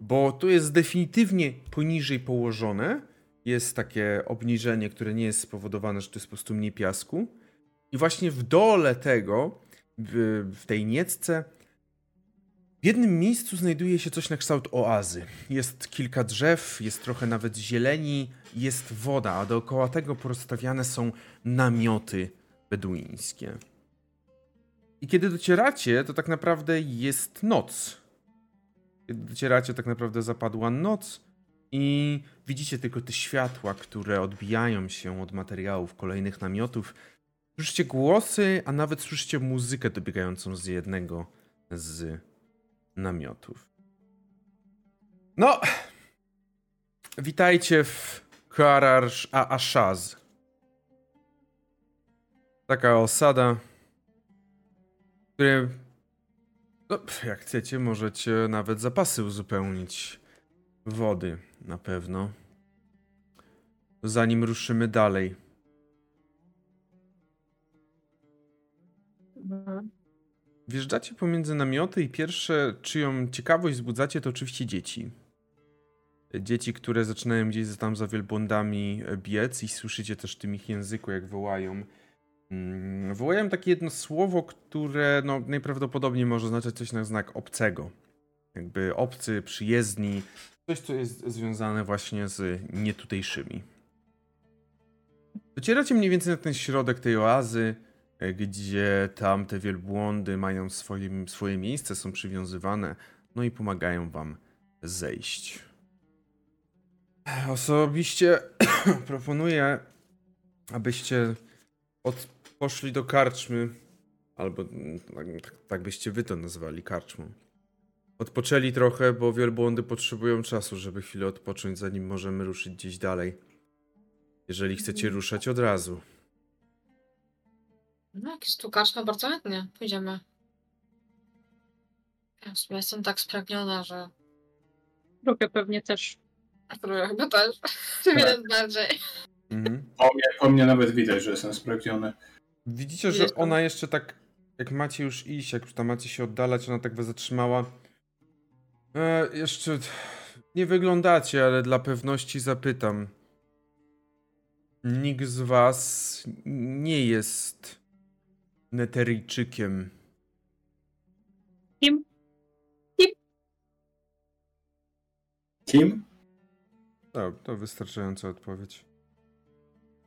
bo to jest definitywnie poniżej położone. Jest takie obniżenie, które nie jest spowodowane, że to jest po prostu mniej piasku. I właśnie w dole tego, w, tej niecce, w jednym miejscu znajduje się coś na kształt oazy. Jest kilka drzew, jest trochę nawet zieleni, jest woda, a dookoła tego porozstawiane są namioty beduińskie. I kiedy docieracie, to tak naprawdę jest noc. Kiedy docieracie, tak naprawdę zapadła noc i widzicie tylko te światła, które odbijają się od materiałów kolejnych namiotów. Słyszycie głosy, a nawet słyszycie muzykę dobiegającą z jednego z namiotów. No, witajcie w Karar Ashaz. Taka osada, w której, no, jak chcecie, możecie nawet zapasy uzupełnić wody na pewno. Zanim ruszymy dalej. Wjeżdżacie pomiędzy namioty i pierwsze, czyją ciekawość wzbudzacie, to oczywiście dzieci. Dzieci, które zaczynają gdzieś tam za wielbłądami biec i słyszycie też tym ich języku, jak wołają. Mm, Wołają takie jedno słowo, które no, najprawdopodobniej może oznaczać coś na znak obcego. Jakby obcy, przyjezdni, coś, co jest związane właśnie z nietutejszymi. Docieracie mniej więcej na ten środek tej oazy, e, gdzie tam te wielbłądy mają swoim, swoje miejsce, są przywiązywane, no i pomagają wam zejść. Osobiście proponuję, abyście od, poszli do karczmy, albo tak, tak, tak byście wy to nazwali karczmą. Odpoczęli trochę, bo wielbłądy potrzebują czasu, żeby chwilę odpocząć, zanim możemy ruszyć gdzieś dalej. Jeżeli chcecie ruszać od razu. No, jak jest tu kaczma, bardzo chętnie. Pójdziemy. Ja w sumie jestem tak spragniona, że... Drugie pewnie też. Próbuję chyba też. Wiele bardziej. Mhm. Po mnie, po mnie nawet widać, że jestem spragniony. Widzicie, że ona jeszcze tak, jak macie już iść, jak już tam macie się oddalać, ona tak was zatrzymała. E, jeszcze nie wyglądacie, ale dla pewności zapytam. Nikt z was nie jest neteryjczykiem. Kim? Kim? No, to wystarczająca odpowiedź.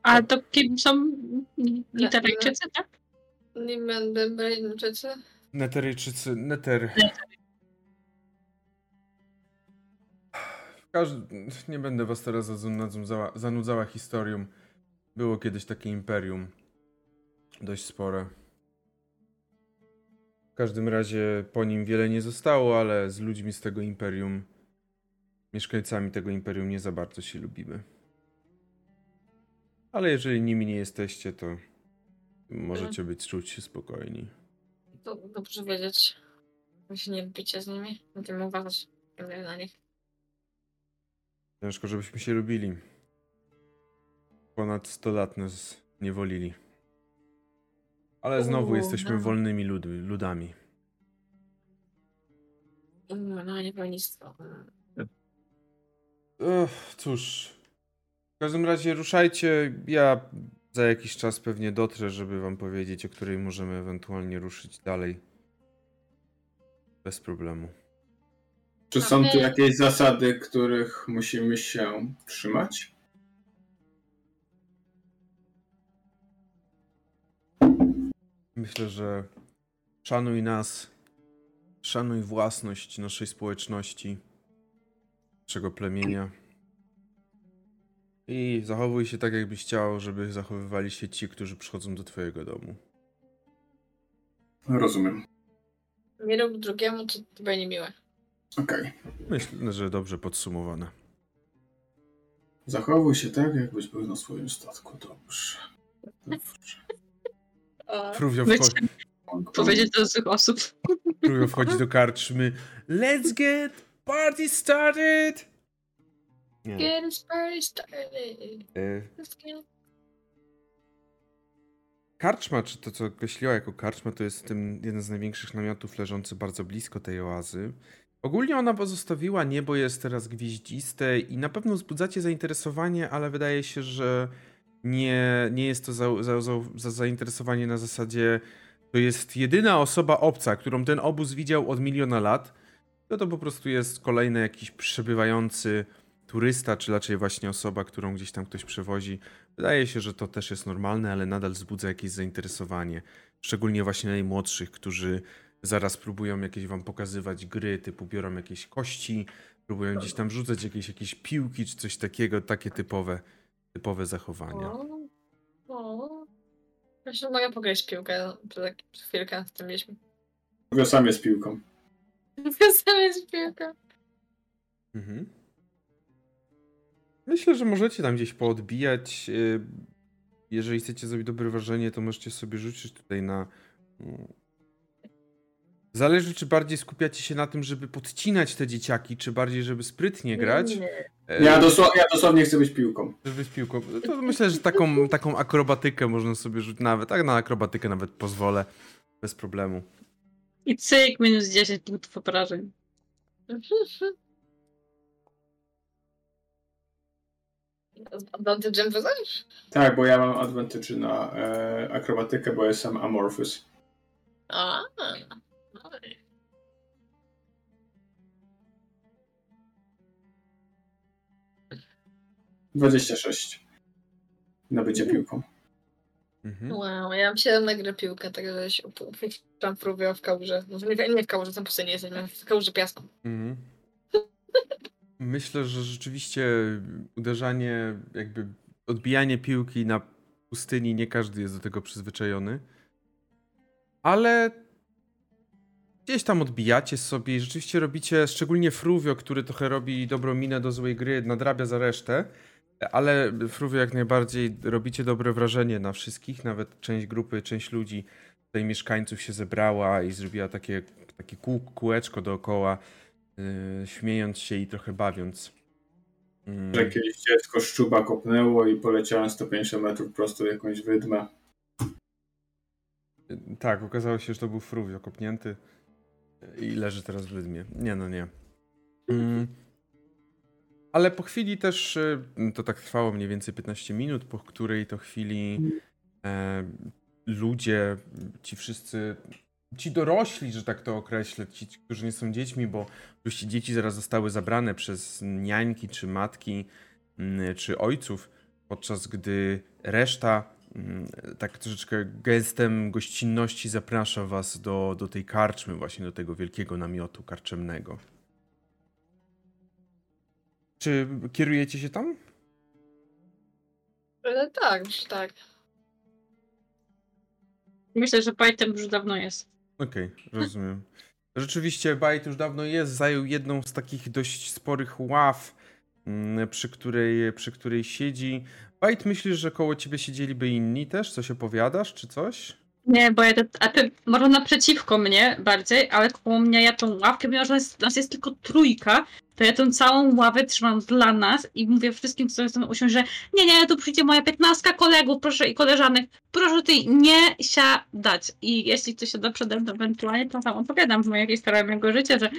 A to kim są Literejczycy, tak? Nie będę Brainczycy. Neteryjczycy, neter. Każdy... Nie będę was teraz zanudzała, zanudzała historią. Było kiedyś takie imperium. Dość spore. W każdym razie po nim wiele nie zostało, ale z ludźmi z tego imperium, mieszkańcami tego imperium nie za bardzo się lubimy. Ale jeżeli nimi nie jesteście, to możecie być czuć się spokojni. To dobrze wiedzieć. Wy się nie lubicie z nimi. Będziemy uważać na nich. Ciężko, żebyśmy się lubili. Ponad 100 lat nas niewolili. Ale znowu jesteśmy no. wolnymi lud ludami. Mm, No, niewolnictwo. Ech, cóż. W każdym razie ruszajcie. Ja za jakiś czas pewnie dotrę, żeby wam powiedzieć, o której możemy ewentualnie ruszyć dalej. Bez problemu. Czy są tu jakieś zasady, których musimy się trzymać? Myślę, że szanuj nas, szanuj własność naszej społeczności, naszego plemienia. I zachowuj się tak, jakbyś chciał, żeby zachowywali się ci, którzy przychodzą do twojego domu. Rozumiem. Nie rób drugiemu, to, to będzie miłe. Okej. Myślę, że dobrze podsumowane. Zachowuj się tak, jakbyś był na swoim statku. Dobrze. Dobrze. Fruvio, Być- wcho- Powiedzieć do tych osób. Fruvio wchodzi do karczmy. Let's get party started! Nie. Get party started. Let's get- Karczma, czy to co określiła jako karczma, to jest tym jeden z największych namiotów leżący bardzo blisko tej oazy. Ogólnie ona pozostawiła, niebo jest teraz gwieździste i na pewno wzbudzacie zainteresowanie, ale wydaje się, że nie, nie jest to za, za, za, za zainteresowanie na zasadzie to jest jedyna osoba obca, którą ten obóz widział od miliona lat, to to po prostu jest kolejny jakiś przebywający turysta, czy raczej właśnie osoba, którą gdzieś tam ktoś przewozi. Wydaje się, że to też jest normalne, ale nadal wzbudza jakieś zainteresowanie. Szczególnie właśnie najmłodszych, którzy zaraz próbują jakieś wam pokazywać gry, typu biorą jakieś kości, próbują gdzieś tam rzucać jakieś, jakieś piłki, czy coś takiego, takie typowe, typowe zachowania. O, o. Myślę, że mogę pograć w piłkę przez tak chwilkę z tym mieliśmy. Mówię sam jest piłką. Sam jest piłka. Mhm. Myślę, że możecie tam gdzieś poodbijać. y, Jeżeli chcecie zrobić dobre wrażenie, to możecie sobie rzucić tutaj na. Zależy, czy bardziej skupiacie się na tym, żeby podcinać te dzieciaki, czy bardziej, żeby sprytnie grać. Nie. E, Ja, dosło- ja dosłownie chcę być piłką. Żeby z piłką. To myślę, że taką, taką akrobatykę można sobie rzucić nawet. Tak, na akrobatykę nawet pozwolę. Bez problemu. I cyk, minus 10 punktów obrażeń. Advantage wyznacz? Tak, bo ja mam advantage na e, akrobatykę, bo jestem amorphous. A. Dwadzieścia sześć. Na bycie piłką. Mhm. Wow, ja mam 7 na grę piłkę, także się tam próbuję w kałuży. Może nie, nie w kałuży, tam pustyni jesteśmy, w kałuży piasku. Mhm. Myślę, że rzeczywiście uderzanie, jakby odbijanie piłki na pustyni, nie każdy jest do tego przyzwyczajony. Ale gdzieś tam odbijacie sobie i rzeczywiście robicie, szczególnie Fruvio, który trochę robi dobrą minę do złej gry, nadrabia za resztę. Ale Fruvio jak najbardziej robicie dobre wrażenie na wszystkich, nawet część grupy, część ludzi, tutaj mieszkańców się zebrała i zrobiła takie, takie kół, kółeczko dookoła, yy, śmiejąc się i trochę bawiąc. Mm. Że kiedyś dziecko szczuba kopnęło i poleciałem 150 metrów prosto w jakąś wydmę. Tak, okazało się, że to był Fruvio kopnięty i leży teraz w wydmie. Nie, no nie. Mm. Ale po chwili też, y, to tak trwało mniej więcej 15 minut, po której to chwili e, ludzie, ci wszyscy, ci dorośli, że tak to określę, ci, którzy nie są dziećmi, bo oczywiście dzieci zaraz zostały zabrane przez niańki, czy matki, czy ojców, podczas gdy reszta tak troszeczkę gestem gościnności zaprasza was do, do tej karczmy, właśnie do tego wielkiego namiotu karczemnego. Czy kierujecie się tam? Ale tak, myślę, tak. Myślę, że Python już dawno jest. Okej, rozumiem. Rzeczywiście Bajt już dawno jest, zajął jedną z takich dość sporych ław, mm, przy której, przy której siedzi. Bajt, myślisz, że koło ciebie siedzieliby inni też? Coś opowiadasz, czy coś? Nie, bo ja, te, a ty może naprzeciwko mnie bardziej, ale koło mnie ja tą ławkę, że nas, nas jest tylko trójka, to ja tą całą ławę trzymam dla nas i mówię wszystkim, co chcą usiąść, że nie, nie, tu przyjdzie moja piętnastka kolegów, proszę i koleżanek, proszę tutaj nie siadać. I jeśli ktoś siada przede mną, ewentualnie to tam opowiadam z mojej historii mojego życia, że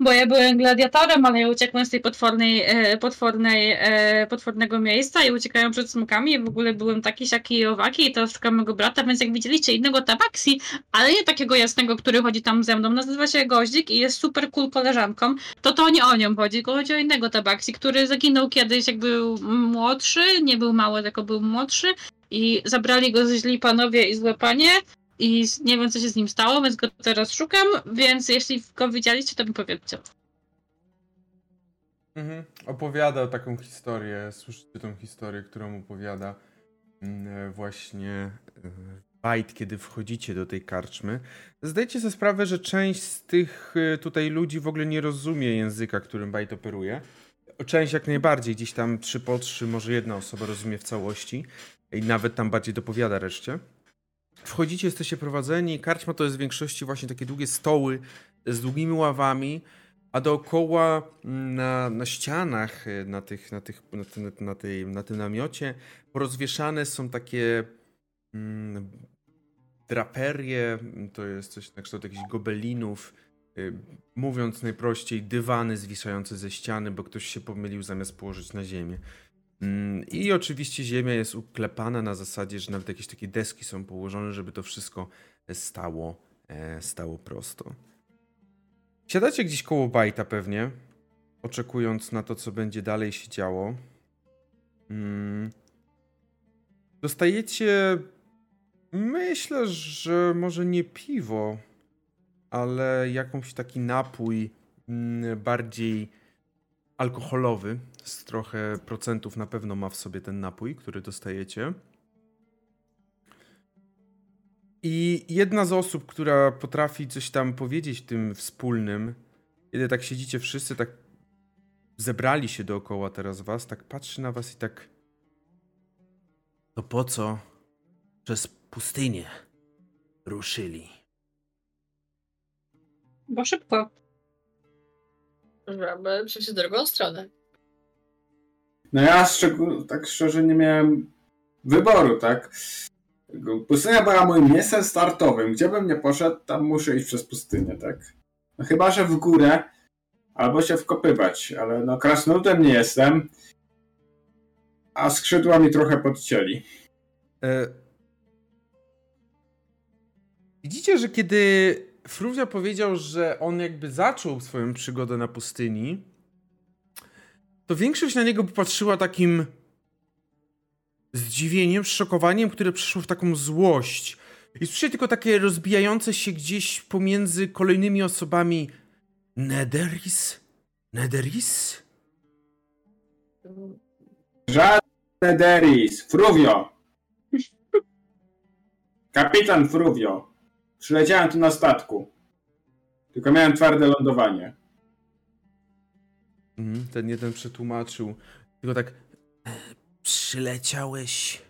bo ja byłem gladiatorem, ale ja uciekłem z tej potwornej, e, potwornej, e, potwornego miejsca i uciekałem przed smokami i w ogóle byłem taki, siaki i owaki i to szukam mojego brata, więc jak widzieliście innego tabaksi, ale nie takiego jasnego, który chodzi tam ze mną, nazywa się Goździk i jest super cool koleżanką, to to nie o nią chodzi, tylko chodzi o innego tabaksi, który zaginął kiedyś jak był młodszy, nie był mały, tylko był młodszy i zabrali go źli panowie i złe panie i nie wiem, co się z nim stało, więc go teraz szukam, więc jeśli go widzieliście, to mi powiedzcie. Mhm. Opowiada taką historię, słyszycie tą historię, którą opowiada mm, właśnie e, Bajt, kiedy wchodzicie do tej karczmy. Zdajcie sobie sprawę, że część z tych e, tutaj ludzi w ogóle nie rozumie języka, którym Bajt operuje. Część jak najbardziej, gdzieś tam trzy po trzy, może jedna osoba rozumie w całości i nawet tam bardziej dopowiada reszcie. Wchodzicie, jesteście prowadzeni. Karczma to jest w większości właśnie takie długie stoły z długimi ławami, a dookoła mm, na, na ścianach, y, na, tych, na, tych, na, tym, na, tej, na tym namiocie, porozwieszane są takie mm, draperie, to jest coś na kształt jakichś gobelinów, y, mówiąc najprościej, dywany zwisające ze ściany, bo ktoś się pomylił zamiast położyć na ziemię. Mm, I oczywiście ziemia jest uklepana na zasadzie, że nawet jakieś takie deski są położone, żeby to wszystko stało, e, stało prosto. Siadacie gdzieś koło bajta pewnie, oczekując na to, co będzie dalej się działo. Mm. Dostajecie, myślę, że może nie piwo, ale jakąś taki napój mm, bardziej alkoholowy, z trochę procentów na pewno ma w sobie ten napój, który dostajecie. I jedna z osób, która potrafi coś tam powiedzieć tym wspólnym, kiedy tak siedzicie wszyscy, tak zebrali się dookoła teraz was, tak patrzy na was i tak. To po co przez pustynię ruszyli? Bo szybko. Żeby przejść w drugą stronę. No ja szczegół, tak szczerze nie miałem wyboru, tak? Pustynia była moim miejscem startowym. Gdzie bym nie poszedł, tam muszę iść przez pustynię, tak? No chyba, że w górę, albo się wkopywać, ale no krasnoludem nie jestem, a skrzydła mi trochę podcięli. E... Widzicie, że kiedy Fruzia powiedział, że on jakby zaczął swoją przygodę na pustyni, to większość na niego popatrzyła takim zdziwieniem, szokowaniem, które przeszło w taką złość. I słyszę tylko takie rozbijające się gdzieś pomiędzy kolejnymi osobami Nederis? Nederis? Żaden Nederis! Fruvio! Kapitan Fruvio. Przyleciałem tu na statku. Tylko miałem twarde lądowanie. Mhm, ten jeden przetłumaczył. Tylko tak. E, przyleciałeś.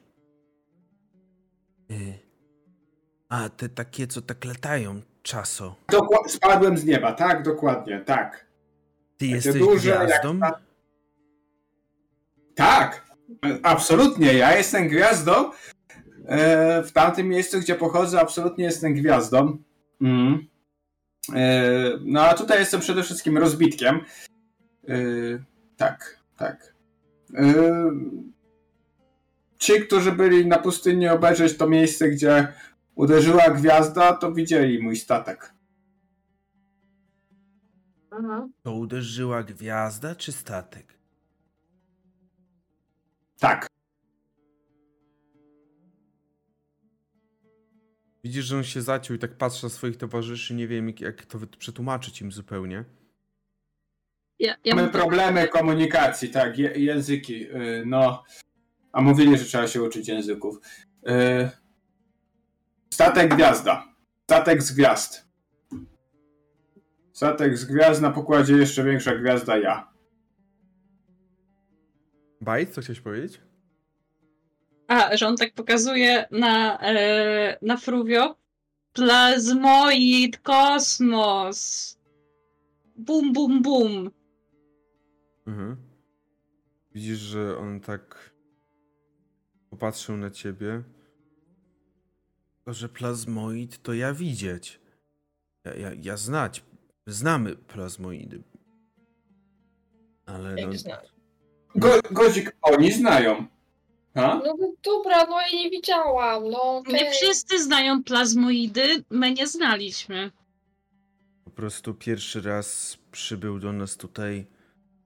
E, a te takie, co tak latają czaso. Dokła- spadłem z nieba, tak, dokładnie, tak. Ty takie jesteś duże, gwiazdą? Jak... Tak, absolutnie. Ja jestem gwiazdą. E, w tamtym miejscu, gdzie pochodzę, absolutnie jestem gwiazdą. Mm. No a tutaj jestem przede wszystkim rozbitkiem. Yy, tak, tak. Ci, którzy byli na pustyni obejrzeć to miejsce, gdzie uderzyła gwiazda, to widzieli mój statek. Mhm. To uderzyła gwiazda czy statek? Tak. Widzisz, że on się zaciął i tak patrzy na swoich towarzyszy, nie wiem jak to przetłumaczyć im zupełnie. Ja, ja Mamy problemy komunikacji, tak, je, języki, yy, no. A mówili, że trzeba się uczyć języków. Yy, statek gwiazda. Statek z gwiazd. Statek z gwiazd, na pokładzie jeszcze większa gwiazda ja. Bajt, co chciałeś powiedzieć? A, że on tak pokazuje na, e, na Fruvio. Plazmoid, kosmos. Bum, bum, bum. Mhm. Widzisz, że on tak popatrzył na ciebie. To, że plazmoid to ja widzieć. Ja, ja, ja znać. Znamy plazmoidy. Ale no... Go, Gozik, oni znają. Ha? No dobra, no ja nie widziałam. No, okay. Nie wszyscy znają plazmoidy, my nie znaliśmy. Po prostu pierwszy raz przybył do nas tutaj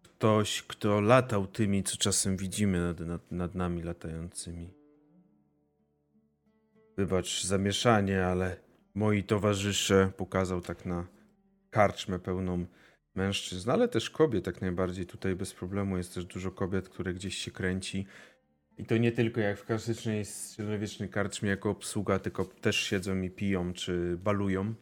ktoś, kto latał tymi, co czasem widzimy nad, nad, nad nami latającymi. Wybacz zamieszanie, ale moi towarzysze pokazał tak na karczmę pełną mężczyzn, ale też kobiet tak najbardziej. Tutaj bez problemu jest też dużo kobiet, które gdzieś się kręci. I to nie tylko jak w klasycznej średniowiecznej karczmie jako obsługa, tylko też siedzą i piją czy balują.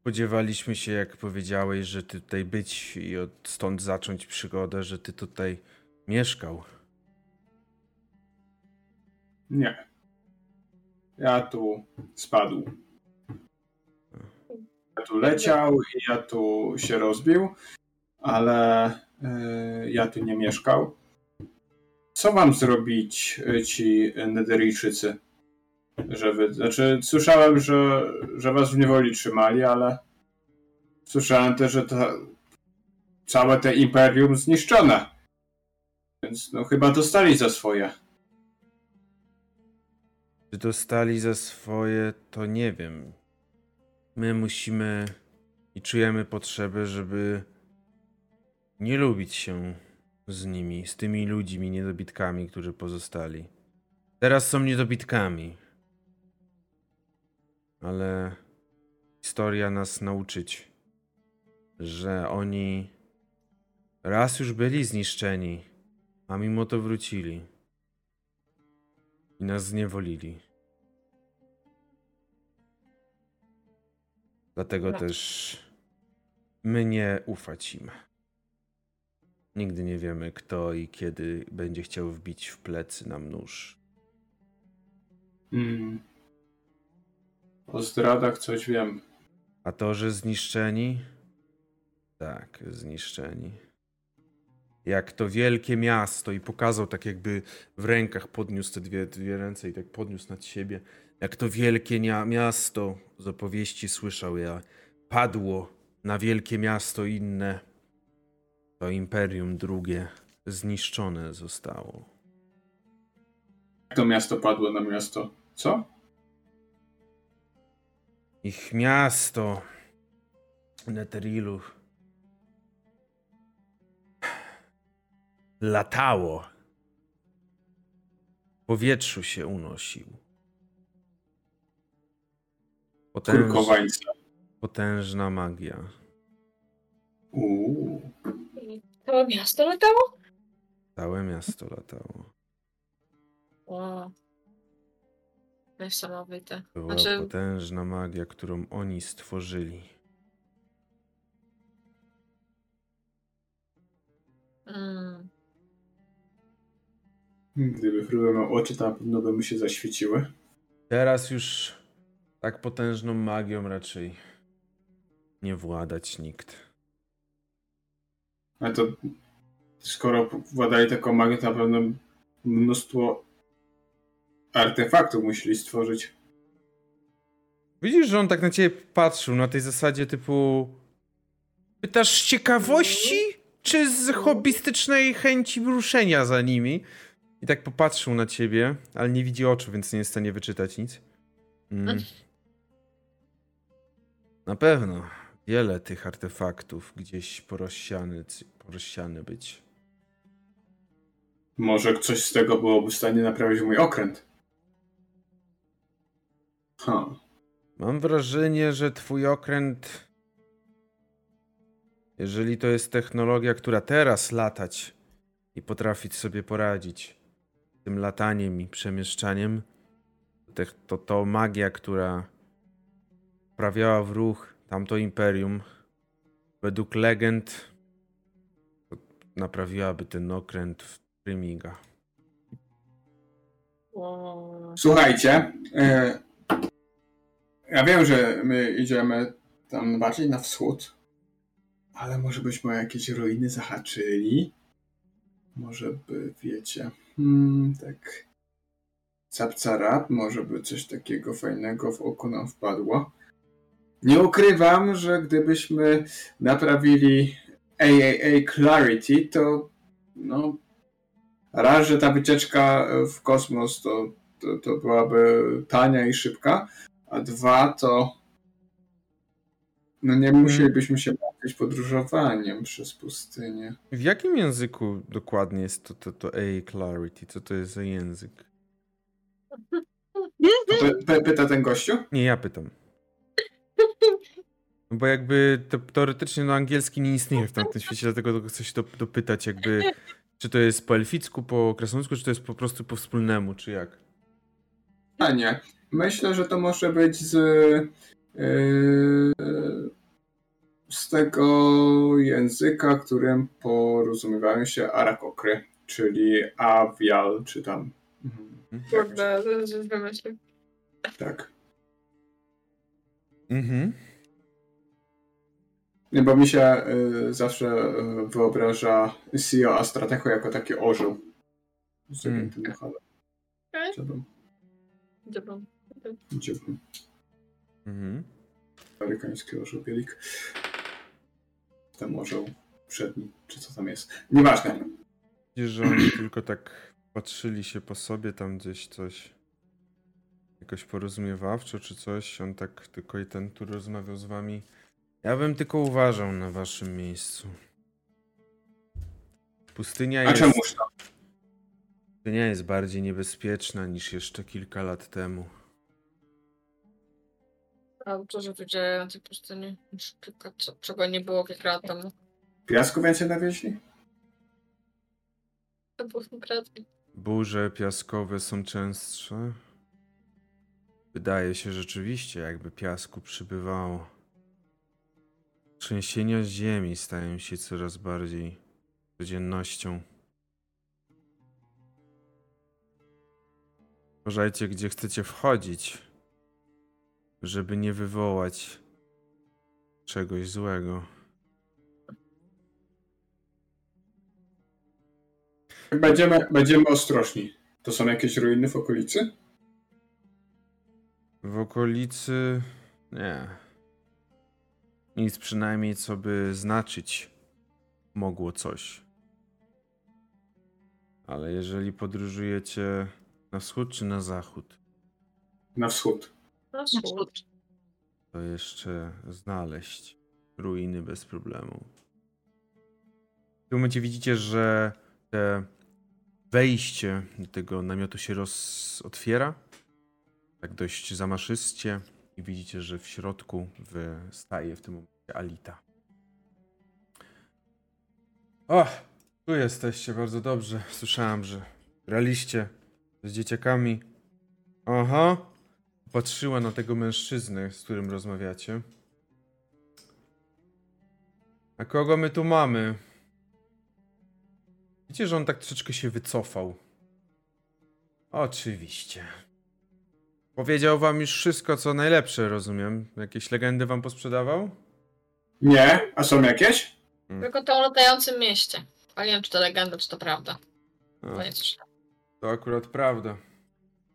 Spodziewaliśmy się, jak powiedziałeś, że ty tutaj być i od stąd zacząć przygodę, że ty tutaj mieszkał. Nie. Ja tu spadł. Ja tu leciał i ja tu się rozbił, ale ja tu nie mieszkał. Co mam zrobić e, ci Nederijczycy? że wy, znaczy słyszałem, że, że was w niewoli trzymali, ale słyszałem też, że to całe te imperium zniszczone. Więc no chyba dostali za swoje. Czy dostali za swoje, to nie wiem. My musimy i czujemy potrzebę, żeby nie lubić się z nimi, z tymi ludźmi, niedobitkami, którzy pozostali. Teraz są niedobitkami. Ale historia nas nauczyć, że oni raz już byli zniszczeni, a mimo to wrócili i nas zniewolili. Dlatego też my nie ufać im. Nigdy nie wiemy, kto i kiedy będzie chciał wbić w plecy nam nóż. Hmm. O zdradach coś wiem. A to, że zniszczeni? Tak, zniszczeni. Jak to wielkie miasto i pokazał tak jakby w rękach podniósł te dwie, dwie ręce i tak podniósł nad siebie. Jak to wielkie miasto z opowieści słyszał ja, padło na wielkie miasto inne, to imperium drugie zniszczone zostało. To miasto padło na miasto? Co? Ich miasto Neterilu latało. W powietrzu się unosił. Potęż, potężna magia. Uuu. Całe miasto latało? Całe miasto latało. Wow. Niesamowite. To była Znaczy- potężna magia, którą oni stworzyli. Mm. Gdyby Frodo miał oczy, to na pewno by mu się zaświeciły. Teraz już tak potężną magią raczej nie władać nikt. Ale to skoro władali taką magię, to na pewno mnóstwo artefaktów musieli stworzyć. Widzisz, że on tak na ciebie patrzył na tej zasadzie typu pytasz z ciekawości czy z hobbystycznej chęci ruszenia za nimi? I tak popatrzył na ciebie, ale nie widzi oczu, więc nie jest w stanie wyczytać nic. Mm. Na pewno wiele tych artefaktów gdzieś porozsiany, porozsiany być. Może coś z tego byłoby w stanie naprawić mój okręt. Ha. Mam wrażenie, że twój okręt, jeżeli to jest technologia, która teraz latać i potrafić sobie poradzić z tym lataniem i przemieszczaniem, to, to, to magia, która wprawiała w ruch tamto imperium, według legend naprawiłaby ten okręt w Prymiga. Słuchajcie, e, ja wiem, że my idziemy tam bardziej na wschód, ale może byśmy o jakieś ruiny zahaczyli. Może by, wiecie, hmm, tak capcarap, może by coś takiego fajnego w oko nam wpadło. Nie ukrywam, że gdybyśmy naprawili AAA Clarity, to no, raz, że ta wycieczka w kosmos to, to, to byłaby tania i szybka, a dwa to no nie musielibyśmy się martwić podróżowaniem przez pustynię. W jakim języku dokładnie jest to, to, to A Clarity? Co to jest za język? Py, py, pyta ten gościu? Nie, ja pytam. No Bo jakby to, teoretycznie no, angielski nie istnieje w tamtym świecie, dlatego chcę się do, dopytać jakby, czy to jest po elficku, po krasnoludzku, czy to jest po prostu po wspólnemu, czy jak? A nie. Myślę, że to może być z yy, z tego języka, którym porozumiewają się Arakokry, czyli Avial, czy tam. Mhm. Kurde, to jest wymyślił. Tak. Mhm. Nie, bo mi się y, zawsze y, wyobraża CEO Astratecho jako taki orzeł. Z Mm. tym. Dobra. Dziękuję. Mhm. Amerykański orzeł bielik. Tam orzeł przedni, czy co tam jest. Nieważne. Widzisz, że oni tylko tak patrzyli się po sobie, tam gdzieś coś jakoś porozumiewawczo czy coś. On tak tylko i ten, który rozmawiał z wami. Ja bym tylko uważał na waszym miejscu. Pustynia A jest, czemuż to? pustynia jest bardziej niebezpieczna niż jeszcze kilka lat temu. A co się tu dzieje na tej pustyni? Czego nie było kilka lat temu? Piasku więcej nawieźli? To było kratki. Burze piaskowe są częstsze. Wydaje się rzeczywiście, jakby piasku przybywało. Trzęsienia ziemi stają się coraz bardziej codziennością. Uważajcie, gdzie chcecie wchodzić, żeby nie wywołać czegoś złego. Będziemy, będziemy ostrożni. To są jakieś ruiny w okolicy? W okolicy. Nie. Nic przynajmniej, co by znaczyć mogło coś. Ale jeżeli podróżujecie na wschód czy na zachód, Na wschód. Na wschód. wschód. to jeszcze znaleźć ruiny bez problemu. W tym momencie widzicie, że te wejście do tego namiotu się roz... otwiera. Tak dość zamaszyście. I widzicie, że w środku staje w tym momencie Alita. O! Tu jesteście, bardzo dobrze. Słyszałam, że graliście z dzieciakami. Aha. Patrzyła na tego mężczyznę, z którym rozmawiacie. A kogo my tu mamy? Widzicie, że on tak troszeczkę się wycofał. Oczywiście. Powiedział wam już wszystko, co najlepsze, rozumiem. Jakieś legendy wam posprzedawał? Nie? A są jakieś? Tylko to o latającym mieście. Ale nie wiem, czy to legenda, czy to prawda. A, To akurat prawda.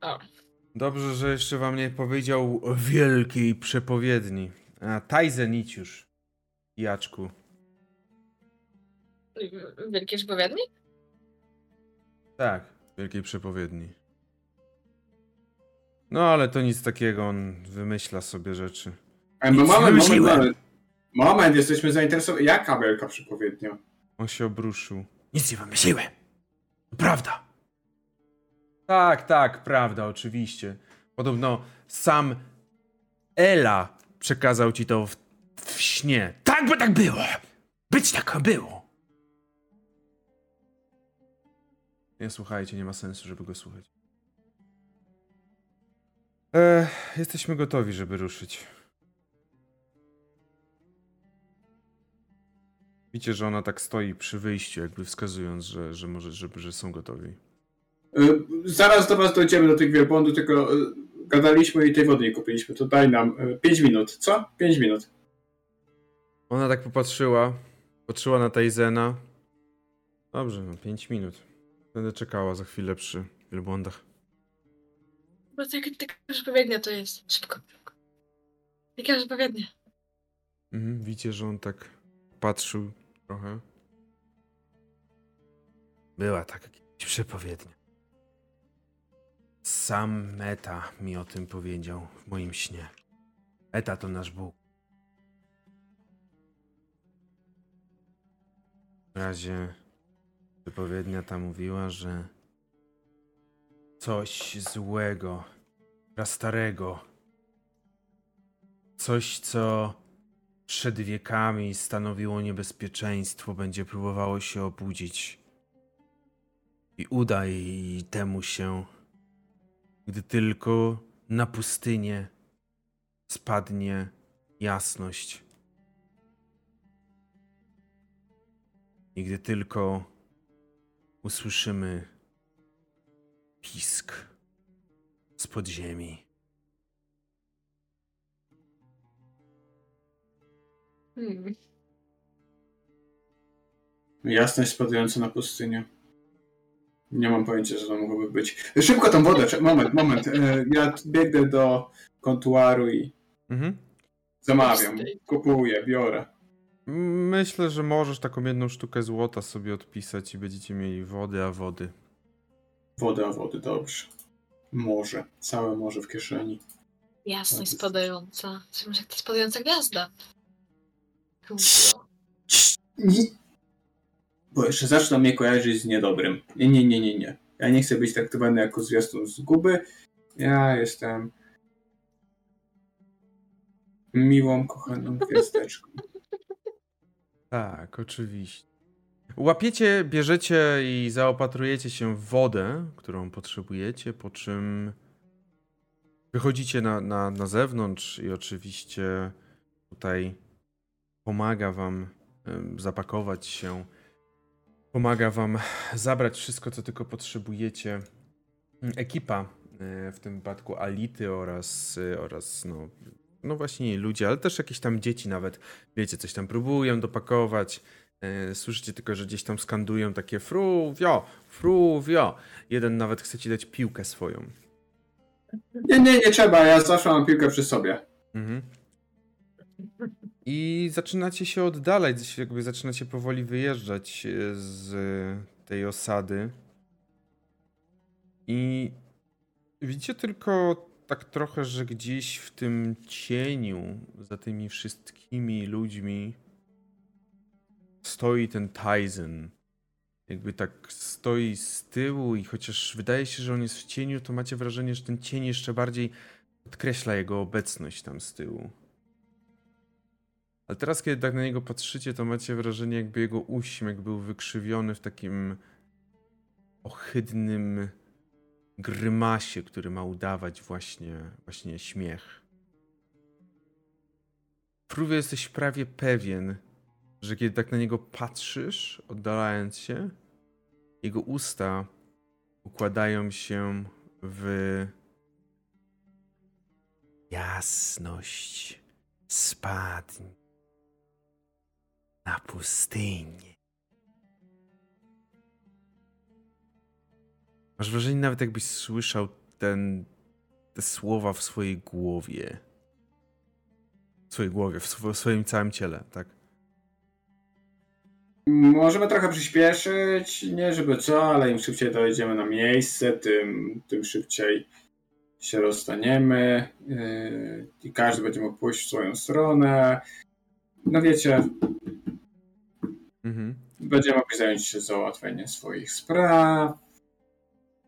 O. Dobrze, że jeszcze wam nie powiedział o wielkiej przepowiedni. A, Tajzen idź już. Jaczku. Wielkie przepowiedni? Tak, wielkiej przepowiedni. No ale to nic takiego, on wymyśla sobie rzeczy. E, moment, moment, moment, moment, jesteśmy zainteresowani. Jaka wielka przepowiednia? On się obruszył. Nic nie wymyśliłem. To prawda. Tak, tak, prawda, oczywiście. Podobno sam Ela przekazał ci to w, w śnie. Tak, by tak było. Być tak było. Nie słuchajcie, nie ma sensu, żeby go słuchać. E, jesteśmy gotowi, żeby ruszyć. Widzicie, że ona tak stoi przy wyjściu, jakby wskazując, że, że może, że, że są gotowi. Y, Zaraz do was dojdziemy do tych wielbłądów, tylko y, gadaliśmy i tej wody nie kupiliśmy. To daj nam 5 minut. Co? 5 minut. Ona tak popatrzyła, patrzyła na Tajzena. Dobrze, no 5 minut. Będę czekała za chwilę przy wielbłądach. To jaka taka przepowiednia to jest. Szybko. szybko. Jaka przepowiednia? Mhm, widzicie, że on tak patrzył trochę. Była taka jakaś przepowiednia. Sam Meta mi o tym powiedział w moim śnie. Meta to nasz Bóg. W razie przepowiednia ta mówiła, że coś złego, prastarego, coś, co przed wiekami stanowiło niebezpieczeństwo, będzie próbowało się obudzić. I uda jej temu się, gdy tylko na pustynię spadnie jasność. I gdy tylko usłyszymy pisk z podziemi. Hmm. Jasność spadająca na pustynię. Nie mam pojęcia, że to mogłoby być. Szybko tą wodę, moment, moment. E, Ja biegnę do kontuaru i Mhm. zamawiam. Kupuję, biorę. Myślę, że możesz taką jedną sztukę złota sobie odpisać i będziecie mieli wody, a wody. Woda, wody, dobrze. Morze, całe morze w kieszeni. Jasność spadająca. Może jak to spadająca gwiazda? Bo jeszcze zaczną mnie kojarzyć z niedobrym. Nie, nie, nie, nie, nie. Ja nie chcę być traktowany jako zwiastun zguby. Ja jestem miłą, kochaną gwiazdeczką. Tak, oczywiście. Łapiecie, bierzecie i zaopatrujecie się w wodę, którą potrzebujecie, po czym wychodzicie na, na, na zewnątrz i oczywiście tutaj pomaga wam zapakować się, pomaga wam zabrać wszystko, co tylko potrzebujecie. Ekipa, e, w tym wypadku Ality oraz, e, oraz no, no właśnie ludzie, ale też jakieś tam dzieci nawet wiecie, coś tam próbują dopakować. E, Słyszycie tylko, że gdzieś tam skandują takie fruwio, fruwio. Jeden nawet chce ci dać piłkę swoją. Nie, nie, nie trzeba, ja zawsze mam piłkę przy sobie. Mhm. I zaczynacie się oddalać, jakby zaczynacie powoli wyjeżdżać e, z tej osady. I widzicie tylko tak trochę, że gdzieś w tym cieniu, za tymi wszystkimi ludźmi, stoi ten Tyson. Jakby tak stoi z tyłu i chociaż wydaje się, że on jest w cieniu, to macie wrażenie, że ten cień jeszcze bardziej podkreśla jego obecność tam z tyłu. Ale teraz, kiedy tak na niego patrzycie, to macie wrażenie, jakby jego uśmiech był wykrzywiony w takim ohydnym grymasie, który ma udawać właśnie, właśnie śmiech. Prówie jesteś prawie pewien, że kiedy tak na niego patrzysz, oddalając się, jego usta układają się w jasność spadnie na pustynię. Masz wrażenie nawet jakbyś słyszał ten, te słowa w swojej głowie. W swojej głowie, w, swo- w swoim całym ciele, tak? Możemy trochę przyspieszyć, nie żeby co, ale im szybciej dojedziemy na miejsce, tym, tym szybciej się rozstaniemy yy, i każdy będzie mógł pójść w swoją stronę. No wiecie, Mhm. będziemy mogli zająć się załatwieniem swoich spraw.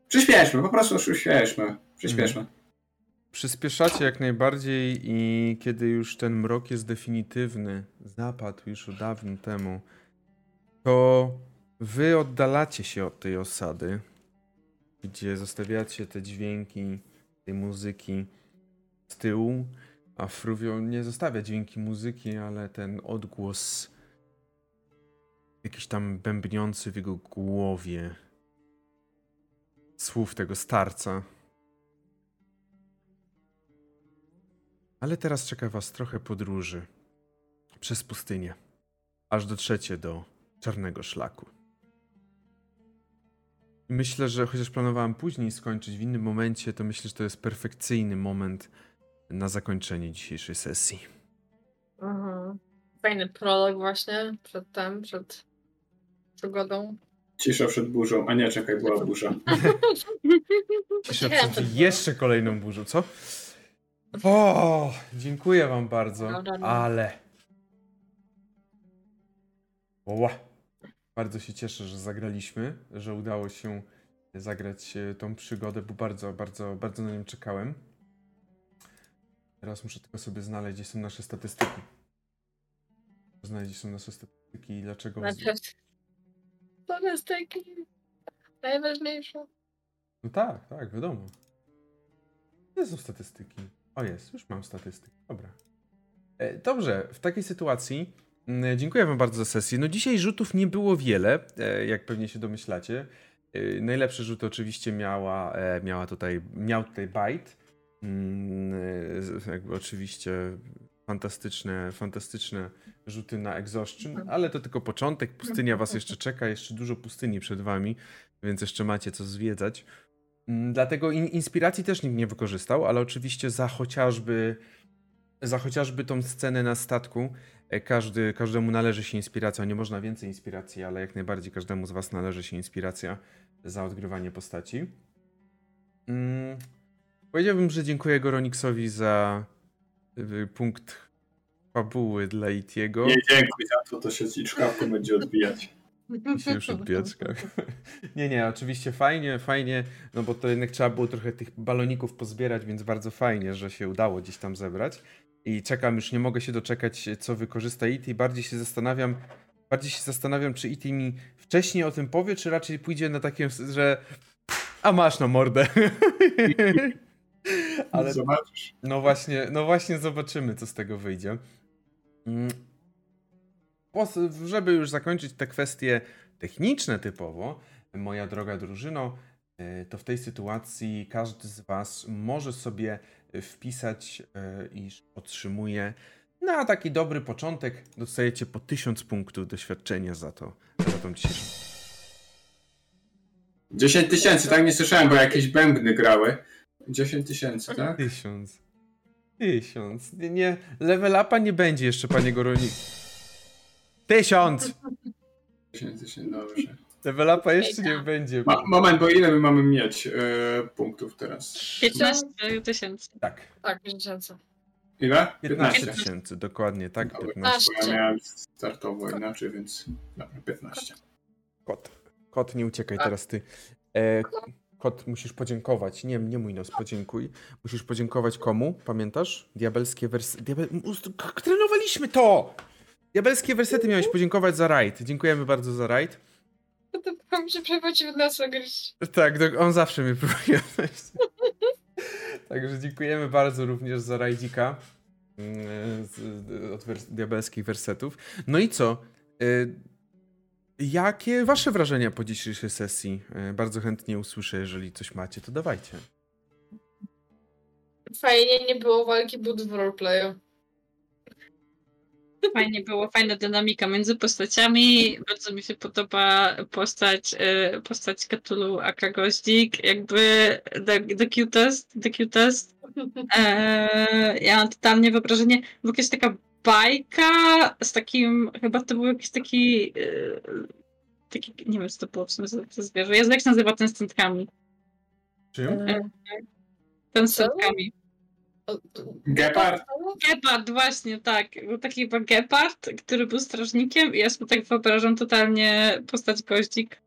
Przyspieszmy, po prostu przyspieszmy. Przyspieszmy. Przyspieszacie jak najbardziej i kiedy już ten mrok jest definitywny, zapadł już dawno temu, to wy oddalacie się od tej osady, gdzie zostawiacie te dźwięki tej muzyki z tyłu, a Fruvio nie zostawia dźwięki muzyki, ale ten odgłos jakiś tam bębniący w jego głowie słów tego starca. Ale teraz czeka was trochę podróży przez pustynię, aż dotrzecie do czarnego szlaku. I Myślę, że chociaż planowałem później skończyć w innym momencie, to myślę, że to jest perfekcyjny moment na zakończenie dzisiejszej sesji. Mhm. Fajny prolog właśnie przed tym, przed przygodą. Cisza przed burzą, a nie, czekaj, była burza. Poczekaj, przed jeszcze kolejną burzą, co? O, dziękuję wam bardzo, Dobra, no. ale... Oła. Bardzo się cieszę, że zagraliśmy, że udało się zagrać e, tą przygodę, bo bardzo, bardzo, bardzo na nią czekałem. Teraz muszę tylko sobie znaleźć, gdzie są nasze statystyki. Znaleźć, gdzie są nasze statystyki i dlaczego... Taki najważniejsze. No tak, tak, wiadomo. Gdzie są statystyki? O jest, już mam statystyki. Dobra. E, dobrze, w takiej sytuacji dziękuję wam bardzo za sesję. No dzisiaj rzutów nie było wiele, e, jak pewnie się domyślacie. E, najlepsze rzuty oczywiście miała, e, miała tutaj, miał tutaj Byte. Mm, jakby oczywiście fantastyczne, fantastyczne rzuty na exhaustion, ale to tylko początek. Pustynia was jeszcze czeka, jeszcze dużo pustyni przed wami, więc jeszcze macie co zwiedzać. Mm, Dlatego in, inspiracji też nikt nie wykorzystał, ale oczywiście za chociażby za chociażby tą scenę na statku e, każdy, każdemu należy się inspiracja. Nie można więcej inspiracji, ale jak najbardziej każdemu z was należy się inspiracja za odgrywanie postaci. Mm, powiedziałbym, że dziękuję Goronixowi za y, punkt fabuły dla Itiego. Nie dziękuj za to, to się ci czkawką będzie odbijać. Się już odbijać. Nie, nie, oczywiście fajnie, fajnie, no bo to jednak trzeba było trochę tych baloników pozbierać, więc bardzo fajnie, że się udało gdzieś tam zebrać. I czekam, już nie mogę się doczekać, co wykorzysta IT. Bardziej się zastanawiam, bardziej się zastanawiam, czy IT mi wcześniej o tym powie, czy raczej pójdzie na takie, że a masz na mordę. Ale Zobaczysz. no właśnie, no właśnie zobaczymy, co z tego wyjdzie. Mm. Żeby już zakończyć te kwestie techniczne typowo, moja droga drużyno, e, to w tej sytuacji każdy z Was może sobie wpisać, e, iż otrzymuje na taki dobry początek, dostajecie po 1000 punktów doświadczenia za to, za tą dzisiejszą. 10 tysięcy, tak nie słyszałem, bo jakieś bębny grały. 10 tysięcy, tak? Tysiąc. Tysiąc. Nie, nie, level upa nie będzie jeszcze, panie Goronik. Tysiąc! 10 tysięcy, dobrze. Level upa jeszcze nie będzie. Ma, moment, bo ile my mamy mieć e, punktów teraz? 15 tysięcy. Tak. Tak, tysięcy. Ile? 15 15. tysięcy, dokładnie, tak. Dobra. 15. Bo ja miałem startowo inaczej, więc dobra, 15. Kot. Kot, nie uciekaj A. teraz ty. E, kot, musisz podziękować. Nie, nie mój nos, podziękuj. Musisz podziękować komu? Pamiętasz? Diabelskie wersety. Diabel... Trenowaliśmy to! Diabelskie wersety miałeś podziękować za rajd. Dziękujemy bardzo za rajd. To to mi się przechodzi w nas gryźć. Tak, on zawsze mnie próbuje. Także dziękujemy bardzo również za rajdzika mm, od wers- diabelskich wersetów. No i co? Y, jakie wasze wrażenia po dzisiejszej sesji? Y, bardzo chętnie usłyszę, jeżeli coś macie, to dawajcie. Fajnie nie było walki bud w roleplayu. Fajnie było, fajna dynamika między postaciami. Bardzo mi się podoba postać, y, postać Cthulhu aka Goździk, jakby the, the cutest, the cutest. Eee, ja mam totalnie wyobrażenie, była jakaś taka bajka z takim, chyba to był jakiś taki, y, taki nie wiem co to było w sumie za za zwierzę. Jezu, jak się nazywa ten z centkami? Czym? E, Ten z Co? Gepard? Gepard, właśnie, tak. Był taki chyba Gepard, który był strażnikiem i ja sobie tak wyobrażam totalnie postać Goździk.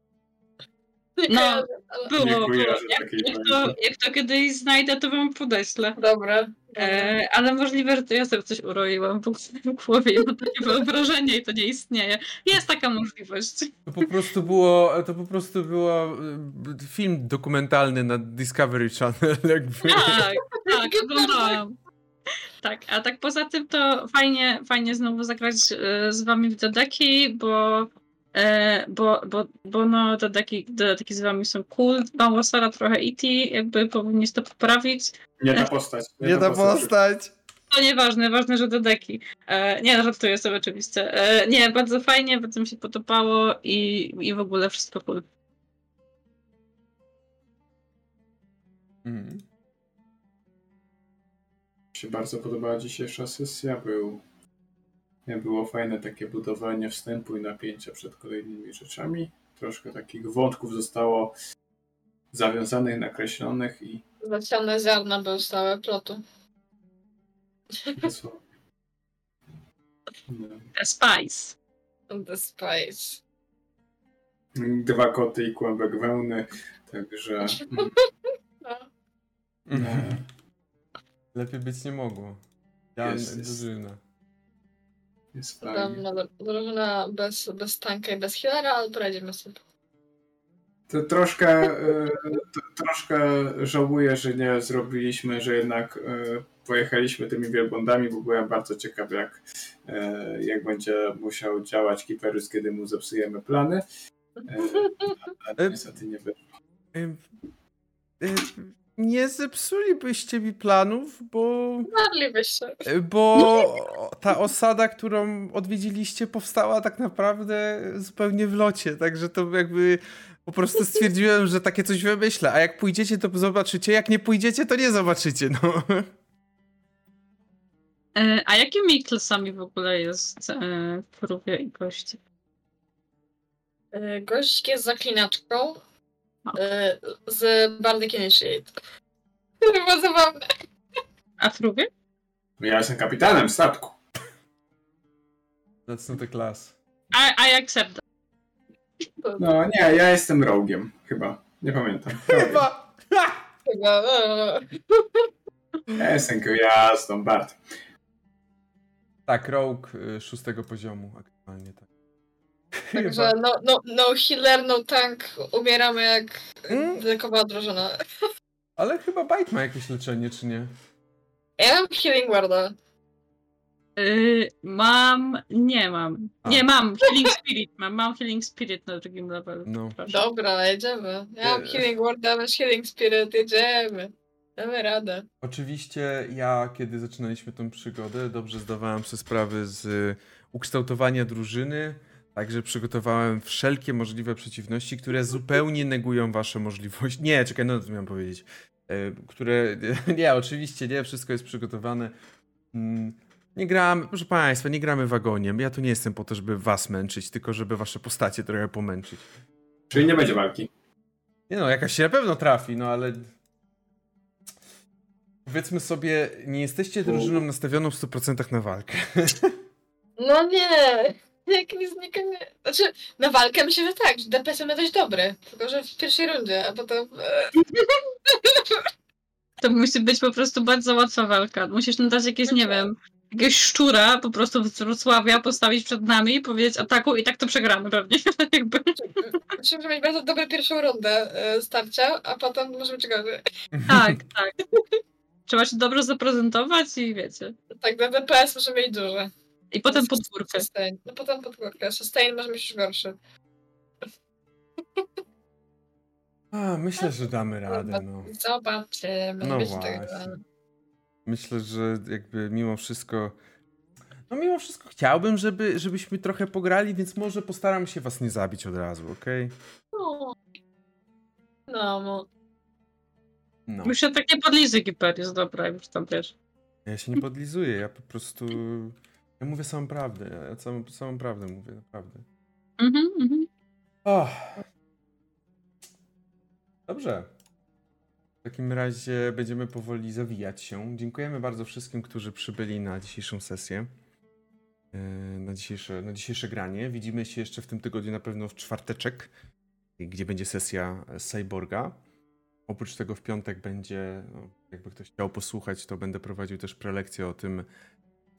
No, Było, było. Jak, jak, to, jak to kiedyś znajdę, to wam podeślę. Dobra. E, ale możliwe, że to ja sobie coś uroiłam w w głowie i mam takie wyobrażenie i to nie istnieje. Jest taka możliwość. To po prostu było, to po prostu było y, film dokumentalny na Discovery Channel, jakby. Tak, tak, oglądałam. Tak, a tak poza tym to fajnie, fajnie znowu zagrać e, z wami w Dodeki, bo, e, bo, bo, bo no Dodeki, Dodeki z wami są cool, mało Sara, trochę E.T., jakby powinni to poprawić. Nie ta postać. Nie ta postać. To nieważne, ważne, że Dodeki. E, nie, żartuję sobie oczywiście. E, nie, bardzo fajnie, bardzo mi się podobało i, i w ogóle wszystko cool. Mhm. Mi się bardzo podobała dzisiejsza sesja. Był, było fajne takie budowanie wstępu i napięcia przed kolejnymi rzeczami. Troszkę takich wątków zostało zawiązanych, nakreślonych i Zasiane ziarna były stałe plotu. dosłownie. No. The Spice. The Spice. Dwa koty i kłębek wełny, także mm, No. Mhm. Lepiej być nie mogło. Ja Jest, jest. drużyna. Jest fajnie. Dobra, drużyna bez, bez tanka i bez healera, ale poradzimy sobie. To troszkę, e, to, troszkę żałuję, że nie zrobiliśmy, że jednak e, pojechaliśmy tymi wielbłądami, bo byłem bardzo ciekaw, jak, e, jak będzie musiał działać Kiperus, kiedy mu zepsujemy plany. Ale niestety nie wyszło. Nie zepsulibyście mi planów, bo, Moglibyście. bo ta osada, którą odwiedziliście, powstała tak naprawdę zupełnie w locie, także to jakby po prostu stwierdziłem, że takie coś wymyślę, a jak pójdziecie, to zobaczycie, jak nie pójdziecie, to nie zobaczycie, no. E, A jakimi klasami w ogóle jest e, Fruvia i goście? E, Gość jest zaklinaczką z Bardic Initiate. To było zabawne. A Fruvia? Ja jestem kapitanem statku. That's not a class. I, I accept that. No nie, ja jestem rogiem, chyba. Nie pamiętam. Chyba. Chyba, e, Ja jestem gwiazdą, Bart. Tak, Rogue y, szóstego poziomu aktualnie, tak. Także no, no, no healer, no tank, umieramy jak Mm. wylekowa drużyna. Ale chyba Bite ma jakieś leczenie, czy nie? Ja mam healing warda. Y, mam. Nie mam. A. Nie mam. Healing Spirit. Mam, mam Healing Spirit na drugim levelu. No. Proszę. Dobra, jedziemy. Ja mam healing warda, masz healing spirit, jedziemy. Damy radę. Oczywiście ja, kiedy zaczynaliśmy tą przygodę, dobrze zdawałem sobie sprawę z y, ukształtowania drużyny, także przygotowałem wszelkie możliwe przeciwności, które zupełnie negują wasze możliwości. Nie, czekaj, no to miałem powiedzieć. E, Które, nie, oczywiście nie, wszystko jest przygotowane. Mm, Nie gramy, proszę państwa, nie gramy wagoniem. Ja tu nie jestem po to, żeby was męczyć, tylko żeby wasze postacie trochę pomęczyć. Czyli nie będzie walki. Nie no, jakaś się na pewno trafi, no ale. Powiedzmy sobie, nie jesteście drużyną nastawioną w 100% na walkę. No nie! Jak nie zniknie. Znaczy, na walkę myślę, że tak, że DPS ma dość dobry. Tylko, że w pierwszej rundzie, a potem. e, To musi być po prostu bardzo łatwa walka. Musisz nam dać jakieś, nie wiem, jakiegoś szczura po prostu z Wrocławia postawić przed nami i powiedzieć ataku i tak to przegramy pewnie. Jakby. Musimy mieć bardzo dobrą pierwszą rundę e, starcia, a potem możemy czekać. Tak, tak. Trzeba się dobrze zaprezentować i wiecie. Tak, na DPS możemy mieć duże. I potem podwórkę. Sustain. No potem podwórkę. Sustain może mieć już gorszy. A, myślę, że damy radę, no. Zobaczymy. No właśnie. Myślę, że jakby mimo wszystko. No mimo wszystko chciałbym, żeby, żebyśmy trochę pograli, więc może postaram się was nie zabić od razu, okej? No. No, no. No. Już się tak nie podlizy Giperius, dobra, już tam wiesz. Ja się nie podlizuję, ja po prostu. Ja mówię samą prawdę. Ja samą, samą prawdę mówię, naprawdę. Mhm, mhm. O. Dobrze. W takim razie będziemy powoli zawijać się. Dziękujemy bardzo wszystkim, którzy przybyli na dzisiejszą sesję. Yy, Na dzisiejsze, na dzisiejsze granie. Widzimy się jeszcze w tym tygodniu na pewno w czwarteczek, gdzie będzie sesja Cyborga. Oprócz tego w piątek będzie, no, jakby ktoś chciał posłuchać, to będę prowadził też prelekcję o tym,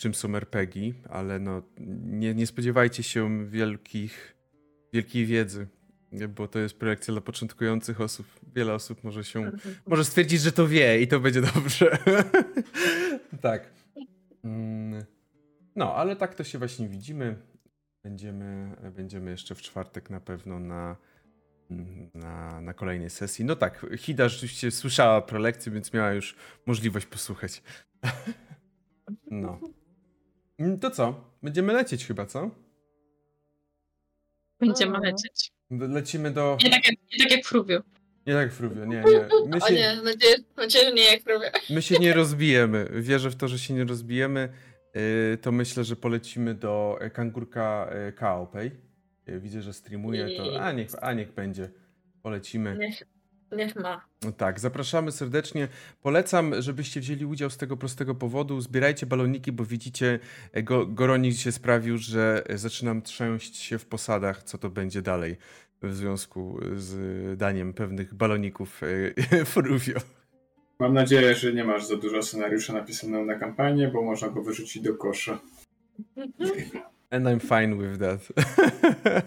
czym są RPG, ale no, nie, nie spodziewajcie się wielkich, wielkiej wiedzy, bo to jest prelekcja dla początkujących osób. Wiele osób może się, może stwierdzić, że to wie i to będzie dobrze. tak. Mm, No, ale tak to się właśnie widzimy. Będziemy, będziemy jeszcze w czwartek na pewno na, na, na kolejnej sesji. No tak, Hida rzeczywiście słyszała prelekcję, więc miała już możliwość posłuchać. No. Mm, To co? Będziemy lecieć chyba, co? Będziemy Mhm. lecieć. Lecimy do... Nie tak jak, nie tak jak Fruvio. Nie tak, Fruvio, nie, nie. My O się, nie, mam nadzieję, nadzieję, że nie jak robię. my się nie rozbijemy. Wierzę w to, że się nie rozbijemy. Yy, To myślę, że polecimy do e, kangurka e, Kaopej. Yy, Widzę, że streamuje, to a niech, a niech będzie. Polecimy. Niech, niech ma. No tak, zapraszamy serdecznie. Polecam, żebyście wzięli udział z tego prostego powodu. Zbierajcie baloniki, bo widzicie, e, go, Goronik się sprawił, że e, zaczynam trząść się w posadach, co to będzie dalej w związku z daniem pewnych baloników e, Fruvio. Mam nadzieję, że nie masz za dużo scenariusza napisanego na kampanię, bo można go wyrzucić do kosza. And I'm fine with that.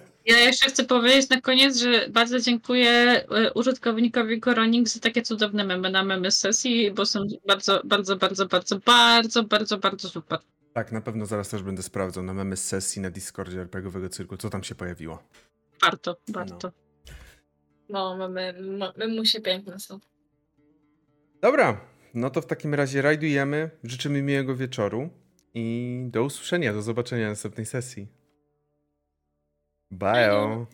Ja jeszcze chcę powiedzieć na koniec, że bardzo dziękuję e, użytkownikowi Koronik za takie cudowne memy na memy z sesji, bo są bardzo, bardzo, bardzo, bardzo, bardzo, bardzo, bardzo super. tak, na pewno zaraz też będę sprawdzał na memy z sesji na Discordzie RPGowego Cyrku, co tam się pojawiło. Warto, warto. No, mamy, ma- my musie piękne są. Dobra, no to w takim razie rajdujemy. Życzymy miłego wieczoru i do usłyszenia, do zobaczenia na następnej sesji. Bio